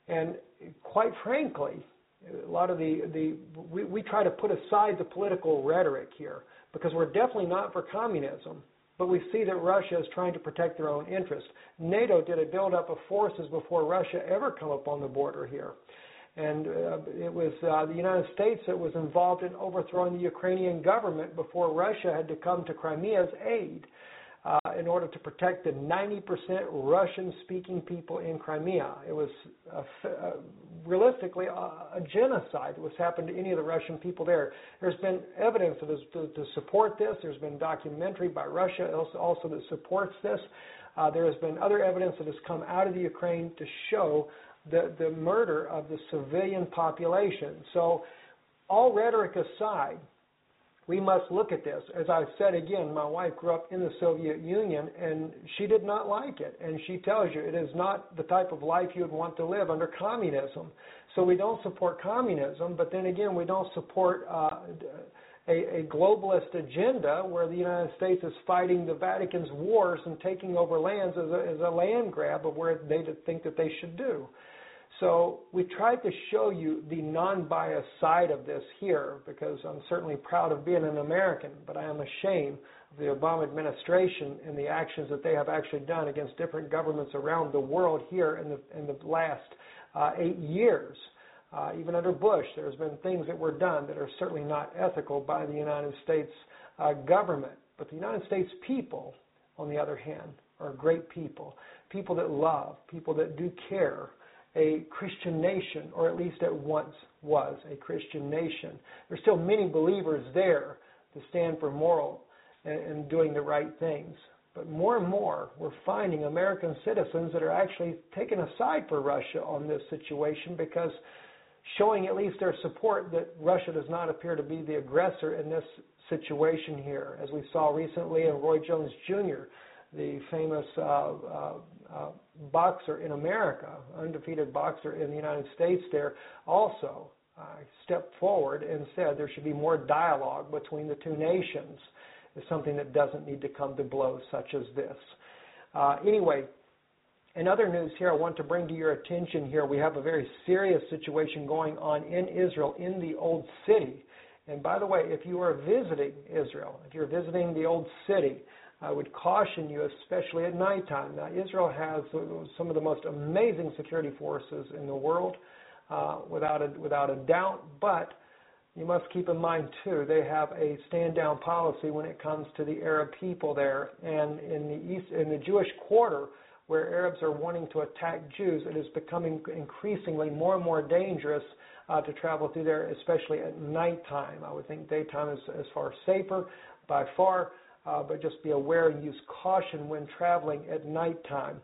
And quite frankly, a lot of the, the we, we try to put aside the political rhetoric here because we're definitely not for communism, but we see that Russia is trying to protect their own interest. NATO did a buildup of forces before Russia ever come up on the border here. And uh, it was uh, the United States that was involved in overthrowing the Ukrainian government before Russia had to come to Crimea's aid uh, in order to protect the 90% Russian speaking people in Crimea. It was a, realistically a, a, genocide that was happened to any of the Russian people there. There's been evidence that is, to, to, support this. There's been documentary by Russia also, also that supports this. Uh, there has been other evidence that has come out of the Ukraine to show the, the murder of the civilian population. So, all rhetoric aside, we must look at this. As I said again, my wife grew up in the Soviet Union and she did not like it. And she tells you it is not the type of life you would want to live under communism. So we don't support communism, but then again, we don't support uh, a, a globalist agenda where the United States is fighting the Vatican's wars and taking over lands as a, as a land grab of where they think that they should do. So we tried to show you the non-biased side of this here because I'm certainly proud of being an American, but I am ashamed of the Obama administration and the actions that they have actually done against different governments around the world here in the in the last uh, eight years. Uh, even under Bush, there's been things that were done that are certainly not ethical by the United States uh, government. But the United States people, on the other hand, are great people, people that love, people that do care, a Christian nation, or at least at once was a Christian nation. There's still many believers there to stand for moral and, and doing the right things. But more and more, we're finding American citizens that are actually taking a side for Russia on this situation because showing at least their support that Russia does not appear to be the aggressor in this situation here, as we saw recently in Roy Jones Jr., the famous uh, uh, uh, boxer in America, undefeated boxer in the United States, there also uh, stepped forward and said there should be more dialogue between the two nations. It's something that doesn't need to come to blows such as this. Uh, anyway, in other news here, I want to bring to your attention here, we have a very serious situation going on in Israel in the Old City. And by the way, if you are visiting Israel, if you're visiting the Old City, I would caution you, especially at nighttime. Now, Israel has some of the most amazing security forces in the world, uh, without a without a doubt. But you must keep in mind too, they have a stand down policy when it comes to the Arab people there, and in the east in the Jewish quarter. Where Arabs are wanting to attack Jews, it is becoming increasingly more and more dangerous uh, to travel through there, especially at nighttime. I would think daytime is, is far safer by far, uh, but just be aware and use caution when traveling at nighttime.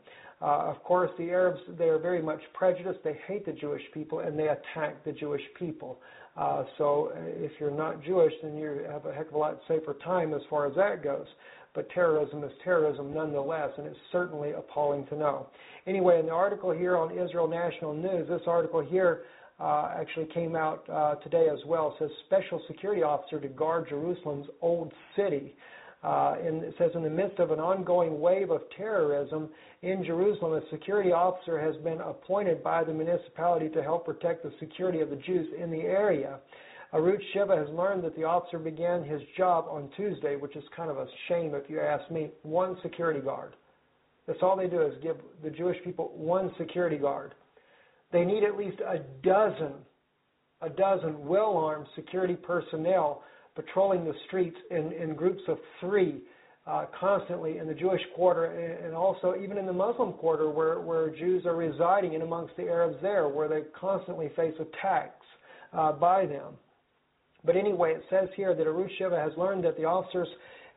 Uh, of course, the Arabs, they are very much prejudiced. They hate the Jewish people and they attack the Jewish people. Uh, so uh, if you're not Jewish, then you have a heck of a lot safer time as far as that goes. But terrorism is terrorism nonetheless, and it's certainly appalling to know. Anyway, in the article here on Israel National News, this article here uh, actually came out uh, today as well. It says special security officer to guard Jerusalem's old city. Uh, and it says in the midst of an ongoing wave of terrorism in Jerusalem, a security officer has been appointed by the municipality to help protect the security of the Jews in the area. Arutz Sheva has learned that the officer began his job on Tuesday, which is kind of a shame if you ask me. One security guard. That's all they do is give the Jewish people one security guard. They need at least a dozen, a dozen well-armed security personnel patrolling the streets in, in groups of three uh, constantly in the Jewish quarter and also even in the Muslim quarter where, where Jews are residing and amongst the Arabs there where they constantly face attacks uh, by them. But anyway, it says here that Arutz Sheva has learned that the officers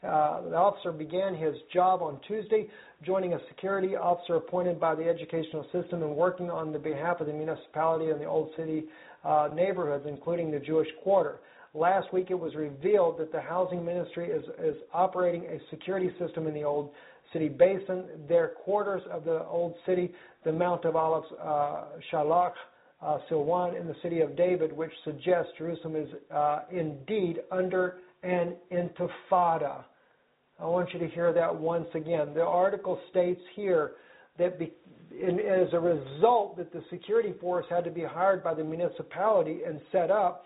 uh, the officer began his job on Tuesday, joining a security officer appointed by the educational system and working on the behalf of the municipality and the Old City uh, neighborhoods, including the Jewish quarter. Last week, it was revealed that the housing ministry is, is operating a security system in the Old City Basin. Their quarters of the Old City, the Mount of Olives, uh, Shiloach, uh, Silwan in the city of David, which suggests Jerusalem is uh, indeed under an intifada. I want you to hear that once again. The article states here that be, in, as a result that the security force had to be hired by the municipality and set up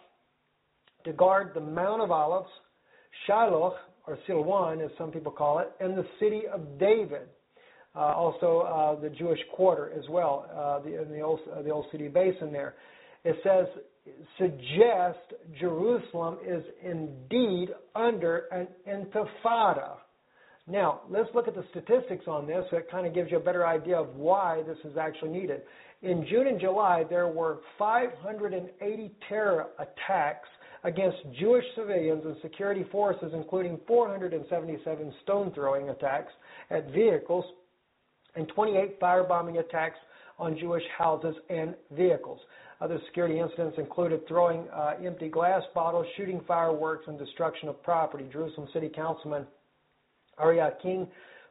to guard the Mount of Olives, Shiloh, or Silwan as some people call it, and the city of David. Uh, also uh, the Jewish quarter as well, uh, the, in the old, uh, the old city basin there. It says suggest Jerusalem is indeed under an intifada. Now, let's look at the statistics on this. So it kind of gives you a better idea of why this is actually needed. In June and July, there were 580 terror attacks against Jewish civilians and security forces, including 477 stone throwing attacks at vehicles and 28 firebombing attacks on Jewish houses and vehicles. Other security incidents included throwing uh, empty glass bottles, shooting fireworks, and destruction of property. Jerusalem City Councilman Aryeh King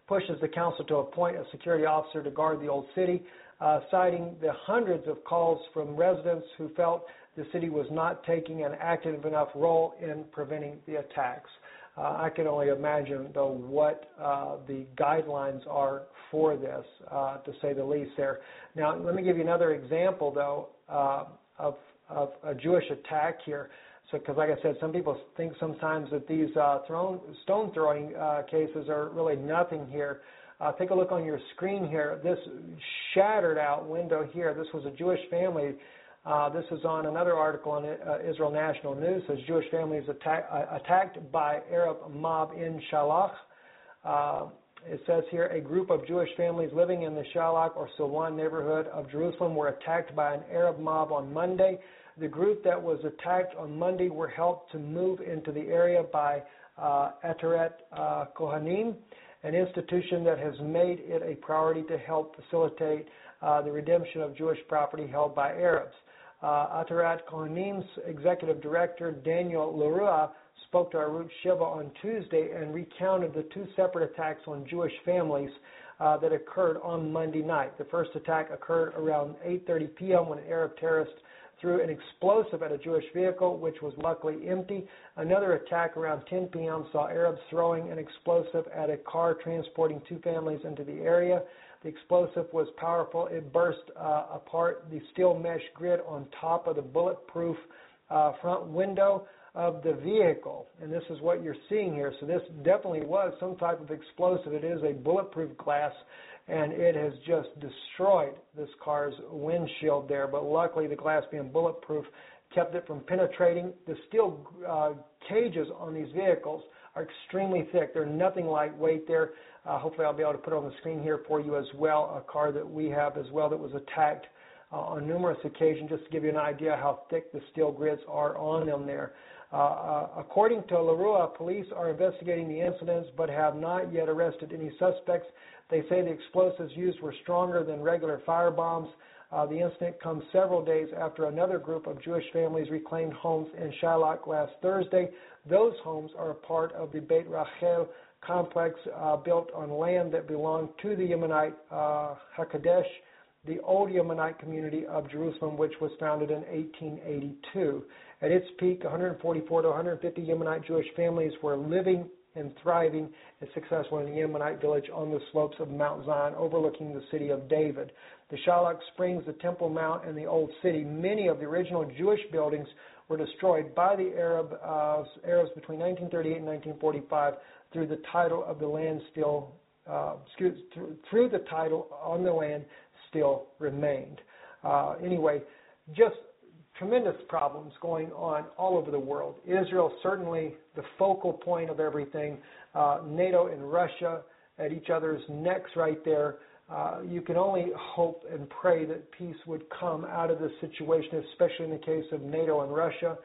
pushes the council to appoint a security officer to guard the old city. uh, citing the hundreds of calls from residents who felt the city was not taking an active enough role in preventing the attacks. Uh, I can only imagine, though, what uh, the guidelines are for this, uh, to say the least. There. Now, let me give you another example, though, uh, of, of a Jewish attack here. So, because like I said, some people think sometimes that these uh, thrown, stone throwing uh, cases are really nothing here. Take a look on your screen here. This shattered out window here. This was a Jewish family. Uh, this is on another article on uh, Israel National News. Says Jewish families attack, uh, attacked by Arab mob in Shiloach. Uh, it says here a group of Jewish families living in the Shiloach or Silwan neighborhood of Jerusalem were attacked by an Arab mob on Monday. The group that was attacked on Monday were helped to move into the area by uh, Ateret uh, Kohanim, an institution that has made it a priority to help facilitate uh, the redemption of Jewish property held by Arabs. Uh, Ateret Kohanim's executive director, Daniel Luria, spoke to Arutz Sheva on Tuesday and recounted the two separate attacks on Jewish families uh, that occurred on Monday night. The first attack occurred around 8:30 p.m. when an Arab terrorist threw an explosive at a Jewish vehicle, which was luckily empty. Another attack around 10 p.m. saw Arabs throwing an explosive at a car transporting two families into the area. The explosive was powerful. It burst uh, apart the steel mesh grid on top of the bulletproof uh, front window of the vehicle. And this is what you're seeing here. So this definitely was some type of explosive. It is a bulletproof glass and it has just destroyed this car's windshield there. But luckily, the glass being bulletproof kept it from penetrating. The steel uh, cages on these vehicles are extremely thick. They're nothing lightweight there. Uh, hopefully, I'll be able to put it on the screen here for you as well. A car that we have as well that was attacked uh, on numerous occasions, just to give you an idea how thick the steel grids are on them there. Uh, uh, according to Luria, police are investigating the incidents but have not yet arrested any suspects. They say the explosives used were stronger than regular fire bombs. Uh, the incident comes several days after another group of Jewish families reclaimed homes in Shiloach last Thursday. Those homes are a part of the Beit Rachel complex uh, built on land that belonged to the Yemenite uh, Hekdesh, the old Yemenite community of Jerusalem, which was founded in 1882. At its peak, 144 to 150 Yemenite Jewish families were living and thriving and successful in the Yemenite village on the slopes of Mount Zion, overlooking the city of David. The Shiloach Springs, the Temple Mount, and the Old City, many of the original Jewish buildings were destroyed by the Arab, uh, Arabs between 1938 and 1945 through the title of the land still, uh, excuse, through, the title on the land still remained. Uh, anyway, just tremendous problems going on all over the world. Israel certainly the focal point of everything. Uh, NATO and Russia at each other's necks right there. Uh, you can only hope and pray that peace would come out of this situation, especially in the case of NATO and Russia.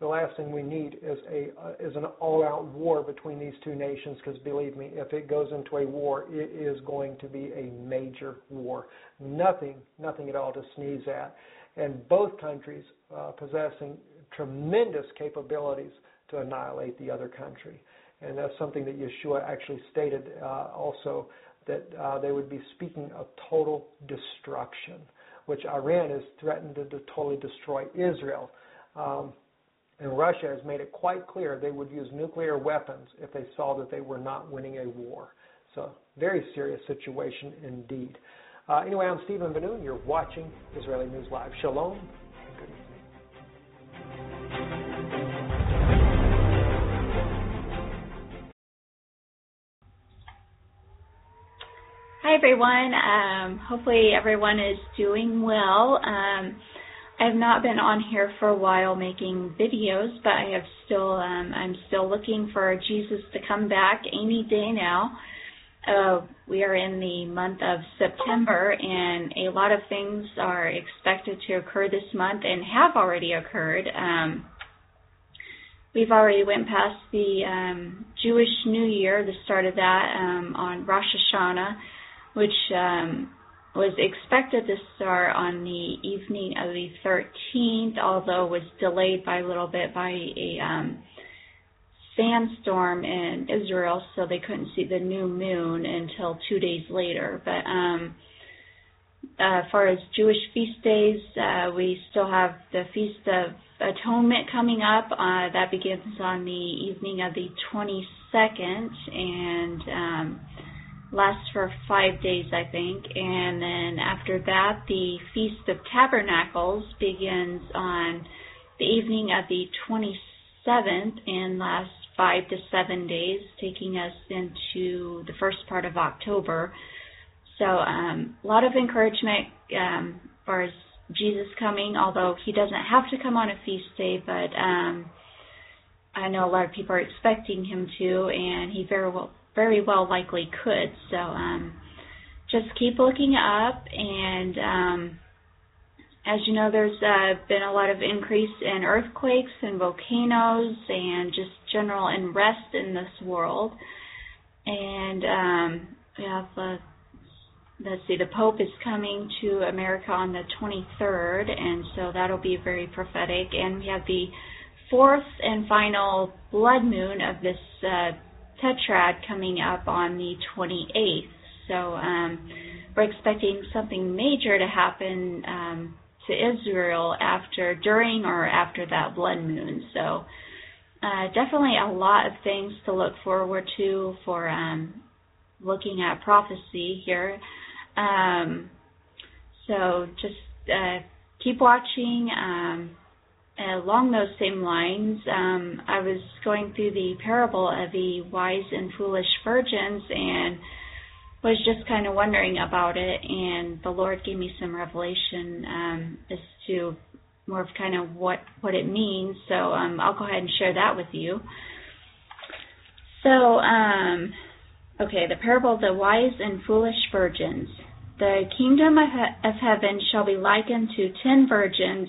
The last thing we need is a uh, is an all-out war between these two nations. Because believe me, if it goes into a war, it is going to be a major war. Nothing, nothing at all to sneeze at and both countries uh, possessing tremendous capabilities to annihilate the other country. And that's something that Yeshua actually stated uh, also that uh, they would be speaking of total destruction, which Iran has threatened to, to totally destroy Israel. Um, and Russia has made it quite clear they would use nuclear weapons if they saw that they were not winning a war. So, very serious situation indeed. Uh, anyway, I'm Stephen Ben-Nun. You're watching Israeli News Live. Shalom and good evening.
Hi, everyone. Um, hopefully, everyone is doing well. Um, I've not been on here for a while making videos, but I have still. Um, I'm still looking for Jesus to come back any day now. Uh, we are in the month of September, and a lot of things are expected to occur this month and have already occurred. Um, we've already went past the um, Jewish New Year, the start of that um, on Rosh Hashanah, which um, was expected to start on the evening of the 13th, although was delayed by a little bit by a um, sandstorm in Israel, so they couldn't see the new moon until two days later. But um, uh, as far as Jewish feast days, uh, we still have the Feast of Atonement coming up. Uh, that begins on the evening of the 22nd and um, lasts for five days, I think. And then after that, the Feast of Tabernacles begins on the evening of the 27th and lasts five to seven days, taking us into the first part of October. So um, a lot of encouragement um, as far as Jesus coming, although he doesn't have to come on a feast day, but um, I know a lot of people are expecting him to, and he very well, very well likely could. So um, just keep looking up, and um, as you know, there's uh, been a lot of increase in earthquakes and volcanoes, and just general unrest in this world. And um, we have uh, let's see, the Pope is coming to America on the 23rd, and so that'll be very prophetic. And we have the fourth and final blood moon of this uh, tetrad coming up on the 28th. So um, we're expecting something major to happen um, to Israel after, during, or after that blood moon. So uh, definitely a lot of things to look forward to for um, looking at prophecy here. Um, so just uh, keep watching. Um, along those same lines, um, I was going through the parable of the wise and foolish virgins and was just kind of wondering about it, and the Lord gave me some revelation um, as to more of kind of what what it means. So um, I'll go ahead and share that with you. So, um, okay, the parable of the wise and foolish virgins. The kingdom of, he- of heaven shall be likened to ten virgins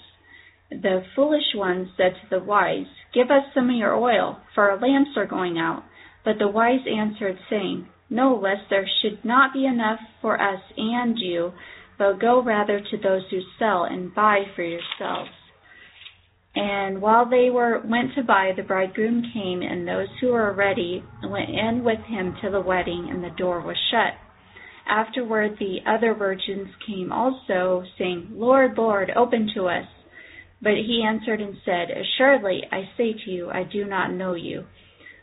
The foolish ones said to the wise, Give us some of your oil, for our lamps are going out. But the wise answered, saying, No, lest there should not be enough for us and you, but go rather to those who sell and buy for yourselves. And while they were went to buy, the bridegroom came, and those who were ready went in with him to the wedding, and the door was shut. Afterward the other virgins came also, saying, Lord, Lord, open to us. But he answered and said, Assuredly, I say to you, I do not know you.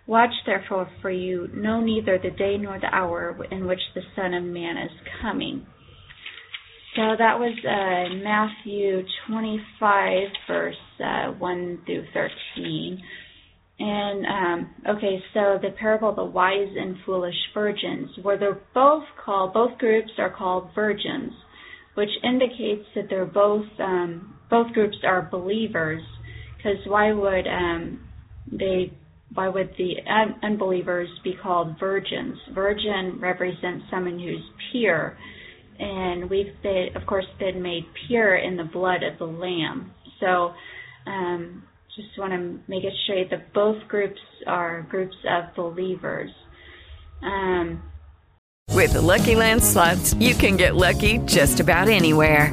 Watch therefore, for you know neither the day nor the hour in which the Son of Man is coming. So that was uh, Matthew 25, verse uh, 1 through 13. And um, okay, so the parable of the wise and foolish virgins, where they're both called, both groups are called virgins, which indicates that they're both um, both groups are believers. Because why would um, they? Why would the un- unbelievers be called virgins? Virgin represents someone who's pure and we've been, of course, been made pure in the blood of the Lamb. So, um, just want to make it straight that both groups are groups of believers. Um,
With the Lucky Land slots, you can get lucky just about anywhere.